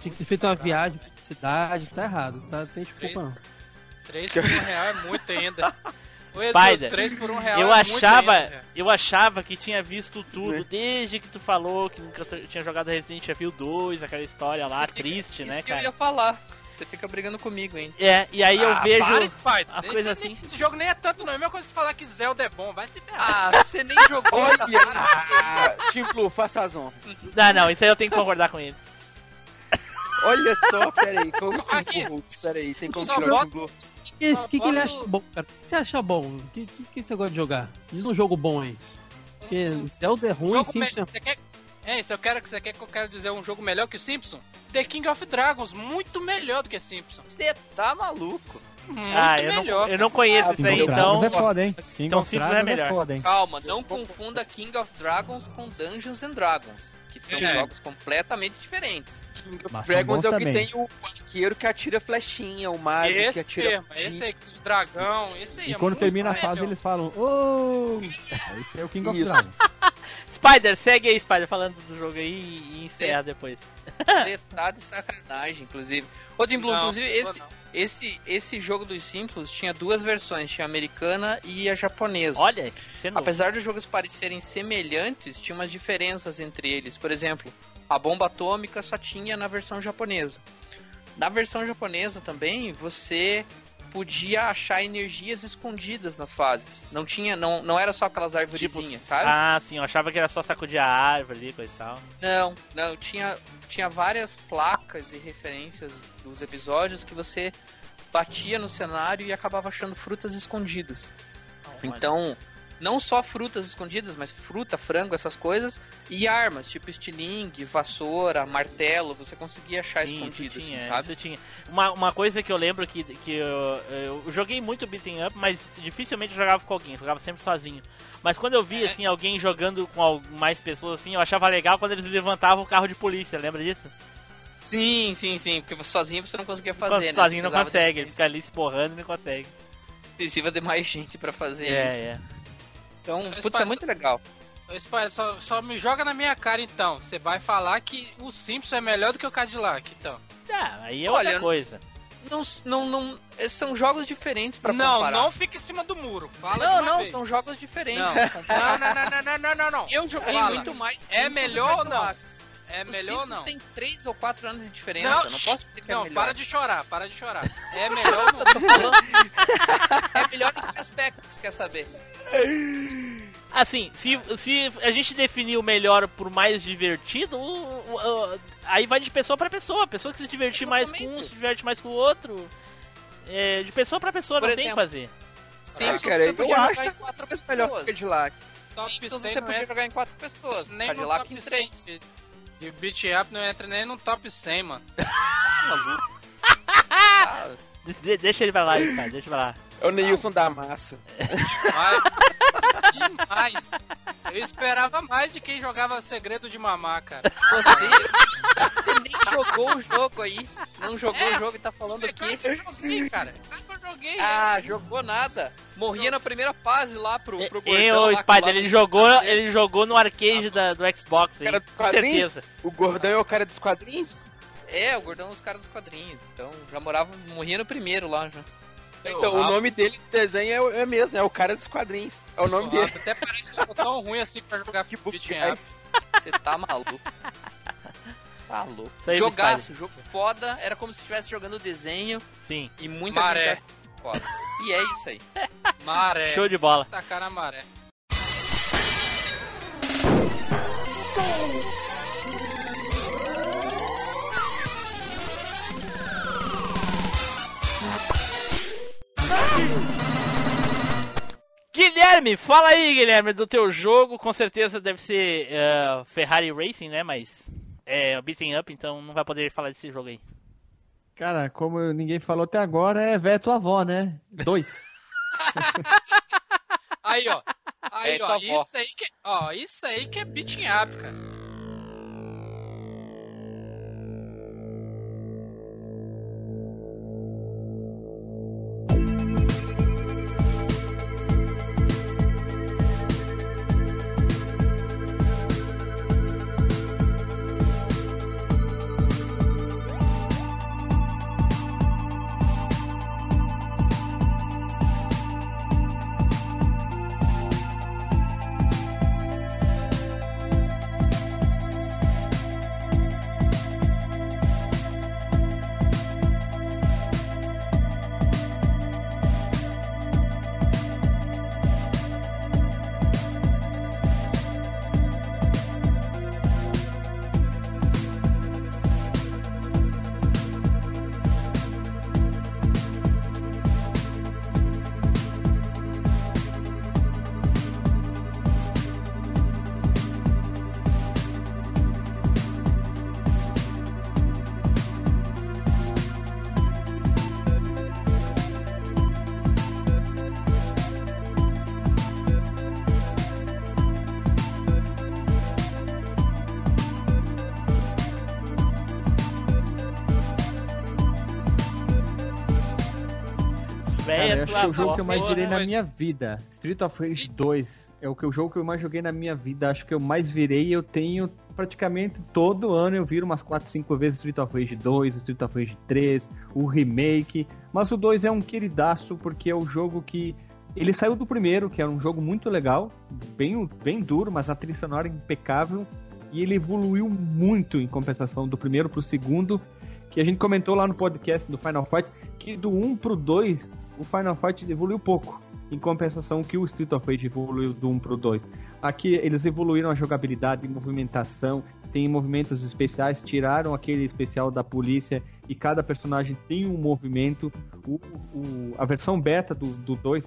Tinha que ter feito uma viagem cidade, tá errado, tá? Tem desculpa não. 3 por 1 real é muito ainda. Spider, 3 por 1 real Eu é muito achava, ainda, eu achava que tinha visto tudo Né? desde que tu falou que nunca tinha jogado Resident Evil 2, aquela história lá, fica- triste, Isso né, que eu cara? ia falar. Você fica brigando comigo, hein? É, e aí eu Ah, vejo para, Spider. a Esse coisa nem- assim. Esse jogo nem é tanto, não. É a mesma coisa que falar que Zelda é bom. Vai se ferrar. Ah, você nem [laughs] jogou. Olha, ah, Blue, faça as honras. Não, não, isso aí eu tenho que concordar com ele. Olha só, peraí, como Aqui. Peraí, tem como Só tirar o que, que, que ele acha bom, cara? O que você acha bom? O que, que, que você gosta de jogar? Diz um jogo bom aí. Porque Zelda é ruim, Simpsons Você quer... É isso, eu quero que você quer que eu quero dizer um jogo melhor que o Simpson? The King of Dragons, muito melhor do que Simpson. Você tá maluco? Muito ah, eu melhor. não, eu não conheço isso aí, então. é foda, hein? King então of Simpsons é Dragons melhor. foda, hein? Calma, não confunda King of Dragons com Dungeons and Dragons, que são É. jogos completamente diferentes. Mas são Dragons é o que também. tem o arqueiro que atira flechinha, o mago que Esse atira. mesmo, esse aí, dos dragão, esse aí. E é quando termina a fase, eles falam, oh! Esse é o King of Isso. Dragons. [laughs] Spider, segue aí, Spider, falando do jogo aí e encerra depois. [laughs] Tá de sacanagem, inclusive. Ô, Tim Blue, Não, inclusive, não, esse, não. esse, esse jogo dos Simpsons tinha duas versões, tinha a americana e a japonesa. Olha, você não. Apesar dos jogos parecerem semelhantes, tinha umas diferenças entre eles. Por exemplo, a bomba atômica só tinha na versão japonesa. Na versão japonesa também, você podia achar energias escondidas nas fases. Não tinha, não, não era só aquelas arvorezinhas, sabe? Ah, sim, eu achava que era só sacudir a árvore ali, coisa e tal. Não, não, tinha, tinha várias placas e referências dos episódios que você batia no cenário e acabava achando frutas escondidas. Então, não só frutas escondidas, mas fruta, frango, essas coisas, e armas, tipo estilingue, vassoura, martelo, você conseguia achar Sim, escondido, tinha, assim, sabe? tinha. Uma, uma coisa que eu lembro que, que eu, eu joguei muito beating up, mas dificilmente eu jogava com alguém, eu jogava sempre sozinho. Mas quando eu vi É. assim alguém jogando com mais pessoas assim, eu achava legal quando eles levantavam o carro de polícia, lembra disso? Sim, sim, sim, porque sozinho você não conseguia fazer, né? sozinho Você não consegue, de- ele fica ali se porrando e não consegue. Precisa de mais gente pra fazer É, isso. é. Então, Mas putz, é muito legal. Spider, só, só me joga na minha cara então. Você vai falar que o Simpson é melhor do que o Cadillac, então. Ah, aí é Olha, outra coisa. Não, não, não, são jogos diferentes pra não, comparar. não fica em cima do muro. Fala Não, não, vez. são jogos diferentes. Não. [laughs] Não, não, não, não, não, não, não, não. Eu joguei Fala. muito mais. É Simpsons melhor do ou não? É melhor ou não? tem 3 ou 4 anos de diferença. Não, Não, não posso dizer que é Não, melhor. para de chorar, para de chorar. [laughs] É melhor ou não? [laughs] É melhor em que aspecto que você quer saber? Assim, se, se a gente definir o melhor por mais divertido, o- o- o- aí vai de pessoa pra pessoa. A pessoa que se divertir mais com um, se diverte mais com o outro. É, de pessoa pra pessoa, Por não tem o que exemplo, fazer. Simpsons cara, você eu podia acho jogar em que 4 Mas melhor que o pessoas. Cadillac. Top Simpsons 100 você podia entra jogar em 4 pessoas. nem Cadillac em 100. 3. E o Beat Up não entra nem no top 100, mano. Ah, [laughs] De- deixa ele pra lá, cara, deixa pra lá. É o Neilson da massa. Mas, [laughs] demais. Eu esperava mais de quem jogava Segredo de Mamar, cara. você, você nem jogou o jogo aí. Não jogou É. o jogo e tá falando É aqui. que eu joguei, cara. É eu joguei. Ah, jogou nada. Morria na primeira fase lá pro, pro E, gordão. Spider, lá ele jogou, ele jogou no arcade da, do Xbox aí, Cara do com certeza. O gordão é o cara dos quadrinhos? É, o gordão dos caras dos quadrinhos. Então, já morava, morria no primeiro lá já. Então, o nome dele de desenho é, o- é mesmo, é o cara dos quadrinhos. É o nome dele. Até parece que eu tô tão ruim assim pra jogar Que Beat bugai. Up. Você tá maluco. Tá louco. Jogaço, jogo foda. Era como se estivesse jogando desenho Sim, e muita Maré. gente foda. E é isso aí. [laughs] Maré. show de bola. Tacar na maré. Guilherme, fala aí, Guilherme, do teu jogo. Com certeza deve ser eh, Ferrari Racing, né? Mas é beating up, então não vai poder falar desse jogo aí. Cara, como ninguém falou até agora, é Veto Avó, né? Dois. [laughs] Aí, ó. Aí, É, ó. tua avó. Isso aí que, ó, isso aí que é beating up, cara. Véia Cara, eu acho que é o jogo que eu mais avó. virei na mas- minha vida. Street of Rage 2 é o que o jogo que eu mais joguei na minha vida. Acho que eu mais virei eu tenho praticamente todo ano eu viro umas 4, 5 vezes Street of Rage 2, Street of Rage 3, o remake. Mas o 2 é um queridaço porque é o jogo que ele saiu do primeiro, que era um jogo muito legal, bem, bem duro, mas a trilha sonora impecável. E ele evoluiu muito em compensação do primeiro pro segundo, que a gente comentou lá no podcast do Final Fight, que do 1 pro 2, o Final Fight evoluiu pouco. Em compensação que o Street of Rage evoluiu do 1 pro 2. Aqui eles evoluíram a jogabilidade, movimentação, tem movimentos especiais, tiraram aquele especial da polícia e cada personagem tem um movimento. O, o- a versão beta do 2 do dois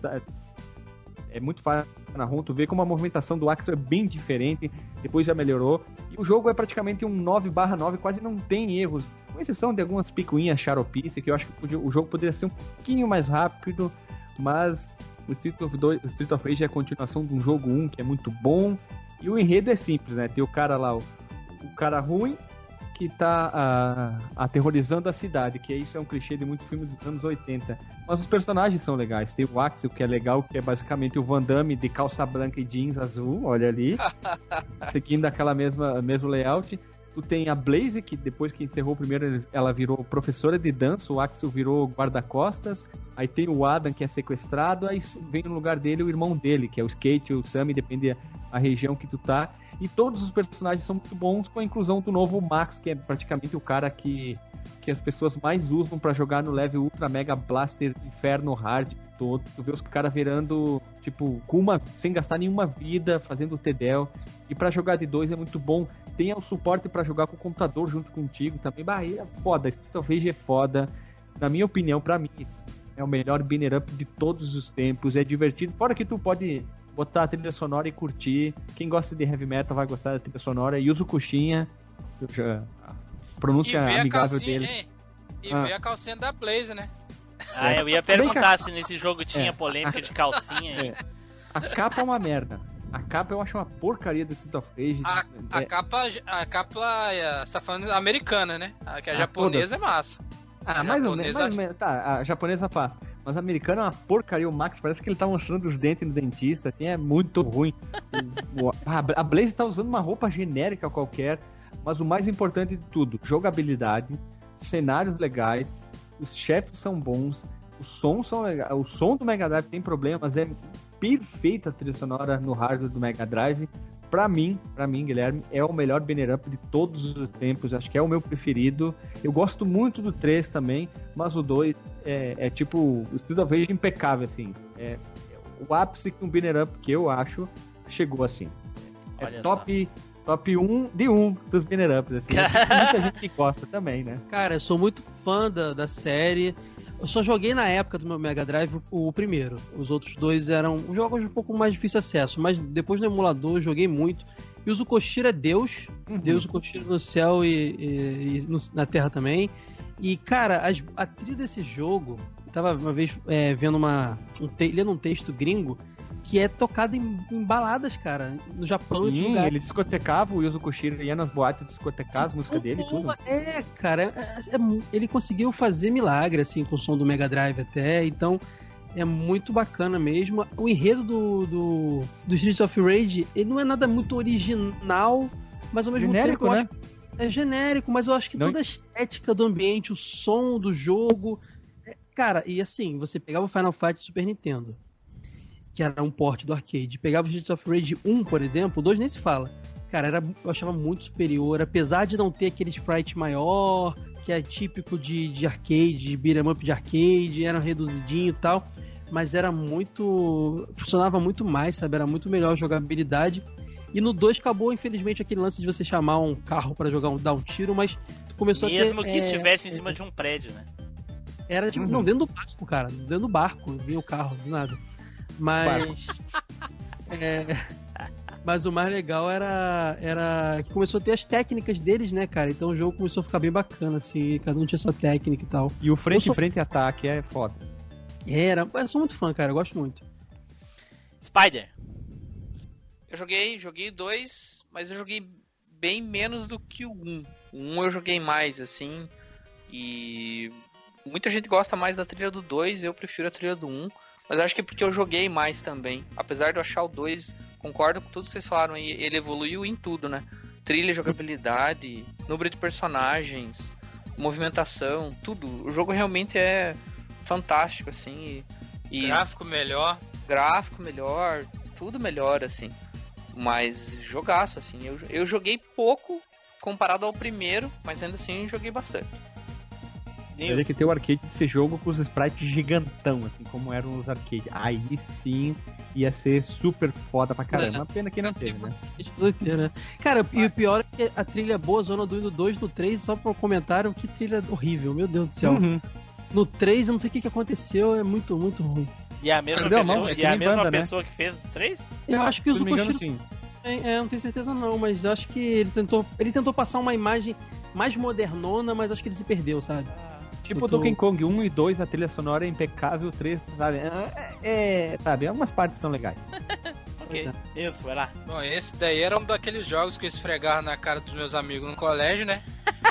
é muito fácil na ROM, tu vê como a movimentação do Axel é bem diferente, depois já melhorou. E o jogo é praticamente um 9 9 quase não tem erros, com exceção de algumas picuinhas xaropice, que eu acho que o jogo poderia ser um pouquinho mais rápido, mas o Street of, 2, o Street of Rage é a continuação de um jogo 1 que é muito bom, e o enredo é simples, né? Tem o cara lá, o, o cara ruim, que tá ah, aterrorizando a cidade, que isso é um clichê de muitos filmes dos anos 80. Mas os personagens são legais. Tem o Axel, que é legal, que é basicamente o Van Damme de calça branca e jeans azul, olha ali. [laughs] seguindo aquela mesma mesmo layout. Tu tem a Blaze, que depois que encerrou o primeiro, ela virou professora de dança, o Axel virou guarda-costas. Aí tem o Adam, que é sequestrado, aí vem no lugar dele o irmão dele, que é o Skate, o Sammy, depende da região que tu tá. E todos os personagens são muito bons, com a inclusão do novo Max, que é praticamente o cara que, que as pessoas mais usam pra jogar no level Ultra Mega Blaster Inferno Hard todo. Tu vê os caras virando, tipo, com uma, sem gastar nenhuma vida, fazendo o Tedel. E pra jogar de dois é muito bom. Tem o suporte pra jogar com o computador junto contigo também. Bah, é foda, Street of Rage é foda. Na minha opinião, pra mim, é o melhor binner up de todos os tempos. É divertido. Fora que tu pode botar a trilha sonora e curtir. Quem gosta de heavy metal vai gostar da trilha sonora. E usa o coxinha. Eu já- pronúncia amigável dele. E Ah. ver a calcinha da Blaze, né? Ah, eu ia perguntar se nesse jogo tinha É. polêmica de calcinha aí. É. A capa é uma merda. A capa eu acho uma porcaria do Street of Rage. A, a É- capa, a capa, é, você tá falando americana, né? A que a Ah, japonesa todas. é massa. Ah, A mais ou, menos, japonesa- mais ou menos. Tá, a japonesa passa. Mas a americana é uma porcaria. O Max parece que ele tá mostrando os dentes no dentista. Assim, é muito ruim. O- a a Blaze tá usando uma roupa genérica qualquer. Mas o mais importante de tudo: jogabilidade, cenários legais, os chefes são bons, os sons são legais. O som do Mega Drive tem problema, mas é perfeita a trilha sonora no hardware do Mega Drive. Pra mim, pra mim, Guilherme, é o melhor banner up de todos os tempos. Acho que é o meu preferido. Eu gosto muito do 3 também, mas o 2 é, é tipo o Street of Rage impecável, assim. É, o ápice que um banner up que eu acho chegou assim. É Olha top, top 1 de 1 dos banner ups, assim. Tem muita gente que gosta também, né? Cara, eu sou muito fã da, da série. Eu só joguei na época do meu Mega Drive o, primeiro. Os outros dois eram jogos um pouco mais difícil acesso, mas depois no emulador eu joguei muito. E o Zukoshiro é Deus, Uhum. Deus Zukoshiro no céu e, e- e no- na Terra também. E cara, as- a trilha desse jogo, eu tava uma vez é, vendo uma. Um te, lendo um texto gringo que é tocado em, em baladas, cara, no Japão Sim, lugares. ele discotecava, o Yuzo Koshiro ia nas boates discotecar as músicas dele e tudo. É, cara, é- é mu- ele conseguiu fazer milagre, assim, com o som do Mega Drive até, então é muito bacana mesmo. O enredo do, do, do Streets of Rage, ele não é nada muito original, mas ao mesmo Genérico, tempo né? é genérico, mas eu acho que Não- toda a estética do ambiente, o som do jogo. é- Cara, e assim, você pegava o Final Fight Super Nintendo, que era um port do arcade, pegava o Streets of Rage 1, por exemplo, o 2 nem se fala. Cara, era, eu achava muito superior, apesar de não ter aquele sprite maior, que é típico de, de arcade, de beat'em up de arcade, era reduzidinho e tal, mas era muito. funcionava muito mais, sabe? Era muito melhor a jogabilidade. E no 2 acabou, infelizmente, aquele lance de você chamar um carro pra jogar um, dar um tiro, mas tu começou Mesmo a ter. que é, estivesse em cima de um prédio, né? Era tipo, Uhum. não, dentro do barco, cara. Dentro do barco, vinha o carro, do nada. Mas. [laughs] é, mas o mais legal era, era que começou a ter as técnicas deles, né, cara? Então o jogo começou a ficar bem bacana, assim, cada um tinha sua técnica e tal. E o frente Eu sou- frente ataque é foda. Era, eu sou muito fã, cara, eu gosto muito. Spider. Eu joguei, joguei dois, mas eu joguei bem menos do que o um. O um eu joguei mais, assim. E muita gente gosta mais da trilha do 2, eu prefiro a trilha do 1. Mas acho que é porque eu joguei mais também. Apesar de eu achar o 2, concordo com tudo que vocês falaram aí, ele evoluiu em tudo, né? Trilha, jogabilidade, número de personagens, movimentação, tudo. O jogo realmente é fantástico, assim. E, e Gráfico melhor. gráfico melhor, tudo melhor, assim. Mas jogaço, assim. Eu, eu joguei pouco comparado ao primeiro, mas ainda assim joguei bastante. Teria que ter o arcade desse jogo com os sprites gigantão, assim, como eram os arcades. Aí sim ia ser super foda pra caramba. Uma pena que não teve, né? [laughs] Doideira, né? Cara, e o pior é que a trilha é boa, Zona do 1 no 2, no 3, só por comentário, que trilha horrível, meu Deus do céu. Uhum. No 3, eu não sei o que, que aconteceu, é muito, muito ruim. E a mesma Perdeu a pessoa, mão, é e que a mesma banda, né? pessoa que fez o 3? Eu acho que o não Zukoshiro sim. É, é, não tenho certeza não, mas acho que ele tentou, ele tentou passar uma imagem mais modernona, mas acho que ele se perdeu, sabe? Tipo tô- Donkey Kong 1 e 2, a trilha sonora é impecável, o 3, sabe? É, é, sabe, algumas partes são legais. [laughs] Ok, isso, vai lá. Bom, esse daí era um daqueles jogos que eu esfregava na cara dos meus amigos no colégio, né?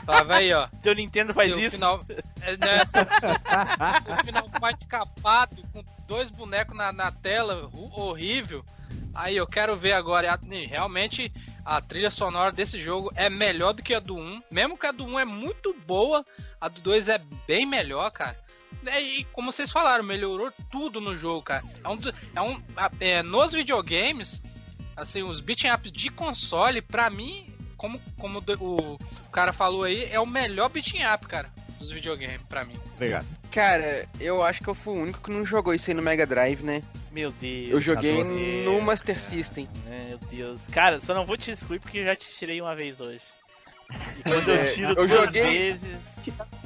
Falava aí, ó. [laughs] Teu Nintendo faz seu isso? Final, é, né, seu, seu, seu final fight capado, com dois bonecos na, na tela, horrível. Aí eu quero ver agora. Realmente a trilha sonora desse jogo é melhor do que a do 1. Mesmo que a do 1 é muito boa, a do 2 é bem melhor, cara. É, E como vocês falaram, melhorou tudo no jogo, cara. É um, é um, é, nos videogames, assim, os beat'em ups de console, pra mim, como, como do- o, o cara falou aí, é o melhor beat'em up, cara, dos videogames, pra mim. Obrigado. Cara, eu acho que eu fui o único que não jogou isso aí no Mega Drive, né? Meu Deus. Eu joguei adorei, no Master cara. System. Meu Deus. Cara, só não vou te excluir porque eu já te tirei uma vez hoje. E [laughs] quando eu É, tiro eu duas joguei- vezes.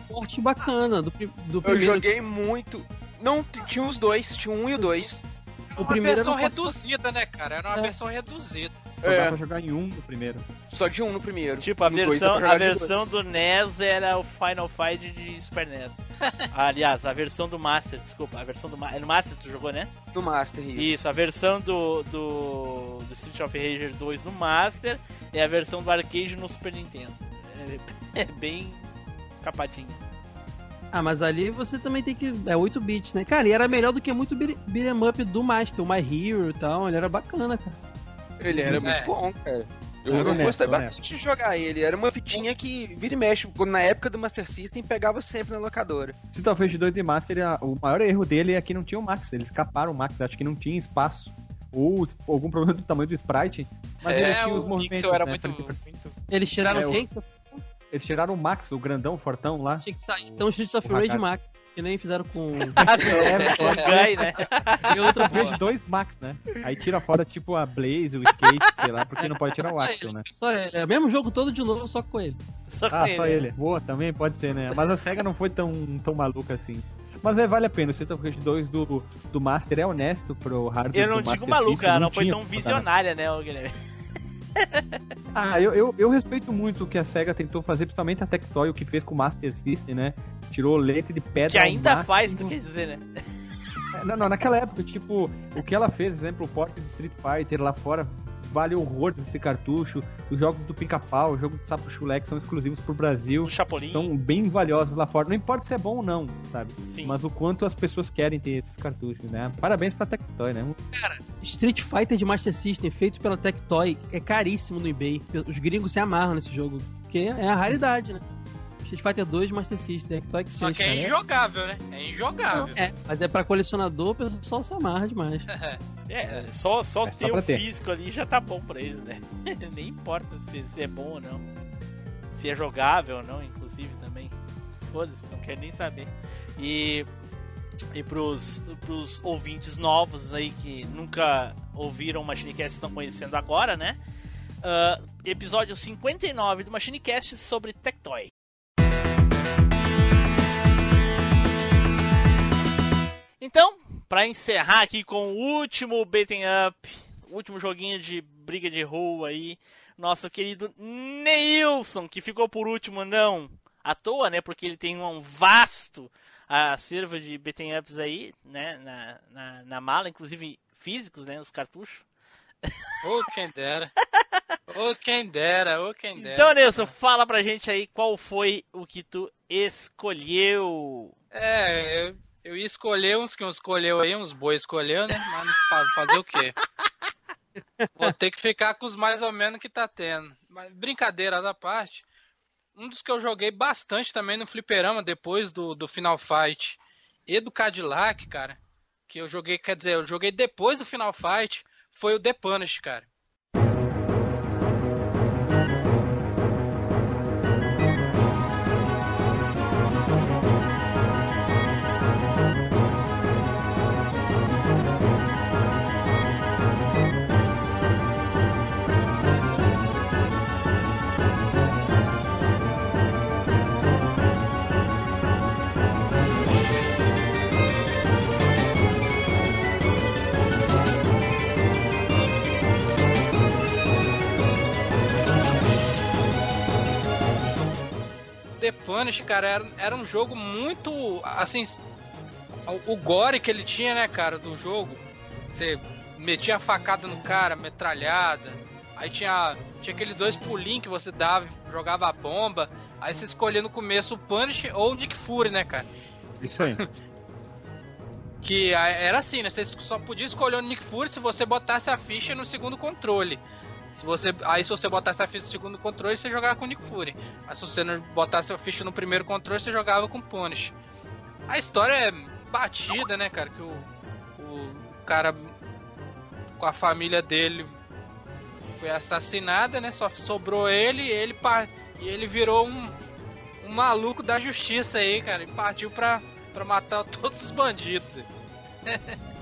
Porte bacana do, do Eu primeiro. joguei muito. Não, tinha os dois, tinha um e o dois. O Uma primeiro versão era reduzida, né, cara? Era uma É. versão reduzida. Só dá É, pra jogar em um no primeiro. só de um no primeiro. Tipo, a No versão, dá a versão do NES era o Final Fight de Super NES. [laughs] Aliás, a versão do Master, desculpa, a versão do Ma- é no Master tu jogou, né? Do Master, isso. Isso, a versão do, do, do Street of Rage 2 no Master e a versão do arcade no Super Nintendo. É, [laughs] é bem capadinha. Ah, mas ali você também tem que. É 8 bits, né? Cara, e era melhor do que muito beat- beat'em up do Master, o My Hero e tal. Ele era bacana, cara. Ele era muito É. bom, cara. Eu, Era eu honesto, gostei honesto. bastante de jogar ele. Era uma fitinha que vira e mexe. Na época do Master System, pegava sempre na locadora. Street of Rage 2 de Master, a- o maior erro dele é que não tinha o Max. Eles escaparam o Max, acho que não tinha espaço. Ou algum problema do tamanho do sprite. Mas ele É, tinha os o movimentos. Pixel era né, muito, muito... [laughs] Eles tiraram É, o Eles tiraram o Max, o grandão, o fortão lá. tinha que sair. Então Streets of o Rage. Max, que nem fizeram com. [laughs] É, o Guy, né? [laughs] e outra Rage 2 Max, né? Aí tira fora tipo a Blaze, o Skate, sei lá, porque não pode tirar o Axel, né? Só ele. É o mesmo jogo todo de novo, só com ele. Só com Ah, ele. só ele. Boa, também pode ser, né? Mas a SEGA não foi tão, tão maluca assim. Mas é, vale a pena. O Street of Rage 2 do, do Master é honesto pro hardware Eu não do digo Master maluca, System, ela não foi tão visionária, né, ô Guilherme? Ah, eu, eu, eu respeito muito o que a SEGA tentou fazer, principalmente a Tectoy, o que fez com o Master System, né? Tirou leite de pedra Que ainda máximo. faz, tu quer dizer, né? É, Não, não, naquela época, tipo, o que ela fez, exemplo, o porte de Street Fighter lá fora, vale horror desse cartucho. Os jogos do Pica-Pau, o jogo do Sapo Chulé, que são exclusivos pro Brasil, O Chapolin. são bem valiosos lá fora. Não importa se é bom ou não, sabe? Sim. Mas o quanto as pessoas querem ter esses cartuchos, né? Parabéns pra Tectoy, né? Street Fighter de Master System, feito pela Tectoy, é caríssimo no eBay. Os gringos se amarram nesse jogo. Porque é a raridade, né? Street Fighter 2 de Master System, Tectoy que Só fez, que é cara. injogável, né? É injogável. É, mas é pra colecionador, o pessoal se amarra demais. [laughs] É, só, só É, ter o ter. físico ali já tá bom pra eles, né? [laughs] Nem importa se, se é bom ou não. Se é jogável ou não, inclusive também. Foda-se, não quero nem saber. E, e pros, pros ouvintes novos aí que nunca ouviram o Machinecast estão conhecendo agora, né? Ah, episódio 59 do Machinecast sobre Tectoy. Pra encerrar aqui com o último beaten up, último joguinho de briga de rua aí, nosso querido Neilson, que ficou por último não à toa, né? Porque ele tem um vasto acervo de beaten ups aí, né? Na, na, na mala, inclusive físicos, né? Os cartuchos. Ô, quem dera. Ô, quem dera, ô, quem dera. Então, Nilson, fala pra gente aí qual foi o que tu escolheu. É, eu, eu ia escolher uns que uns escolheu aí, uns boi escolheu, né? Mas fa- fazer o quê? Vou ter que ficar com os mais ou menos que tá tendo. Mas brincadeiras à parte, um dos que eu joguei bastante também no fliperama depois do, do Final Fight e do Cadillac, cara, que eu joguei, quer dizer, eu joguei depois do Final Fight, foi o The Punish, cara. The Punish, cara, era, era um jogo muito. Assim. O, o gore que ele tinha, né, cara, do jogo. Você metia a facada no cara, metralhada. Aí tinha, tinha aqueles dois pulinhos que você dava, jogava a bomba. Aí você escolhia no começo o Punish ou o Nick Fury, né, cara? Isso aí. [laughs] Que era assim, né? Você só podia escolher o Nick Fury se você botasse a ficha no segundo controle. Se você, aí se você botasse a ficha no segundo controle, você jogava com Nick Fury. Mas se você não botasse a ficha no primeiro controle, você jogava com Punish. A história é batida, né, cara? Que o, o cara com a família dele foi assassinada, né? Só sobrou ele e ele, ele virou um, um maluco da justiça aí, cara. E partiu pra, pra matar todos os bandidos. [laughs]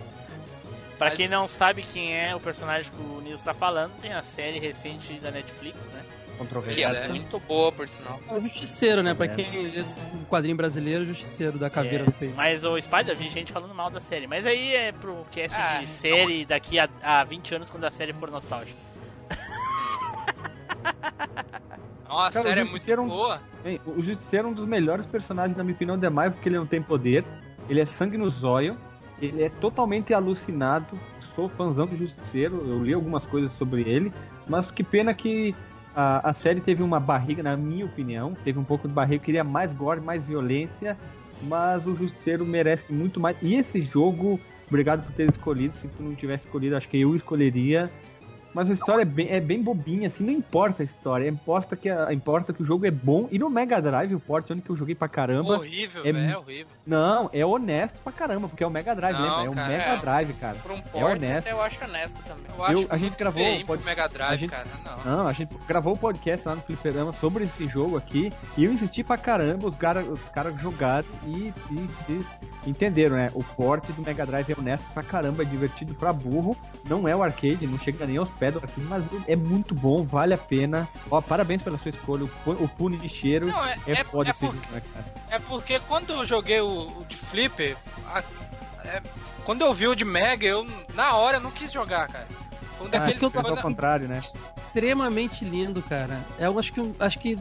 Pra Mas- quem não sabe quem é o personagem que o Nilson tá falando, tem a série recente da Netflix, né? E Controverso. é muito boa, por sinal. É o Justiceiro, né? Pra É. quem é um quadrinho brasileiro, o Justiceiro da caveira É, do peito. Mas o Spider, vi gente falando mal da série. Mas aí é pro cast Ah, de série daqui a, a 20 anos, quando a série for nostálgica. [laughs] Nossa, a série é muito é um- boa. Bem, o Justiceiro é um dos melhores personagens, na minha opinião, demais, porque ele não tem poder, ele é sangue no zóio, ele é totalmente alucinado. Sou fãzão do Justiceiro, eu li algumas coisas sobre ele, mas que pena que a, a série teve uma barriga, na minha opinião, teve um pouco de barriga, queria mais gore, mais violência, mas o Justiceiro merece muito mais. E esse jogo, obrigado por ter escolhido, se tu não tivesse escolhido, acho que eu escolheria. Mas a história é bem, é bem bobinha, assim, não importa a história, importa que, a, importa que o jogo é bom. E no Mega Drive, o port onde que eu joguei pra caramba. Horrível, é é horrível. Não, é honesto pra caramba, porque é o Mega Drive, Não, lembra? É o cara, Mega é. Drive, cara. Por um É porte, honesto. até eu acho honesto também. Eu acho Eu- a gente gravou, pode- pro Mega Drive, a gente- cara. Não. Não, a gente gravou o podcast lá no Fliperama sobre esse jogo aqui e eu insisti pra caramba, os caras os cara jogaram e, e, e entenderam, né? O porte do Mega Drive é honesto pra caramba, é divertido pra burro, não é o arcade, não chega nem aos pés do arcade, mas é muito bom, vale a pena. Ó, parabéns pela sua escolha, o, o Pune de cheiro Não, é, é, é, foda é, esse por- jogo, né, cara? é porque quando eu joguei o, o de Flipper, a- é, quando eu vi o de Mega, eu na hora não quis jogar, cara. Foi um Ah, daqueles. foi faz ao da- contrário, né? Extremamente lindo, cara. É, eu acho que. Acho que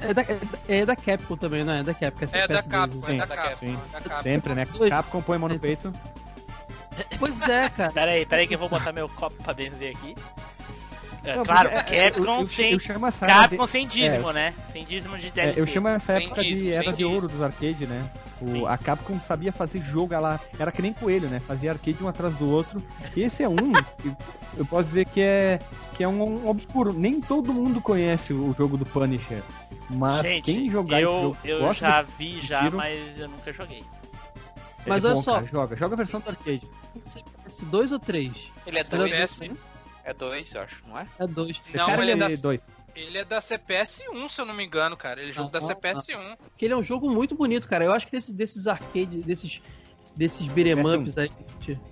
é, da, é da Capcom também, né? É da Capcom. é da PS2, Capcom, é Sim, da. Capcom. Sim. da Capcom. Sempre, né? Capcom põe a mão no peito. Pois é, cara. Pera aí, pera aí que eu vou botar meu copo pra benzer aqui. É, Não, claro, é, Capcom eu, eu, sem, eu chamo essa Capcom sem dízimo, né? Sem dízimo de É, DLC. eu chamo essa época de dízimo, era sem de ouro dos arcade, né? O, Sim. a Capcom sabia fazer jogo, ela era que nem coelho, né? Fazia arcade um atrás do outro. E esse é um, [laughs] eu posso dizer que é que é um, um obscuro. Nem todo mundo conhece o jogo do Punisher. Mas Gente, quem jogar esse eu, jogo eu já de- vi de já, tiro, mas eu nunca joguei. é Mas bom, olha só. cara, joga, joga a versão do arcade. CPS 2 ou 3? Ele é Você dois. PS, É dois, eu acho, não é? É 2. Não, Cara, ele é da- dois. Ele é da CPS1, se eu não me engano, cara. Ele é jogo Não, da não, CPS1. Porque ele é um jogo muito bonito, cara. Eu acho que desses, desses arcades, desses, desses beat'em PS1. ups aí.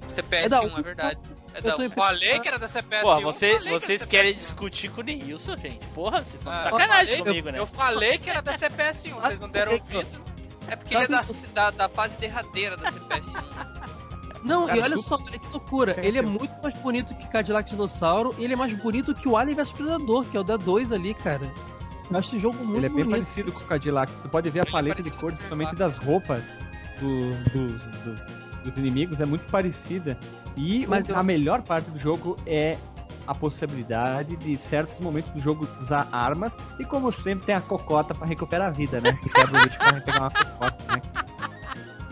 CPS1, É da é, um. verdade. É Eu da tô em- Falei que era da CPS1. Porra, você, falei vocês querem CPS1. discutir com o Neilson, gente. Porra, vocês estão de Ah, sacanagem eu- comigo, eu, né? Eu falei que era da CPS1, vocês não deram [laughs] ouvido. É porque ele é da, da, da fase derradeira da CPS1. Não, Cara, e olha desculpa. só, olha que loucura. Ele é muito mais bonito que Cadillac Dinossauro e ele é mais bonito que o Alien vs Predador, que é o da 2 ali, cara. Eu acho esse jogo muito Ele é bem bonito. parecido com o Cadillac. Tu pode ver a Ele é paleta de o principalmente das roupas do- dos, dos- dos inimigos, é muito parecida. E Mas o- eu- a melhor parte do jogo é a possibilidade de certos momentos do jogo usar armas e como sempre tem a cocota pra recuperar a vida, né? Que quebra o lixo pra pegar uma cocota, né?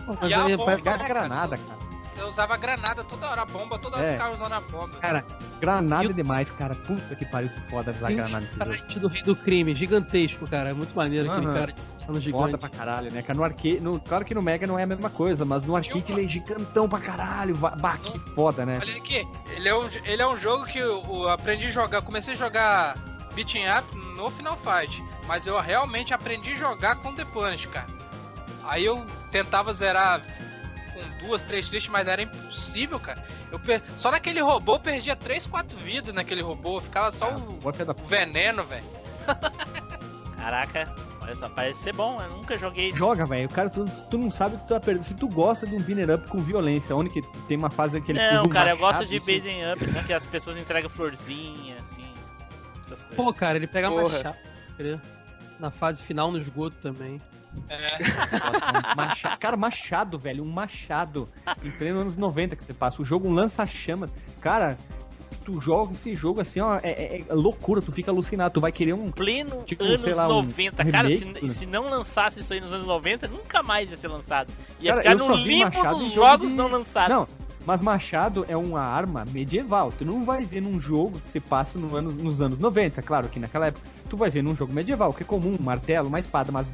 Pô, mas E a aí, bomba, Pegar né, granada, cara? Eu usava granada toda hora, a bomba, toda hora É. eu ficava usando a bomba. Cara, granada E é o- demais, cara. Puta que pariu, que foda usar granada nesse jogo. do Rei do Crime, gigantesco, cara. É muito maneiro aquele Aham. cara no Foda gigante. pra caralho, né? Cara, no arcade, no, claro que no Mega não é a mesma coisa, mas no arcade ele é gigantão pra caralho. Bah, que foda, né? Olha aqui, ele é um, ele é um jogo que eu, eu aprendi a jogar, comecei a jogar beating up no Final Fight, mas eu realmente aprendi a jogar com The Punch, cara. Aí eu tentava zerar duas, três tristes, mas era impossível, cara. Eu per- Só naquele robô eu perdia 3, 4 vidas naquele robô, ficava só o, filha da o veneno, velho. Caraca, olha só, parece ser bom. Eu nunca joguei. Joga, velho. O cara, tu, tu não sabe que tu tá perdendo. Se tu gosta de um binner up com violência, onde que tem uma fase que ele Não, cara, eu gosto de beating up, assim, que as pessoas entregam florzinha, assim. Essas coisas. Pô, cara, ele pega Porra. machado. querer. Na fase final, no esgoto também. É, Macha- Cara, machado, velho. Um machado. Em pleno anos 90 que você passa. O jogo um lança-chamas. Cara, tu joga esse jogo assim, ó. É, é- é loucura. Tu fica alucinado. Tu vai querer um. Pleno Tipo, anos sei lá, um 90. cara, se, remake, né? se não lançasse isso aí nos anos 90, nunca mais ia ser lançado. Ia Cara, ficar eu no só vi limbo dos jogos de- não lançados. Não, mas machado é uma arma medieval. Tu não vai ver num jogo que se passa no ano, nos anos 90, claro que naquela época. Tu vai ver num jogo medieval, que é comum, um martelo, uma espada, mas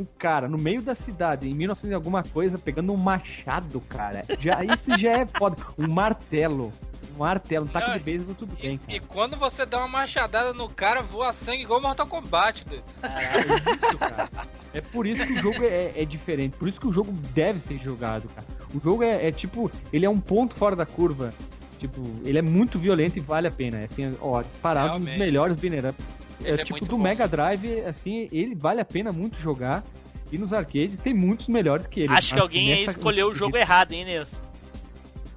um cara no meio da cidade, em 1900 e alguma coisa, pegando um machado, cara. Já, isso já é foda. Um martelo. Um martelo, um taco Não, de beisebol, tudo bem, E cara. quando você dá uma machadada no cara, voa sangue igual Mortal Kombat, doido. É isso, cara. É por isso que o jogo é, é diferente. Por isso que o jogo deve ser jogado, cara. O jogo é, é tipo, ele é um ponto fora da curva. Tipo, ele é muito violento e vale a pena. É Assim, ó, disparado um dos melhores banner up. É, é tipo, do bom. Mega Drive, assim, ele vale a pena muito jogar. E nos arcades tem muitos melhores que ele. Acho que Mas alguém aí nessa- escolheu o jogo errado, hein, Nilson?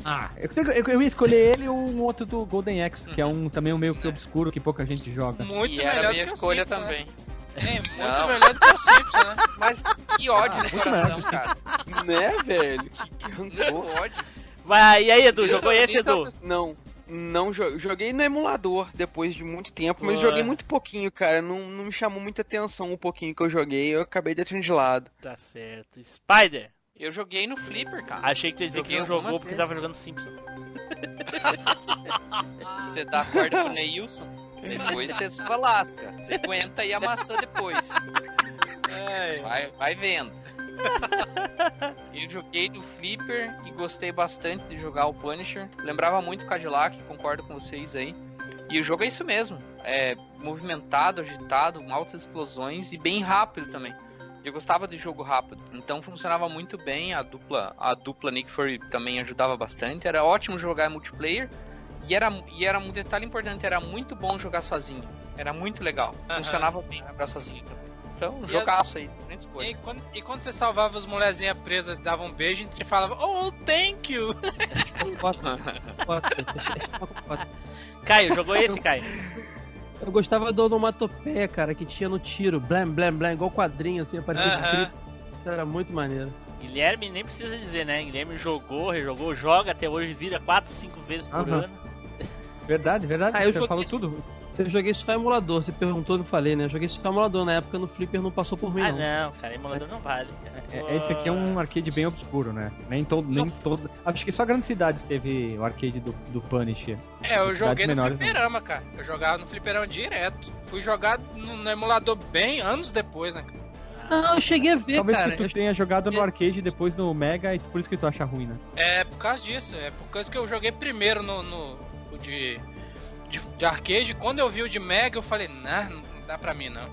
Ah, eu, eu, eu ia escolher ele ou um outro do Golden Axe, que é um também um meio que obscuro que pouca gente joga. Muito e era melhor minha do que o escolha Simpsons, também. Né? É, muito Não. melhor do que o Simpsons, né? Mas que ódio Ah, no coração, cara. Né, velho? Que, que rancor. Ódio. Vai, e aí, Edu, jogou esse, é Edu? uma- Não, não jo- joguei no emulador depois de muito tempo, mas Ué. joguei muito pouquinho, cara. Não, não me chamou muita atenção o pouquinho que eu joguei, eu acabei deixando de lado. Tá certo. Spider, Eu joguei no Flipper, cara. achei que tu ia dizer que não jogou algumas porque vezes. tava jogando Simpson. [laughs] Você dá a corda pro Neilson, depois você se lasca. Você aguenta e amassa depois. É, Vai, vai vendo. [laughs] Eu joguei no Flipper e gostei bastante de jogar o Punisher. Lembrava muito Cadillac, concordo com vocês aí. E o jogo é isso mesmo. É movimentado, agitado, altas explosões e bem rápido também. Eu gostava de jogo rápido, então funcionava muito bem. A dupla, a dupla Nick Fury também ajudava bastante. Era ótimo jogar multiplayer e era e era um detalhe importante, era muito bom jogar sozinho. Era muito legal. Funcionava bem jogar sozinho. Então, um E jogaço aí, grande E, escolha. aí, quando, e quando você salvava as mulherzinhas presas, dava um beijo, a gente falava, oh, thank you. [laughs] Caio, jogou esse, Caio? Eu gostava do onomatopeia, cara, que tinha no tiro. Blam, blam, blam, igual quadrinho, assim, aparecia escrito. Isso era muito maneiro. Guilherme nem precisa dizer, né? Guilherme jogou, rejogou, joga até hoje, vira 4, 5 vezes por Aham. ano. Verdade, verdade. Ah, eu você joguei falou tudo. Eu joguei só emulador, você perguntou, não falei, né? Eu joguei só emulador, na época no Flipper não passou por mim, Ah, não. não, cara, emulador não vale. Cara. É, esse aqui é um arcade bem obscuro, né? Nem todo, nem todo. Acho que só grandes cidades teve o arcade do, do Punisher. É, eu joguei no menores, fliperama, cara. Eu jogava no fliperama direto. Fui jogar no, no emulador bem anos depois, né? cara? Não, eu cheguei a ver, Talvez cara. que tu Eu- tenha jogado no arcade e depois no Mega e por isso que tu acha ruim, né? É por causa disso, é por causa que eu joguei primeiro no, no o de, de, de arcade. Quando eu vi o de Mega, eu falei, nah, não dá pra mim não.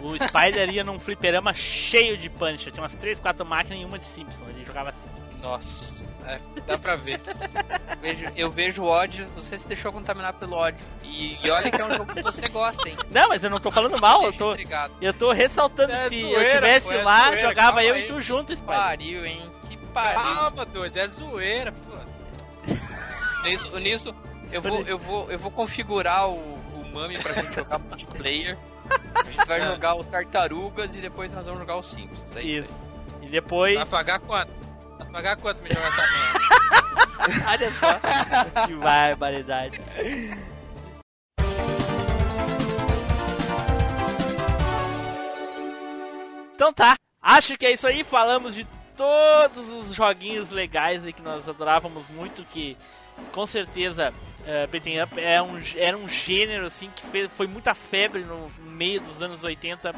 O Spider ia num fliperama cheio de Punisher. Tinha umas 3, 4 máquinas e uma de Simpson. Ele jogava assim. Nossa, é, dá pra ver. Vejo- eu vejo ódio, você se deixou contaminar pelo ódio. E, e olha que é um jogo que você gosta, hein? Não, mas eu não tô falando mal, eu tô, intrigado. eu tô ressaltando É se zoeira, eu tivesse pô, é lá, zoeira, jogava eu aí. e tu junto, Spider. Pariu, hein? Que pariu. Calma, doido, é zoeira, pô. Nisso, nisso eu vou, eu vou, eu vou configurar o, o Mami pra gente jogar [laughs] multiplayer. A gente vai é. jogar o Tartarugas e depois nós vamos jogar os Simpsons. É isso. E depois. Vai pagar quanto? Vai pagar quanto me jogar essa merda? [laughs] Olha só. que barbaridade. Então tá. Acho que é isso aí. Falamos de todos os joguinhos legais que nós adorávamos muito, que com certeza uh, Beating Up é um, era um gênero assim que fez, foi muita febre no meio dos anos 80 uh,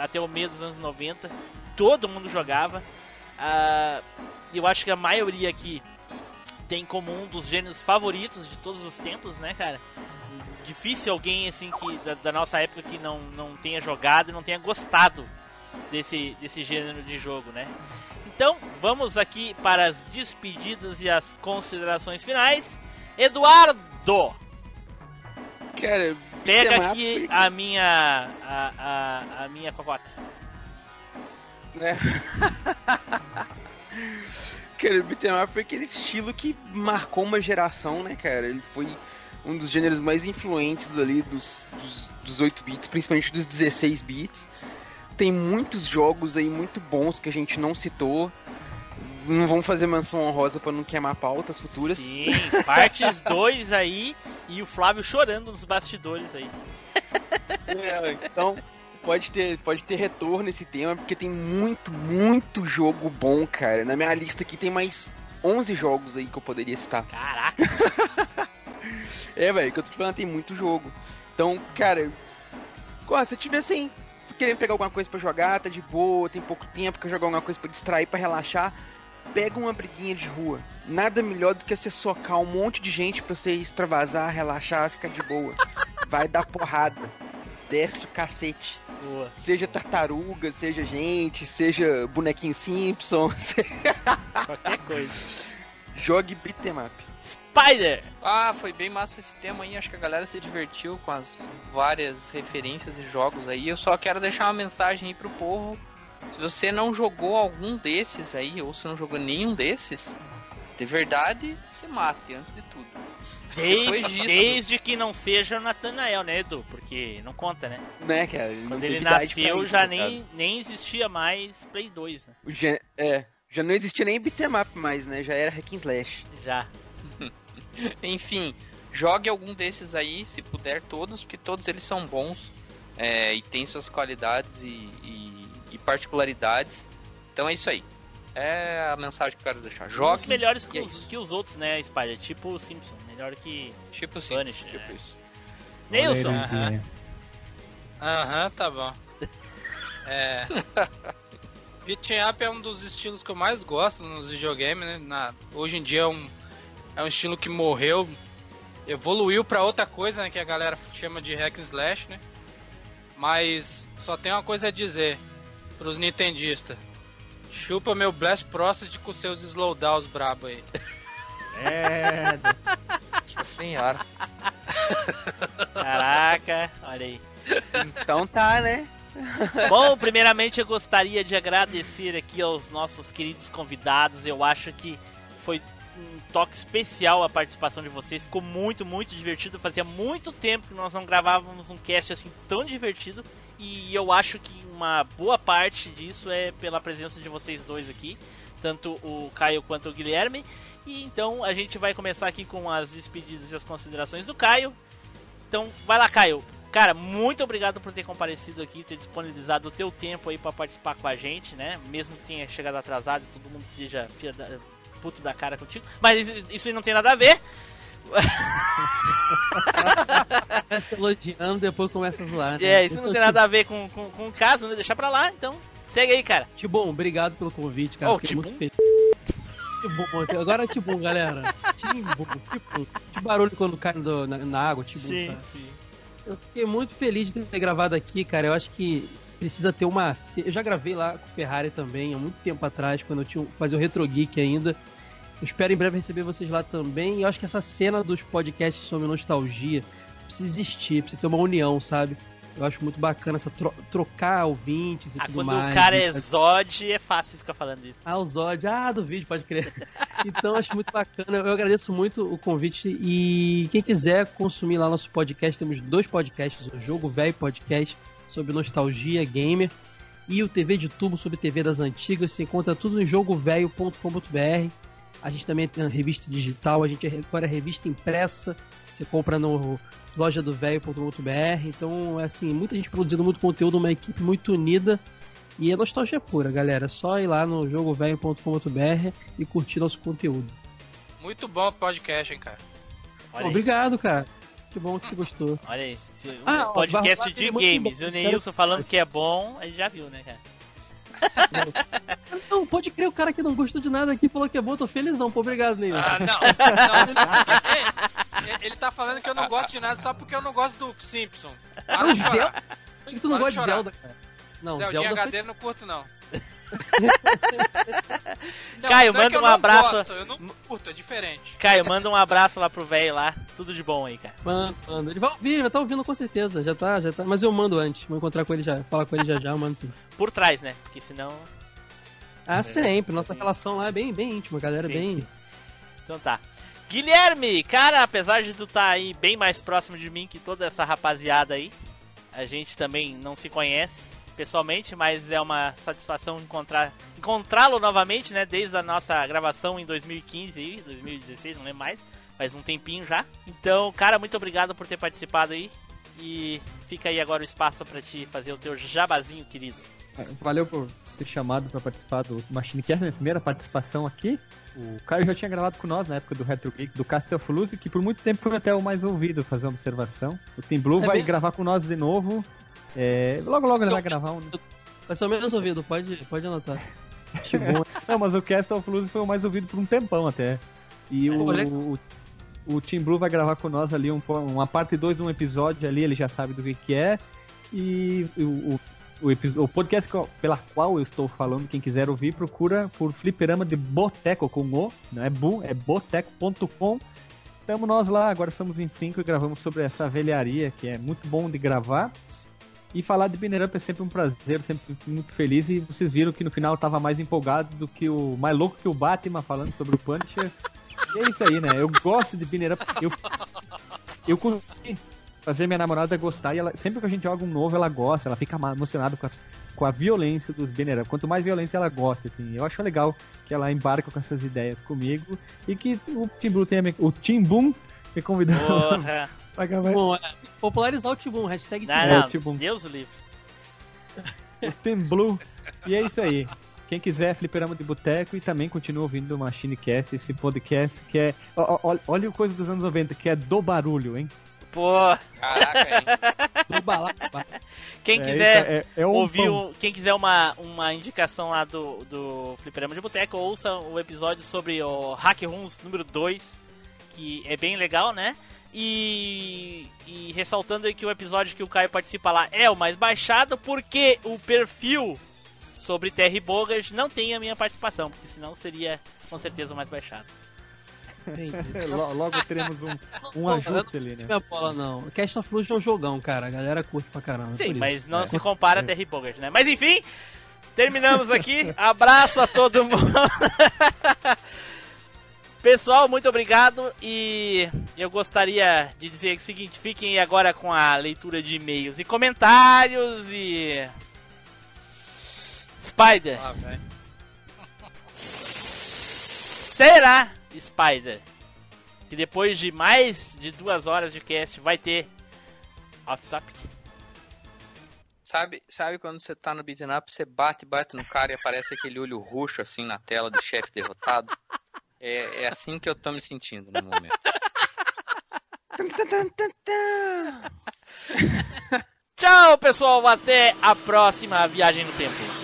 até o meio dos anos 90. Todo mundo jogava. Uh, eu acho que a maioria aqui tem em comum um dos gêneros favoritos de todos os tempos, né, cara? Difícil alguém assim que da, da nossa época que não, não tenha jogado e não tenha gostado desse, desse gênero de jogo, né? Então, vamos aqui para as despedidas e as considerações finais. Eduardo! Cara, Pega beat'em aqui a minha. a, a, a minha cocota. né? [laughs] cara, o beat'em up foi aquele estilo que marcou uma geração, né, cara? Ele foi um dos gêneros mais influentes ali dos, dos, dos 8 bits, principalmente dos 16 bits. Tem muitos jogos aí muito bons que a gente não citou. Não vamos fazer menção honrosa pra não queimar pautas futuras. Sim, partes 2 aí e o Flávio chorando nos bastidores aí. É, então, pode ter, pode ter retorno esse tema, porque tem muito, muito jogo bom, cara. Na minha lista aqui tem mais 11 jogos aí que eu poderia citar. Caraca! [laughs] É, velho, que eu tô te falando, tem muito jogo. Então, cara, ó, se tiver assim, querendo pegar alguma coisa pra jogar, tá de boa, tem pouco tempo, quer jogar alguma coisa pra distrair, pra relaxar, pega uma briguinha de rua. Nada melhor do que você socar um monte de gente pra você extravasar, relaxar, ficar de boa. Vai dar porrada. Desce o cacete. Boa. Seja tartaruga, seja gente, seja bonequinho Simpson, [laughs] Qualquer coisa. jogue beat'em up. Spider! Ah, foi bem massa esse tema aí. Acho que a galera se divertiu com as várias referências e jogos aí. Eu só quero deixar uma mensagem aí pro povo. Se você não jogou algum desses aí, ou se não jogou nenhum desses, de verdade, se mate antes de tudo. Depois Desde, disso- desde que não seja o Nathanael, né, Edu? Porque não conta, né? Né, cara? Quando ele nasceu isso, já cara. nem, nem existia mais Play 2, né? O gê- é, já não existia nem beat'em up mais, né? Já era hack and slash. Já. [laughs] Enfim, jogue algum desses aí, se puder, todos, porque todos eles são bons é, e têm suas qualidades e, e- e particularidades. Então é isso aí. É a mensagem que eu quero deixar. Jogue. melhores que é os, que os outros, né, Spider? Tipo o Simpson. Melhor que Tipo assim, Punish, tipo né? isso. Nilson. Aham, tá bom. [laughs] É. Beat'em up é um dos estilos que eu mais gosto nos videogames, né? Na- hoje em dia é um, é um estilo que morreu, evoluiu pra outra coisa, né? Que a galera chama de hack and slash, né? Mas só tem uma coisa a dizer pros nintendistas. Chupa meu Blast Process com seus slowdowns brabo aí. É, Nossa senhora. Caraca, olha aí. Então tá, né? Bom, primeiramente eu gostaria de agradecer aqui aos nossos queridos convidados. Eu acho que foi um toque especial a participação de vocês. Ficou muito, muito divertido. Fazia muito tempo que nós não gravávamos um cast assim tão divertido. E eu acho que uma boa parte disso é pela presença de vocês dois aqui. Tanto o Caio quanto o Guilherme. E então a gente vai começar aqui com as despedidas e as considerações do Caio. Então vai lá, Caio. Cara, muito obrigado por ter comparecido aqui, ter disponibilizado o teu tempo aí pra participar com a gente, né? Mesmo que tenha chegado atrasado e todo mundo esteja da, puto da cara contigo. Mas isso- não tem nada a ver. Começa elogiando, depois começa a zoar. né? É, isso não tem o nada a ver com, com, com o caso, né? Deixar pra lá, então segue aí, cara. Tibum, obrigado pelo convite, cara. Ô, Fiquei muito feliz. Tibum, agora é Tibum, galera. Tibum, Tibum. Que barulho quando cai do- na, na água, Tibum. cara. sim. Eu fiquei muito feliz de ter gravado aqui, cara. Eu acho que precisa ter uma. Eu já gravei lá com o Ferrari também, há muito tempo atrás, quando eu tinha fazia o Retro Geek ainda. Espero em breve receber vocês lá também. E eu acho que essa cena dos podcasts sobre nostalgia precisa existir, precisa ter uma união, sabe? Eu acho muito bacana essa tro- trocar ouvintes e Ah, tudo quando mais. o cara é fazer- Zod, é fácil ficar falando isso. ah, o Zod. Ah, do vídeo, pode crer. [laughs] Então, acho muito bacana. Eu agradeço muito o convite. E quem quiser consumir lá nosso podcast, temos dois podcasts: o Jogo Velho Podcast sobre nostalgia gamer e o TV de Tubo sobre TV das antigas. Você encontra tudo em jogovelho.com.br. A gente também tem a revista digital, a gente agora é revista impressa. Você compra no loja do velho.com.br. Então, assim, muita gente produzindo muito conteúdo, uma equipe muito unida. E é nostalgia pura, galera. É só ir lá no jogovelho.com.br e curtir nosso conteúdo. Muito bom o podcast, hein, cara. Olha aí. Obrigado, cara. Que bom que você gostou. [laughs] Olha aí. O Ah, ó, podcast Barba de é games. o Neilson falando que é bom, a gente já viu, né, cara? [laughs] Não, pode crer, o cara que não gostou de nada aqui falou que é bom, tô felizão. Pô, obrigado, Neil. Ah, [laughs] não. não. Ele- Ele tá falando que eu não gosto de nada só porque eu não gosto do Simpson. Para Não, de chorar. Zelda. Por que tu não Para gosta de. Zelda, cara? Não, Zeldinha Zelda HD não curto, não. Não, Caio, não é manda eu um abraço. gosto, eu não curto, é diferente. Caio, manda um abraço lá pro velho lá. Tudo de bom aí, cara. Mano, mano, ele vai ouvir, ele vai estar ouvindo com certeza. Já tá, já tá. Mas eu mando antes. Vou encontrar com ele já. Falar com ele já já, eu mando sim. [laughs] Por trás, né? Porque senão. Ah, sempre. Nossa relação lá é bem, bem íntima, galera. Sim, bem. sim. Então tá. Guilherme, cara, apesar de tu tá aí bem mais próximo de mim que toda essa rapaziada aí, a gente também não se conhece pessoalmente, mas é uma satisfação encontrar encontrá-lo novamente, né? Desde a nossa gravação em 2015 aí, 2016, não lembro mais, faz um tempinho já. Então, cara, muito obrigado por ter participado aí e fica aí agora o espaço pra te fazer o teu jabazinho, querido. Valeu por ter chamado pra participar do Machine Cast, minha primeira participação aqui. O Caio já tinha gravado com nós na época do Retro Geek, do Castelfluse, que por muito tempo foi até o mais ouvido, fazer uma observação. O Team Blue É vai mesmo? gravar com nós de novo. É, logo logo ele vai gravar um. Vai ser o menos ouvido, pode, pode anotar. Chegou. Não, mas o Castelfluse foi o mais ouvido por um tempão até. E o, o, o Team Blue vai gravar com nós ali um, uma parte 2 de um episódio ali, ele já sabe do que, que é. E o, o, o, podcast pela qual eu estou falando, quem quiser ouvir, procura por Fliperama de Boteco com O, não é Bu, é boteco.com. Estamos nós lá, agora estamos em 5 e gravamos sobre essa velharia que é muito bom de gravar. E falar de Binner Up é sempre um prazer, sempre muito feliz. E vocês viram que no final eu tava mais empolgado do que o. mais louco que o Batman falando sobre o Punisher. E é isso aí, né? Eu gosto de Binner Up. Eu, eu consegui fazer minha namorada gostar. E ela, sempre que a gente joga um novo, ela gosta. Ela fica emocionada com, as- com a violência dos Binner Up. Quanto mais violência ela gosta, assim. Eu acho legal que ela embarca com essas ideias comigo. E que o Tim Blue tenha o Tim Boom me convidou Porra. [laughs] pra gravar. Bom, é, popularizar o Tibum, hashtag Tibum. não, É, Deus livre. o Team Blue. E é isso aí. Quem quiser, Fliperama de Boteco e também continua ouvindo o Machine Cast, esse podcast que é. ó, ó, Olha o coisa dos anos 90, que é do barulho, hein? Pô, Caraca, hein? [laughs] Do quem É, quiser é, é um ouvir, quem quiser uma, uma indicação lá do, do Fliperama de Boteco, ouça o episódio sobre o Hack Rooms número 2, que é bem legal, né? E, e ressaltando aí que o episódio que o Caio participa lá é o mais baixado, porque o perfil sobre Terry Bogard não tem a minha participação, porque senão seria com certeza o mais baixado. Lo- Logo teremos um, [laughs] um ajuste ali, né? Minha bola não. Cast of Illusion é um jogão, cara. A galera curte pra caramba. Sim, por mas isso. não É. se compara a Terry Bogard, né? Mas enfim, terminamos aqui. Abraço a todo mundo. [laughs] Pessoal, muito obrigado e eu gostaria de dizer o seguinte, fiquem agora com a leitura de e-mails e comentários e Spider, Ah, será Spider que depois de mais de duas horas de cast vai ter off topic? Sabe, sabe quando você tá no beat'em up, você bate, bate no cara e aparece aquele olho roxo assim na tela do chefe derrotado? [laughs] É, é assim que eu tô me sentindo no momento. Tchau, pessoal. Até a próxima viagem no tempo.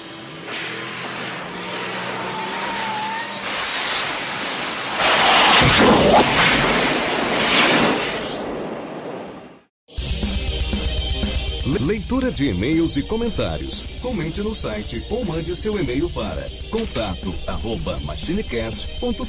Leitura de e-mails e comentários. Comente no site ou mande seu e-mail para contato arroba machinecast.com.br.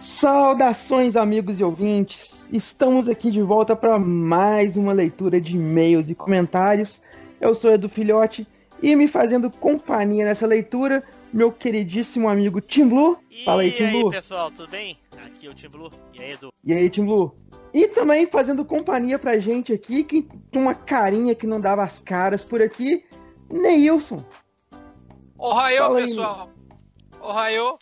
Saudações, amigos e ouvintes! Estamos aqui de volta para mais uma leitura de e-mails e comentários. Eu sou Edu Filhote e me fazendo companhia nessa leitura, meu queridíssimo amigo Tim Blue. Fala aí, e Tim aí, Blue. pessoal, tudo bem? Aqui é o Tim Blue. E aí, Edu? E aí, Tim Blue? E também fazendo companhia pra gente aqui, que tem uma carinha que não dava as caras por aqui, Neilson. Ohio, Fala aí, pessoal. Ohio.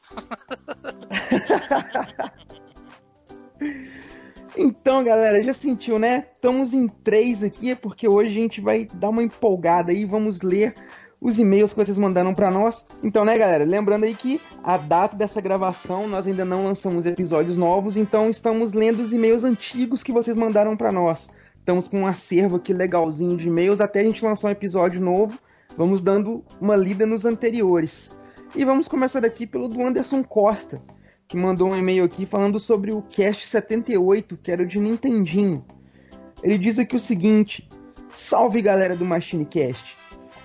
[laughs] Então, galera, já sentiu, né? Estamos em três aqui, porque hoje a gente vai dar uma empolgada aí, vamos ler os e-mails que vocês mandaram pra nós. Então, né, galera, lembrando aí que a data dessa gravação nós ainda não lançamos episódios novos, então estamos lendo os e-mails antigos que vocês mandaram pra nós. Estamos com um acervo aqui legalzinho de e-mails até a gente lançar um episódio novo. Vamos dando uma lida nos anteriores. E vamos começar aqui pelo do Anderson Costa, que mandou um e-mail aqui falando sobre o Cast 78, que era o de Nintendinho. Ele diz aqui o seguinte: Salve galera do Machine Cast.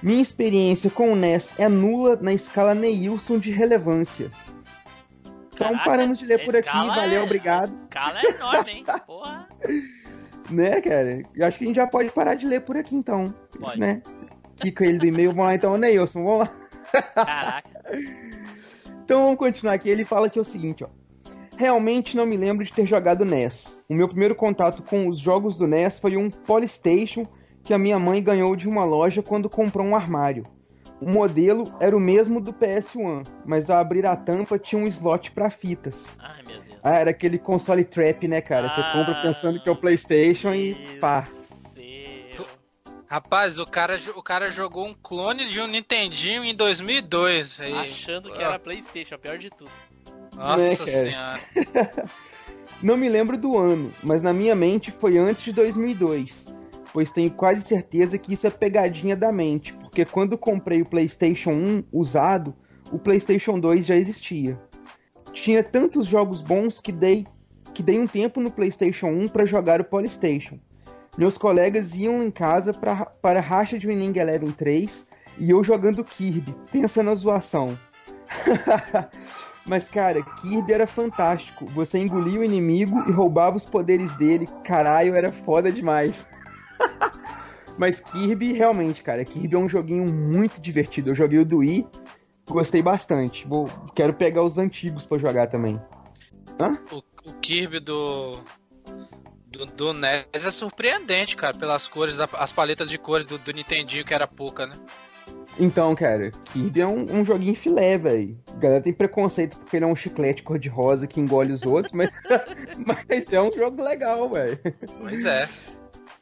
Minha experiência com o NES é nula na escala Neilson de relevância. Então Caraca, paramos de ler por aqui, valeu, é- obrigado. Escala é enorme, hein? [laughs] Porra. Né, cara? Eu acho que a gente já pode parar de ler por aqui então. Pode. Né? Kika ele do e-mail, vamos lá então, Neilson, vamos lá. Caraca. [laughs] Então vamos continuar aqui. Ele fala que é o seguinte, ó. Realmente não me lembro de ter jogado NES. O meu primeiro contato com os jogos do NES foi um Polystation que a minha mãe ganhou de uma loja quando comprou um armário. O modelo era o mesmo do PS1, mas ao abrir a tampa tinha um slot para fitas. Ai, meu Deus. Ah, era aquele console trap, né, cara? Você Ah, compra pensando que é o PlayStation e pá. Rapaz, o cara, o cara jogou um clone de um Nintendinho em 2002. Aí, Achando que era Playstation, a pior de tudo. Nossa cara? senhora. [laughs] Não me lembro do ano, mas na minha mente foi antes de 2002, pois tenho quase certeza que isso é pegadinha da mente, porque quando comprei o PlayStation 1 usado, o PlayStation 2 já existia. Tinha tantos jogos bons que dei que dei um tempo no PlayStation 1 para jogar o Polystation. Meus colegas iam em casa pra, para racha de Winning Eleven 3 e eu jogando Kirby. Pensa na zoação. [laughs] Mas, cara, Kirby era fantástico. Você engolia o inimigo e roubava os poderes dele. Caralho, era foda demais. [laughs] Mas Kirby, realmente, cara, Kirby é um joguinho muito divertido. Eu joguei o do Wii, gostei bastante. Vou, quero pegar os antigos pra jogar também. Hã? O, o Kirby do, do, do NES é surpreendente, cara, pelas cores, as paletas de cores do, do Nintendinho, que era pouca, né? Então, cara, Kirby é um, um joguinho filé, velho. A galera tem preconceito porque ele é um chiclete cor-de-rosa que engole os outros, mas, [laughs] mas é um jogo legal, velho. Pois é.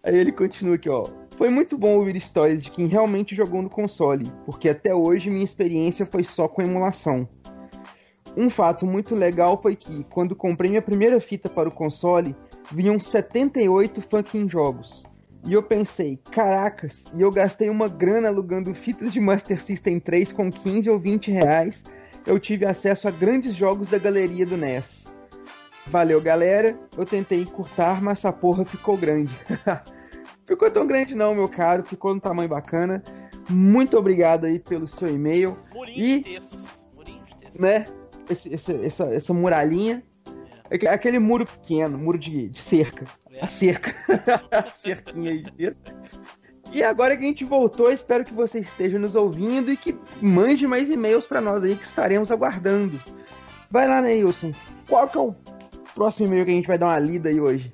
Aí ele continua aqui, ó. Foi muito bom ouvir histórias de quem realmente jogou no console, porque até hoje minha experiência foi só com emulação. Um fato muito legal foi que, quando comprei minha primeira fita para o console, vinham 78 fucking jogos. E eu pensei, caracas, e eu gastei uma grana alugando fitas de Master System 3 com 15 ou 20 reais, eu tive acesso a grandes jogos da galeria do NES. Valeu, galera. Eu tentei encurtar, mas essa porra ficou grande. [laughs] ficou tão grande não, meu caro. Ficou no tamanho bacana. Muito obrigado aí pelo seu e-mail. Murinho E- de textos. Murinho de textos. Né? Esse- esse- essa, essa muralhinha. Aque- Aquele muro pequeno, muro de, de cerca. É. A cerca. [laughs] a cerquinha aí de dentro. E agora que a gente voltou, espero que você esteja nos ouvindo e que mande mais e-mails pra nós aí que estaremos aguardando. Vai lá, Neilson. Qual que é o próximo e-mail que a gente vai dar uma lida aí hoje?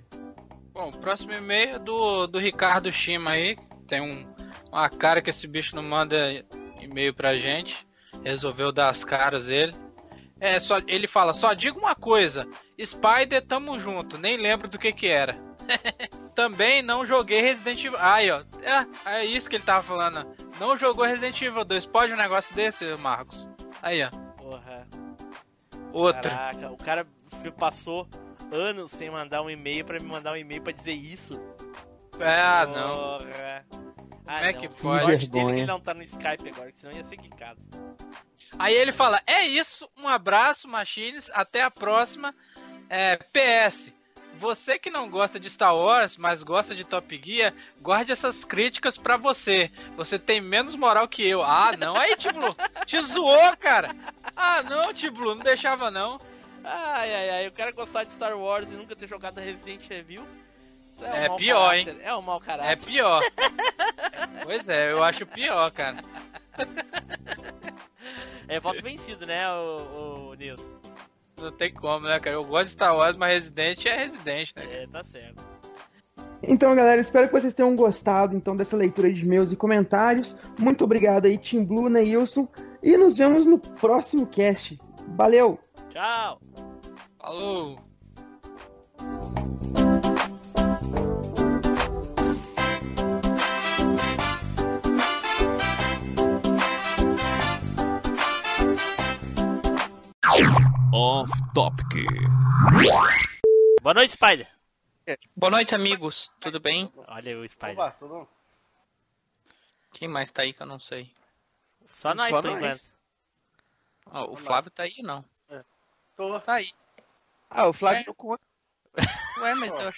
Bom, o próximo e-mail é do, do Ricardo Shima aí. Tem um, uma cara que esse bicho não manda e-mail pra gente. Resolveu dar as caras ele. É, só, ele fala, só diga uma coisa. Spider, tamo junto. Nem lembro do que que era. [laughs] Também não joguei Resident Evil. Aí, ó. É, é isso que ele tava falando. Não jogou Resident Evil 2. Pode um negócio desse, Marcos? Aí, ó. Porra. Outra. Caraca, o cara passou anos sem mandar um e-mail pra me mandar um e-mail pra dizer isso. Ah, não. Porra. Ah, Como é não. que pode? dele que Vergonha. ele não tá no Skype agora, que senão ia ser quicado. Aí ele fala: É isso, um abraço, Machines, até a próxima. É, PS, você que não gosta de Star Wars, mas gosta de Top Gear, guarde essas críticas pra você. Você tem menos moral que eu. Ah, não. Aí, Tiblu, te zoou, cara. Ah, não, Tiblu, não deixava não. Ai, ai, ai, o cara gostar de Star Wars e nunca ter jogado Resident Evil. É mau pior, caráter, É um mau É caráter. pior. Pois é, eu acho pior, cara. É, voto vencido, né, o, o Nilson? Não tem como, né, cara? Eu gosto de Star Wars, mas Resident é Resident, né? É, tá certo. Então, galera, espero que vocês tenham gostado então dessa leitura de meus e comentários. Muito obrigado aí, Tim Blue, Neilson. E nos vemos no próximo cast. Valeu! Tchau! Falou! Off Topic. Boa noite, Spider. Boa noite, amigos. Tudo bem? Olha o Spider. Opa, tudo Quem mais tá aí que eu não sei? Só nós, Só por enquanto. Ó, o Flávio tá aí, não? Tô. Tá aí. Ah, o Flávio não conta. Ué, mas eu...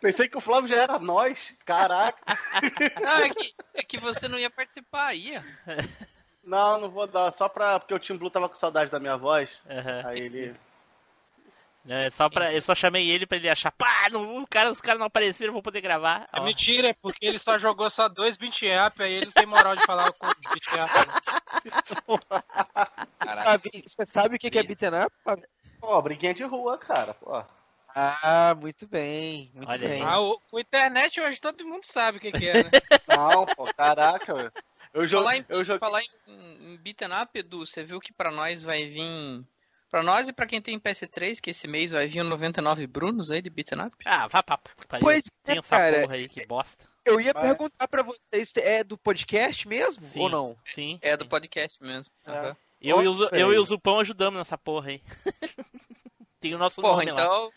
Pensei que o Flávio já era nós. Caraca. Não, é que, é que você não ia participar aí. [laughs] Não, não vou dar. Só pra. Porque o Tim Blue tava com saudade da minha voz. Aham. Aí ele. [laughs] É, só pra, eu só chamei ele pra ele achar, pá, não, cara, os caras não apareceram, vou poder gravar. É Ó. mentira, é porque ele só jogou só dois beat up, aí ele não tem moral de falar com beat up. [laughs] Sabe- Você sabe o que que é beaten up? Pô, briguinha de rua, cara. Pô. Ah, muito bem, muito Olha bem. Ah, o, com internet hoje todo mundo sabe o que, que é, né? [laughs] Não, pô, caraca. Eu Falar joguei. em, Eu joguei. falar em, em beaten up, Edu, você viu que pra nós vai vir... Pra nós e pra quem tem PS3, que esse mês vai vir o 99 Brunos aí de beaten up. Ah, vá papo. pariu. Pois é, Tem essa cara. porra aí, que bosta. Eu ia Vai. perguntar pra vocês, é do podcast mesmo Sim. ou não? Sim. É do podcast mesmo. Aham. Eu, e o, eu e o. Zupão ajudamos nessa porra aí. [laughs] Tem o nosso Porra, nome lá. então...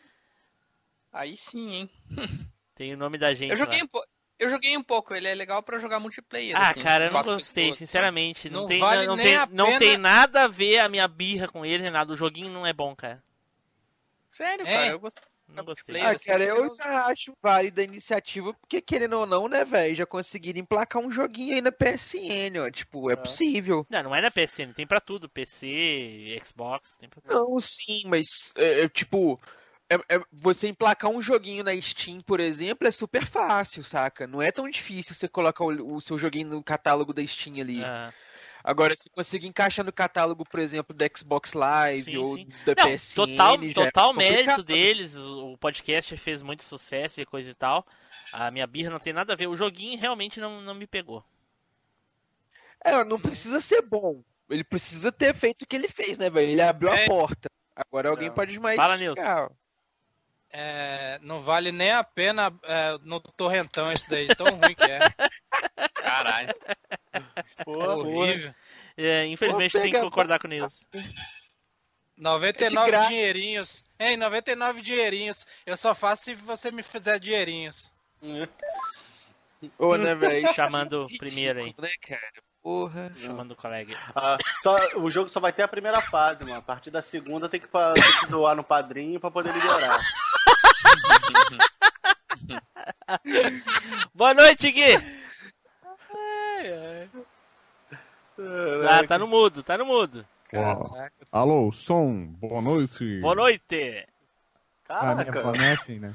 Aí sim, hein? [laughs] Tem o nome da gente Eu joguei, lá. um po... eu joguei um pouco, ele é legal pra jogar multiplayer. Ah, assim, cara, eu não gostei, pessoas. sinceramente. Não, Não tem, vale não, nem tem, não pena- tem nada a ver a minha birra com ele, nem nada. O joguinho não é bom, cara. Sério, É. cara, eu gostei. Não gostei. Ah, assim, cara, eu já acho válida a iniciativa, porque querendo ou não, né, velho, já conseguiram emplacar um joguinho aí na PSN, ó. Tipo, é É. possível. Não, não é na PSN, tem pra tudo. PC, Xbox, tem pra tudo. Não, sim, mas, é, é, tipo, é- é- você emplacar um joguinho na Steam, por exemplo, é super fácil, saca? Não é tão difícil você colocar o, o seu joguinho no catálogo da Steam ali. Ah, Agora, se conseguir encaixar no catálogo, por exemplo, da Xbox Live Sim, ou sim. da Não, PSN, total, já é total mais mérito deles. O podcast fez muito sucesso e coisa e tal. A minha birra não tem nada a ver. O joguinho realmente não, não me pegou. É, não precisa ser bom. Ele precisa ter feito o que ele fez, né, velho? Ele abriu É. a porta. Agora alguém Não. pode mais. Fala, criticar. É, não vale nem a pena é, no torrentão isso daí, tão ruim que é. [laughs] Caralho. Pô, horrível. É, infelizmente tem que concordar com o Nils. 99 graça. dinheirinhos. Ei, 99 dinheirinhos. Eu só faço se você me fizer dinheirinhos. Ô, né, velho? [laughs] Chamando o primeiro aí. Né, cara? Porra. Chamando o colega. Ah, só, o jogo só vai ter a primeira fase, mano. A partir da segunda tem que, tem que doar no padrinho pra poder liberar. [laughs] Boa noite, Gui! Ah, tá no mudo, tá no mudo. Alô, som, boa noite. Boa noite! Ah, Caraca. não é assim, né?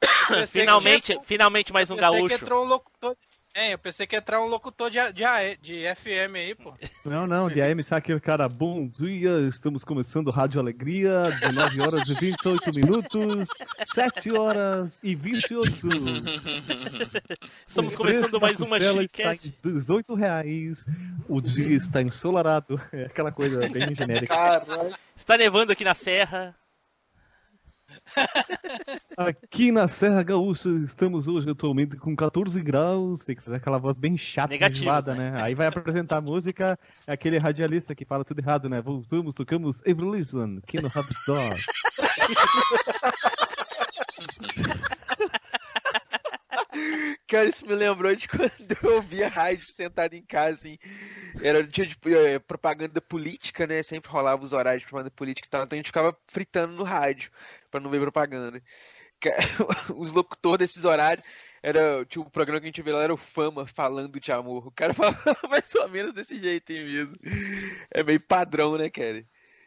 [coughs] Finalmente, que finalmente mais um pensei que gaúcho. entrou um locutor. É, eu pensei que ia entrar um locutor de, de, AE de FM aí, pô. Não, não, de AM sai aquele cara, bom dia, estamos começando Rádio Alegria, 19 horas e 28 minutos, 7 horas e 28. Estamos O começando mais uma Chicast. em 18 reais, o dia está ensolarado, é aquela coisa bem [laughs] genérica. Caralho. Está nevando aqui na serra. Aqui na Serra Gaúcha estamos hoje atualmente com 14 graus, tem que fazer aquela voz bem chata, Negativo, enjoada, né? Aí vai apresentar a música, é aquele radialista que fala tudo errado, né? Voltamos, tocamos Evolution, aqui no Hubstore. [laughs] Cara, isso me lembrou de quando eu ouvia rádio sentado em casa, assim. Era tinha tipo, eh, propaganda política, né? Sempre rolava os horários de propaganda política e tal. Então a gente ficava fritando no rádio pra não ver propaganda. [laughs] Os locutores desses horários era tipo, o programa que a gente vê lá era o Fama falando de amor. O cara [laughs] falava mais ou menos desse jeito aí mesmo. É meio padrão, né, cara?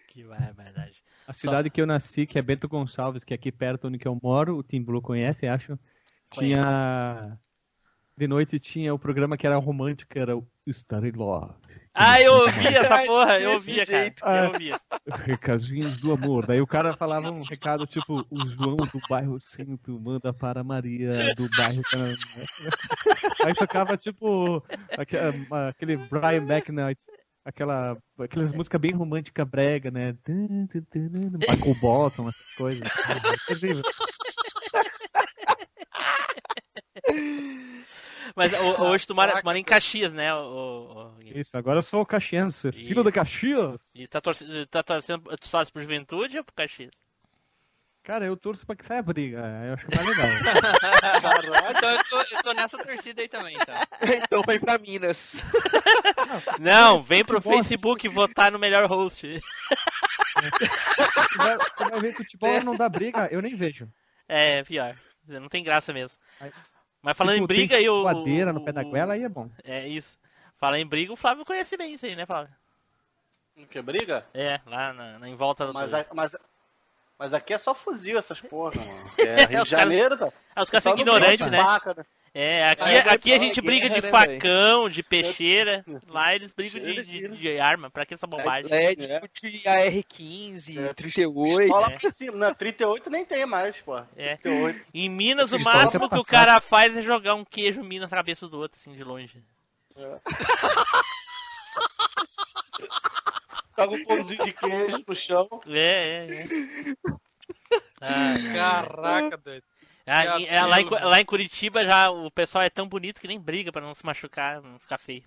Que verdade. A cidade que eu nasci, que é Bento Gonçalves, que é aqui perto onde eu moro, o Tim Blue conhece, acho. Tinha. De noite tinha o programa que era romântico, era o Star in Love. Ah, eu ouvi essa porra, eu ouvia, cara. Eu ouvia. Recadinhos do amor. Daí o cara falava um recado tipo: O João do bairro Centro manda para a Maria do bairro. Canaã." Aí tocava tipo aque- aquele Brian McKnight. Aquela, aquelas músicas bem romântica brega, né? Michael Bolton, essas coisas. Terrível. Mas o- hoje tu mora, tu mora em Caxias, né? O, o- Isso, agora eu sou o Caxiense, filho da Caxias. E tá torcendo, tá torcendo, tu torce pro Juventude ou pro Caxias? Cara, eu torço pra que saia briga. Eu acho que é mais legal. [laughs] então eu tô, eu tô nessa torcida aí também, tá? [laughs] então vem pra Minas. [laughs] Não, vem pro Facebook votar no melhor host. Vai, tu vai ver futebol e não dá briga, eu nem vejo. É, pior. Não tem graça mesmo. Mas falando Tipo, em briga tem e o. Voadeira no pé da goela, aí é bom. É isso. Falando em briga, o Flávio conhece bem isso aí, né, Flávio? O que, briga? É, lá na, na- em volta do. Mas, a- mas, mas aqui é só fuzil essas porra, mano. [laughs] É, Rio Os de caras- Janeiro, tá? Ah, os caras são ignorantes, né? né? É, aqui, É, aqui a é gente briga de facão, de peixeira. Lá eles brigam de, de, de arma. Pra que essa bobagem? É, tipo de AR-15, 38. Pistola É. por cima. Não, 38 nem tem mais, pô. É. 38. Em Minas, o máximo que pra o cara faz é jogar um queijo Minas na cabeça do outro, assim, de longe. [laughs] Joga um pãozinho de queijo no chão. É, é, é. [laughs] Caraca, doido. Em- é, lá, em, lá em Curitiba já o pessoal é tão bonito que nem briga pra não se machucar, não ficar feio.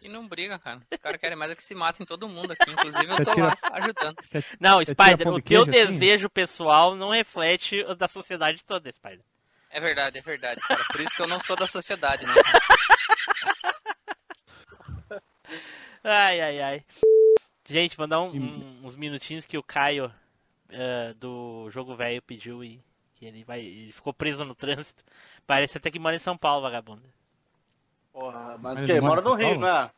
E não briga, cara. Os caras querem mais é que se matem todo mundo aqui. Inclusive eu tô tira- lá ajudando. Não, Spider, o teu queijo assim? desejo pessoal não reflete o da sociedade toda, Spider. É verdade, é verdade, cara. Por isso que eu não sou da sociedade, né? [laughs] Ai, ai, ai. Gente, mandar um- um- uns minutinhos que o Caio eh, do Jogo Velho pediu e que ele vai. Ele ficou preso no trânsito. Parece até que mora em São Paulo, vagabundo. Porra, mas Mas o quê? ele mora no Rio, né?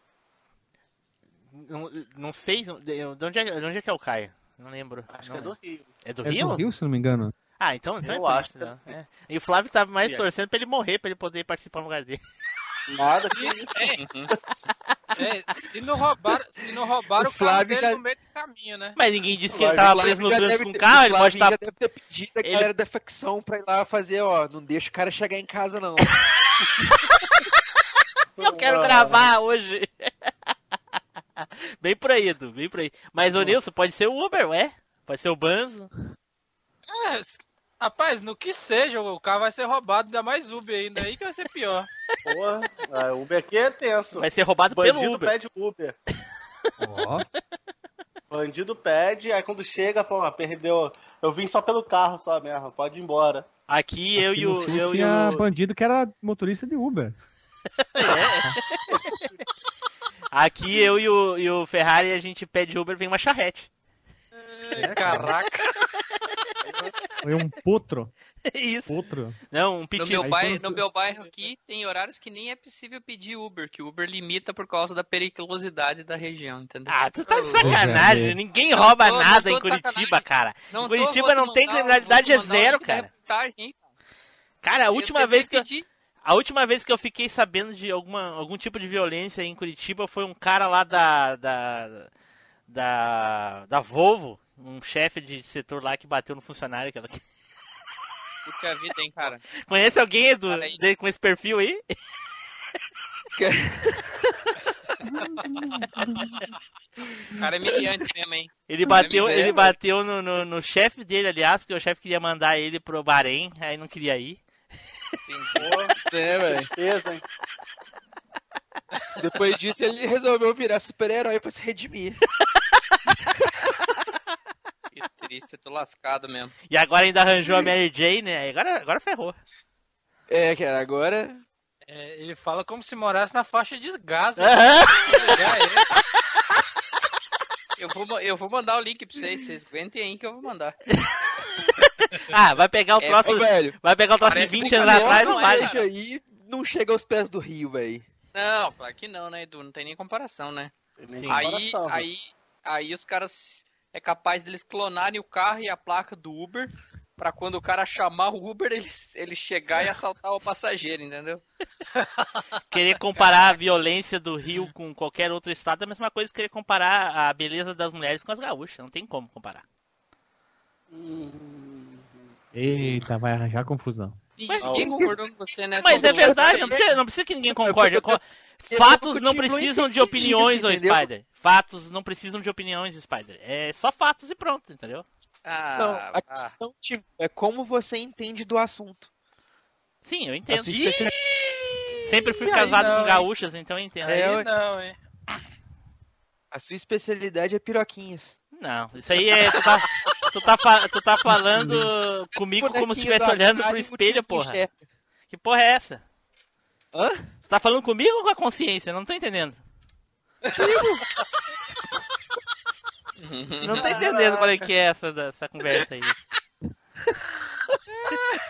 Não, não sei. De de onde, é, de onde é que é o Caio? Não lembro. Acho Não que é do lembro. Rio. É do É Rio? do Rio, se não me engano. Ah, então, então Eu é acho isso, que é não. É. E o Flávio tava mais E é. torcendo pra ele morrer, pra ele poder participar no lugar dele. Nada que [laughs] É, se não roubaram, se não roubaram O o, carro Flávio dele já- no meio do caminho, né? Mas ninguém disse que ele tava preso no trânsito com o carro, ele pode estar. já deve ter pedido a Ele- galera da facção pra ir lá fazer, ó, não deixa o cara chegar em casa, não. [laughs] Eu quero gravar hoje. [laughs] bem por aí, Edu, bem por aí. Mas o Nilson, pode ser o Uber, ué? Pode ser o Banzo. É, rapaz, no que seja, o carro vai ser roubado, ainda mais Uber ainda, aí que vai ser pior. Porra, ah, Uber aqui é tenso. Vai ser roubado Bandido pelo Uber. pede Uber. Ó, Bandido pede, aí quando chega, pô, perdeu. Eu vim só pelo carro só mesmo, pode ir embora. Aqui eu e o. Eu e tinha o... bandido que era motorista de Uber. [laughs] Aqui eu e o, e o Ferrari a gente pede Uber vem uma charrete. Caraca. Foi um potro. [laughs] Isso. Potro. Não, um No piti. meu, bairro, quando no meu bairro aqui tem horários que nem é possível pedir Uber, que o Uber limita por causa da periculosidade da região, entendeu? Ah, tu tá de sacanagem. é. Ninguém Não rouba tô- nada em Curitiba, sacanagem. cara. Não Curitiba não tem criminalidade, é zero, cara. hein, cara. Cara, a última vez que eu, pedir- a última vez que eu fiquei sabendo de alguma, algum tipo de violência em Curitiba foi um cara lá da da da, da Volvo, um chefe de setor lá que bateu no funcionário. Aquela... Puta vida, hein, cara. [laughs] Conhece alguém Edu, com esse perfil aí? O [laughs] cara é humilhante mesmo, hein. Ele Cara, bateu, me ele bateu no, no, no chefe dele, aliás, porque o chefe queria mandar ele pro Bahrein, aí não queria ir. É, velho. Tristeza, hein? Depois disso ele resolveu virar super-herói pra se redimir. [laughs] Que triste, eu tô lascado mesmo. E agora ainda arranjou a Mary Jane, né? Aí Agora, agora ferrou. É, cara, agora. É, ele fala como se morasse na faixa de Gaza. É. Eu vou, eu vou mandar o link pra vocês, vocês aguentem aí que eu vou mandar. [laughs] Ah, vai pegar o É. Ô, velho. Vai pegar o parece 20 um anos atrás, não é, vai. cara? aí não chega aos pés do rio, velho. Não, claro que não, né, Edu? Não tem nem comparação, né? Nem Aí, comparação, aí, aí os caras é capaz deles clonarem o carro e a placa do Uber pra quando o cara chamar o Uber, ele, ele chegar e assaltar o passageiro, entendeu? [laughs] Querer comparar a violência do Rio com qualquer outro estado é a mesma coisa que querer comparar a beleza das mulheres com as gaúchas. Não tem como comparar. Eita, vai arranjar confusão. E ninguém concordou com você, né? Mas é verdade, não precisa, não precisa que ninguém [laughs] concorde. Co- Fatos eu não precisam de influencio opiniões, ô? Spider. Fatos não precisam de opiniões, Spider. É só fatos e pronto, entendeu? Ah, Não, a ah. questão, tipo, é como você entende do assunto. Sim, eu entendo. especialidade- Sempre fui casado não, com gaúchas, então eu entendo. É, Aí ué. não, hein? A sua especialidade é piroquinhas. Não, isso aí é. Tu tá, tu tá, falando comigo como se estivesse olhando pro espelho, porra. Que porra é essa? Hã? Tu tá falando comigo ou com a consciência? Não tô entendendo. [laughs] Não tô entendendo qual é que é essa, essa conversa aí.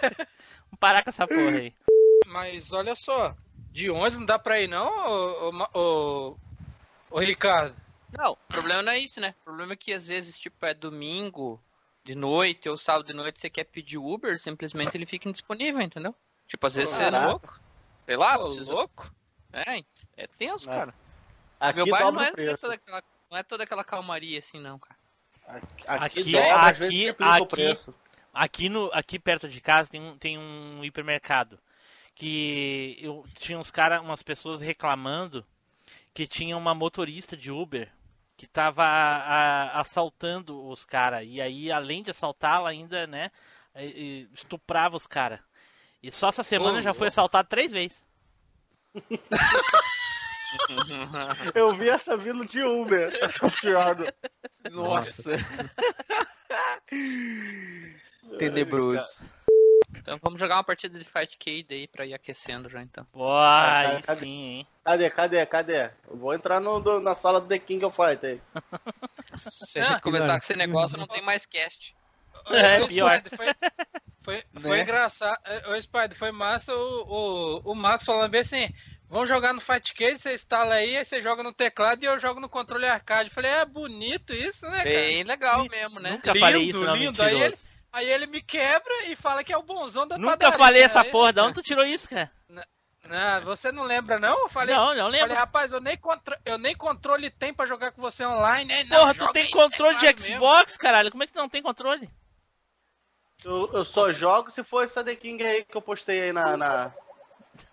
Vamos parar com essa porra aí. Mas olha só, de 11 não dá pra ir não, ô, ô, Ma- ô, ô Ricardo? Não, o problema não é isso, né? O problema é que às vezes, tipo, é domingo de noite ou sábado de noite você quer pedir Uber, simplesmente ele fica indisponível, entendeu? Tipo, às vezes você é Caraca. louco. Sei lá, Ô, precisa... louco? É, é tenso, É. cara. Aqui Meu bairro não é, toda aquela, não é toda aquela calmaria assim, não, cara. Aqui, Aqui- dobra, aqui- aqui- preço. Aqui, no, aqui perto de casa tem um, tem um hipermercado que eu tinha uns cara, umas pessoas reclamando que tinha uma motorista de Uber que tava a- assaltando os caras e aí além de assaltá-la ainda, né, estuprava os caras. E só essa semana Ô, já foi assaltado três vezes. [laughs] Eu vi essa vindo de Uber, essa piada. Nossa. [laughs] Tenebroso. Então vamos jogar uma partida de Fight Cade aí pra ir aquecendo já, então. Pô, aí cadê? sim, hein. Cadê, cadê, cadê? Eu vou entrar no, do- na sala do The King of Fight aí. [laughs] Se a gente começar com esse negócio, não tem mais cast. É, Ô, pior. Spider, Foi, foi, foi Né? engraçado. É, Ô, Spider, foi massa o, o, o Max falando bem assim: vamos jogar no Fight Cade, você instala aí, aí você joga no teclado e eu jogo no controle arcade. Eu Falei, é bonito isso, né, cara? Bem legal mesmo, né? Nunca Lindo, falei isso, não, lindo. Aí mentiroso. ele, aí ele me quebra e fala que é o bonzão da Nunca padaria, falei né? essa Aí- porra, da onde tu tirou isso, cara? Não, você não lembra, não? Eu falei, Não, não lembro. falei rapaz, eu nem, contro... eu nem controle tem pra jogar com você online. Não, Porra, tu tem controle de teclado mesmo. Xbox, caralho. Como é que tu não tem controle? Eu, eu só jogo se for essa The King aí que eu postei aí na. na...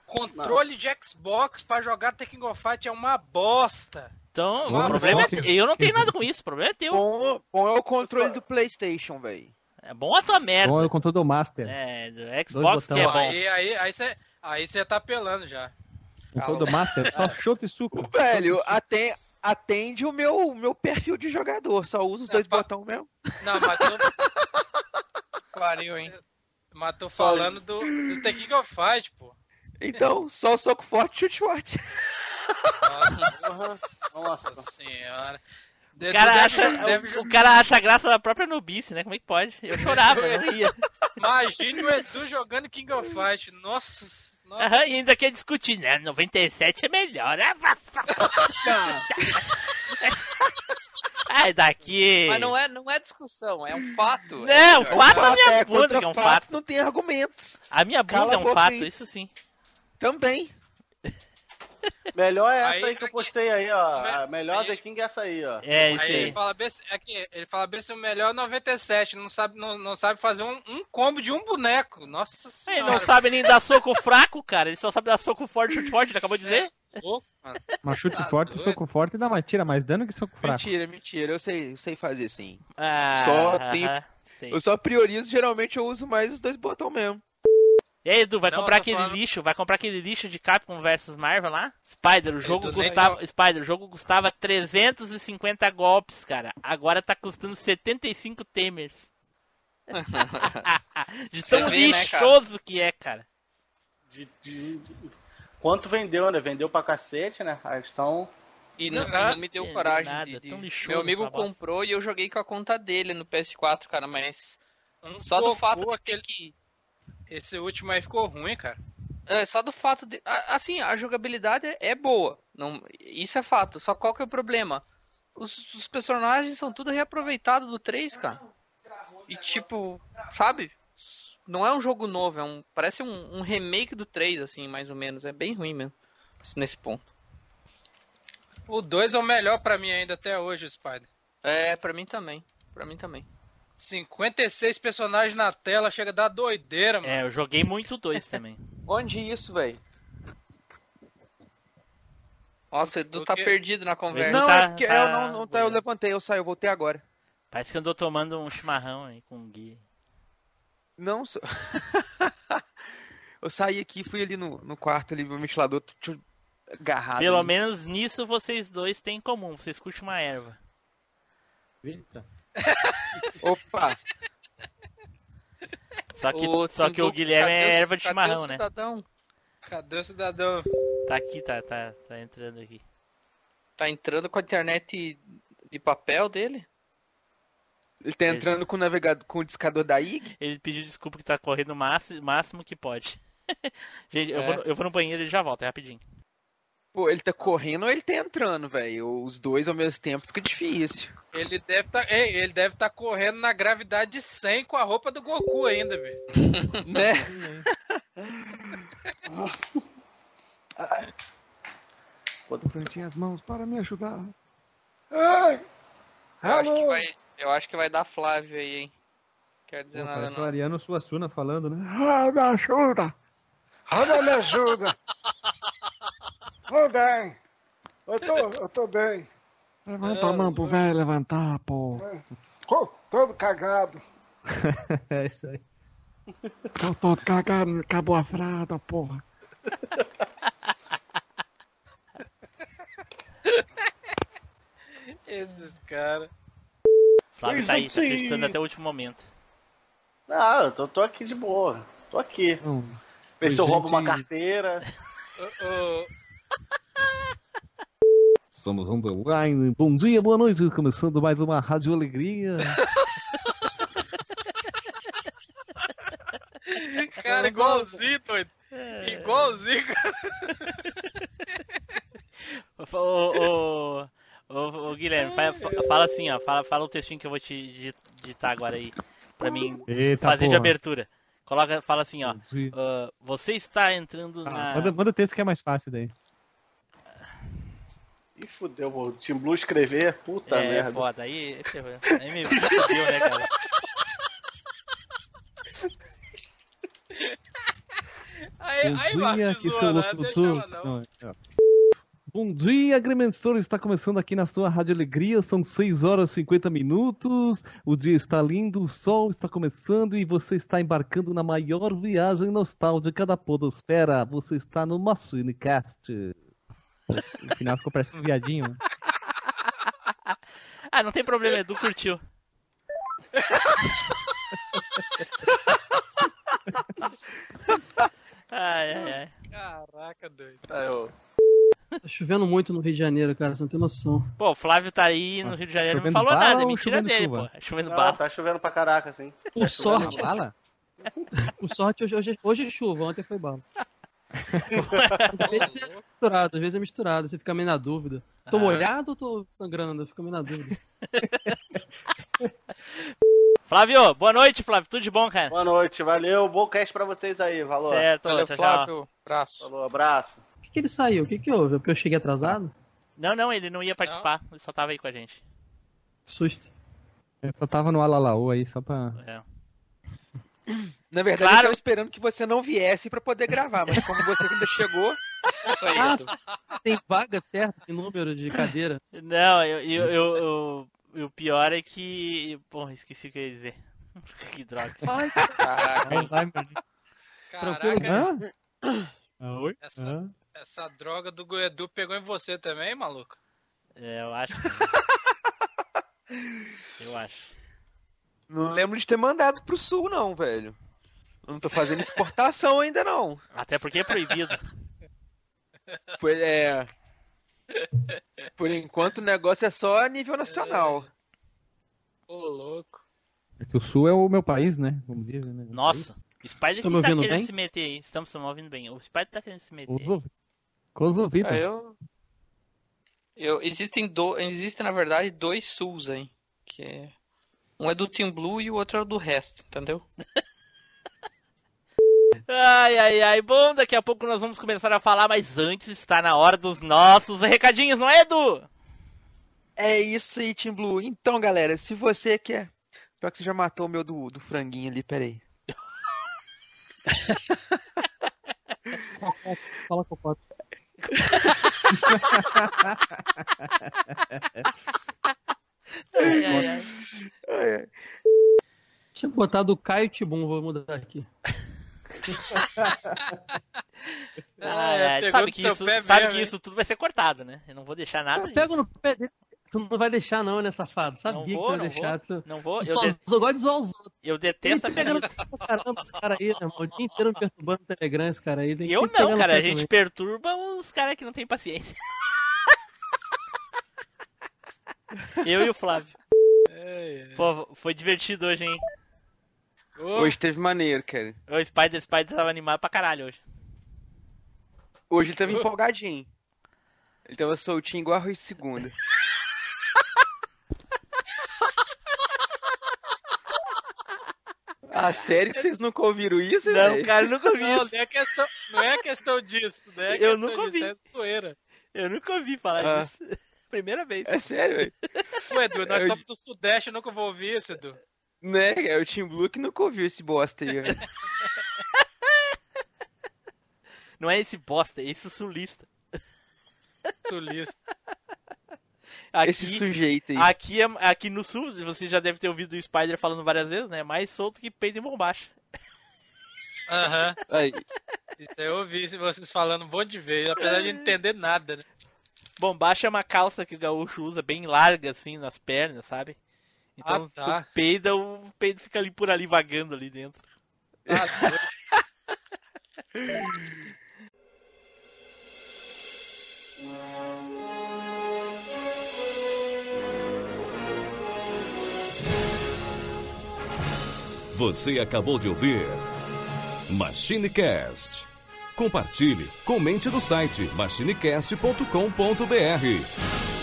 Controle de Xbox pra jogar Tekken Go Fight é uma bosta. Então, o problema é. Eu não tenho nada com isso, o problema é teu. Bom, bom é o controle do PlayStation, velho. É bom a tua merda. Bom, eu com todo o Master. É, do Xbox que botão. é bom. Aí, aí, aí você aí você tá apelando já. Com todo o Master, só [laughs] chute e suco. Velho, aten- atende o meu, meu perfil de jogador. Só usa os dois pa- botões mesmo. Não, mas tô, [laughs] Pariu, hein? mas tô falando do, do Tekken Go Fight, pô. Então, só o soco forte, chute forte. Nossa, [laughs] Nossa. nossa senhora. O cara, deve- acha, deve- o cara acha graça da própria nubice, né? Como é que pode? Eu chorava, eu não ia. [laughs] Imagine o Edu jogando King of Fight. Nossa, nossa. Aham, e ainda quer discutir, né? 97 é melhor. Vá. [laughs] Ai, daqui. Mas não é, não é discussão, é um fato. Não, É o fato é minha é, bunda é um fato. não tem argumentos. A minha Cala bunda é a um fato, aí. isso sim. Também. Melhor é essa Aí- aí, que eu postei aí, ó. A melhor aí- The King é essa aí, ó. É, isso Aí ele fala bem, é que ele fala bem se o melhor é 97, não sabe, não, não sabe fazer um, um combo de um boneco. Nossa Ele senhora. não sabe nem dar soco fraco, cara. Ele só sabe dar soco forte, chute forte, ele acabou de dizer. Louco, mano. Mas chute Tá forte, doido. soco forte dá mais, tira mais dano que soco fraco. Mentira, mentira. Eu sei, eu sei fazer sim. Ah, Só tem- sei. Eu só priorizo, geralmente eu uso mais os dois botões mesmo. E aí, Edu, vai Não, comprar aquele falando- lixo? Vai comprar aquele lixo de Capcom vs Marvel lá? Spider, o jogo custava. Spider, o jogo custava 350 golpes, cara. Agora tá custando 75 temers. [laughs] de tão vê, né, cara? lixoso que é, cara. De, de- de- Quanto vendeu, né? Vendeu pra cacete, né? A questão. E não, Ah, não me deu coragem nada, de, de- tão lixoso Meu amigo comprou e eu joguei com a conta dele no PS4, cara, mas só do fato de ter aquele... que Esse último aí ficou ruim, cara. É, só do fato de. Assim, a jogabilidade é- boa. Não, isso é fato. Só qual que é o problema? Os, os personagens são tudo reaproveitado do 3, cara. E tipo, sabe? não é um jogo novo, é um, parece um, um remake do 3, assim, mais ou menos. É bem ruim mesmo, nesse ponto. O 2 é o melhor pra mim ainda até hoje, Spider. É, pra mim também. Pra mim também. 56 personagens na tela, chega a dar doideira, mano. É, eu joguei muito dois [laughs] também. Onde isso, velho? Nossa, o Edu tá perdido na conversa. Não, tá- é porque tá eu não, não tá, eu levantei, eu saí, eu voltei agora. Parece que andou tomando um chimarrão aí com o Gui. Não, só... [laughs] eu saí aqui, fui ali no, no quarto ali, meu ventilador agarrado. Pelo ali. menos nisso vocês dois têm em comum. Vocês curtem uma erva. Eita. Opa! Só que, Ô, só que o Guilherme cadê é o- erva de cadê chimarrão, o né? cidadão? Cadê o cidadão? Tá aqui, tá, tá, tá entrando aqui. Tá entrando com a internet de papel dele? Ele tá entrando com o navegador, com o discador da IG. Ele pediu desculpa que tá correndo o máximo, máximo que pode. [laughs] Gente, eu, É. vou, eu vou no banheiro e já volto, é rapidinho. Pô, ele tá correndo ou ele tá entrando, velho? Os dois ao mesmo tempo fica difícil. Ele deve tá, ei, ele deve tá correndo na gravidade de 100 com a roupa do Goku ainda, velho. [laughs] Né? Levantei as mãos para me ajudar. Eu acho, que vai, eu acho que vai dar Flávio aí, hein? Quer dizer Pô, nada o não. Ariano Suassuna falando, né? Ah, me ajuda! Olha, me ajuda. Tô bem. Eu tô, eu tô bem. Levanta a mão pro velho levantar, pô. [laughs] Tô todo cagado. é isso aí. Eu tô cagando, acabou a fralda, porra. [laughs] Esses caras. Flávio tá aí, tá acreditando até o último momento. Não, eu tô, tô aqui de boa. Tô aqui. Vê se eu roubo uma carteira. Ô, ô, Estamos online. Bom dia, boa noite. Começando mais uma Rádio Alegria. [laughs] cara, igualzinho, doido. Igualzinho, cara. Ô, ô, ô, ô, Guilherme, fa- fa- fala assim, ó. Fala, fala o textinho que eu vou te digi- digitar agora aí. Pra mim Eita, fazer de porra. abertura. Coloca, fala assim, ó. Ah, você está entrando Ah, na. manda, manda o texto que é mais fácil daí. Ih, fudeu, vou Team Blue escrever. Puta é, merda. foda. Aí, aí me fudeu, né, cara? [laughs] Aí, Bom aí, dia, aqui seu locutor. não. Não, é. Bom dia, agrimensor. Está começando aqui na sua Rádio Alegria. São 6 horas e 50 minutos. O dia está lindo, o sol está começando e você está embarcando na maior viagem nostálgica da Podosfera. Você está no Machinecast. No final ficou parecendo um viadinho. [laughs] Ah, não tem problema, Edu curtiu. [laughs] Ai, ai, ai. Caraca, doido. Ah, eu- Tá chovendo muito no Rio de Janeiro, cara, você não tem noção. Pô, o Flávio tá aí no Rio de Janeiro, não Chovendo falou bala nada, é mentira dele, chuva? pô. É chovendo Não, bala. tá chovendo pra caraca, assim. Por sorte, Bala? por sorte hoje, hoje, hoje é chuva, ontem foi bala. [laughs] Às vezes é misturado, às vezes é misturado, você fica meio na dúvida. Tô Ah. molhado ou tô sangrando? Fica meio na dúvida. [laughs] Flávio, boa noite, Flávio. Tudo de bom, cara? Boa noite, valeu. Bom cast pra vocês aí, valor. Certo, Valeu, tchau, tchau. Flávio. Abraço. Falou, abraço. Por que, que ele saiu? O que, que houve? É porque eu cheguei atrasado? Não, não, ele não ia participar, ele só tava aí com a gente. Susto. Eu só tava no Alalaô aí só pra. É. Na verdade, Claro. eu tava esperando que você não viesse pra poder gravar, mas como você ainda chegou, Isso aí, Ah. Tem vaga certa, tem número de cadeira. Não, eu, eu, eu, eu- o pior é que. Porra, esqueci o que eu ia dizer. [laughs] que droga. Ai, Caraca. Caraca, Hã? Ah, oi? Essa- Hã? essa droga do Goedu pegou em você também, maluco? É, eu acho. [laughs] eu acho. Não lembro de ter mandado pro sul, não, velho. Não tô fazendo exportação [laughs] ainda, não. Até porque é proibido. Foi, é... Por enquanto o negócio é só a nível nacional. Ô, louco. É que o Sul é o meu país, né? Vamos dizer, né? Nossa, o Spider Estão que me tá querendo bem? se meter aí. Estamos se ouvindo bem. O Spider tá querendo se meter. Com os ouvi- Com os ouvidos. Ah, eu... eu existem do... existem na verdade dois suls aí, que é um é do Team Blue e o outro é o do resto, entendeu? Ai, ai, ai. Bom, daqui a pouco nós vamos começar a falar, mas antes está na hora dos nossos recadinhos, não é, Edu? É isso aí, Team Blue. Então, galera, se você quer. Pior que você já matou o meu do, do franguinho ali, peraí. Fala com [laughs] Ai, ai, ai. Tinha botado o Caio Tibum, vou mudar aqui. Ai, ai, pegou sabe que, isso, sabe mesmo, que isso tudo vai ser cortado, né? Eu não vou deixar nada Eu pego no pé dele. Tu não vai deixar, não, né, safado? Sabia Não que vou, tu ia não deixar. vou. Tu... Não vou. Tu Eu, só, de- só gosta de zoar os outros. eu detesto a pegando caramba esse cara aí, né, mano? O dia inteiro me perturbando no Telegram, esse cara aí. Tem que- Eu tem que não, cara. A gente também. perturba os caras que não têm paciência. [laughs] Eu e o Flávio. Pô, foi divertido hoje, hein? Hoje teve maneiro, cara. O Spider Spider tava animado pra caralho hoje. Hoje ele tava empolgadinho. Ele tava soltinho igual arroz de segunda. Ah, sério que vocês nunca ouviram isso, Não, velho? cara, eu nunca ouvi Não, isso. não é questão, não é questão disso. Não é Eu questão nunca disso, ouvi. É. Eu nunca ouvi falar Ah. disso. Primeira vez. É sério, velho? [laughs] Pô, Edu, nós Eu- somos do Sudeste, eu nunca vou ouvir isso, Edu. Né, é o Team Blue que nunca ouviu esse bosta aí, velho. [laughs] Não é esse bosta, é esse sulista. Sulista. [laughs] Aqui, Esse sujeito aí. Aqui, é- aqui no sul, você já deve ter ouvido o Spider falando várias vezes, né? Mais solto que peido em bombacha. Aham. Aí, Isso aí eu ouvi vocês falando um monte de vezes, apesar de não entender nada, né? Bombacha é uma calça que o gaúcho usa bem larga, assim, nas pernas, sabe? Então, Ah, tá. tu peida, o peido fica ali por ali, vagando ali dentro. Ah. Você acabou de ouvir MachineCast. Compartilhe, comente no site machinecast.com.br.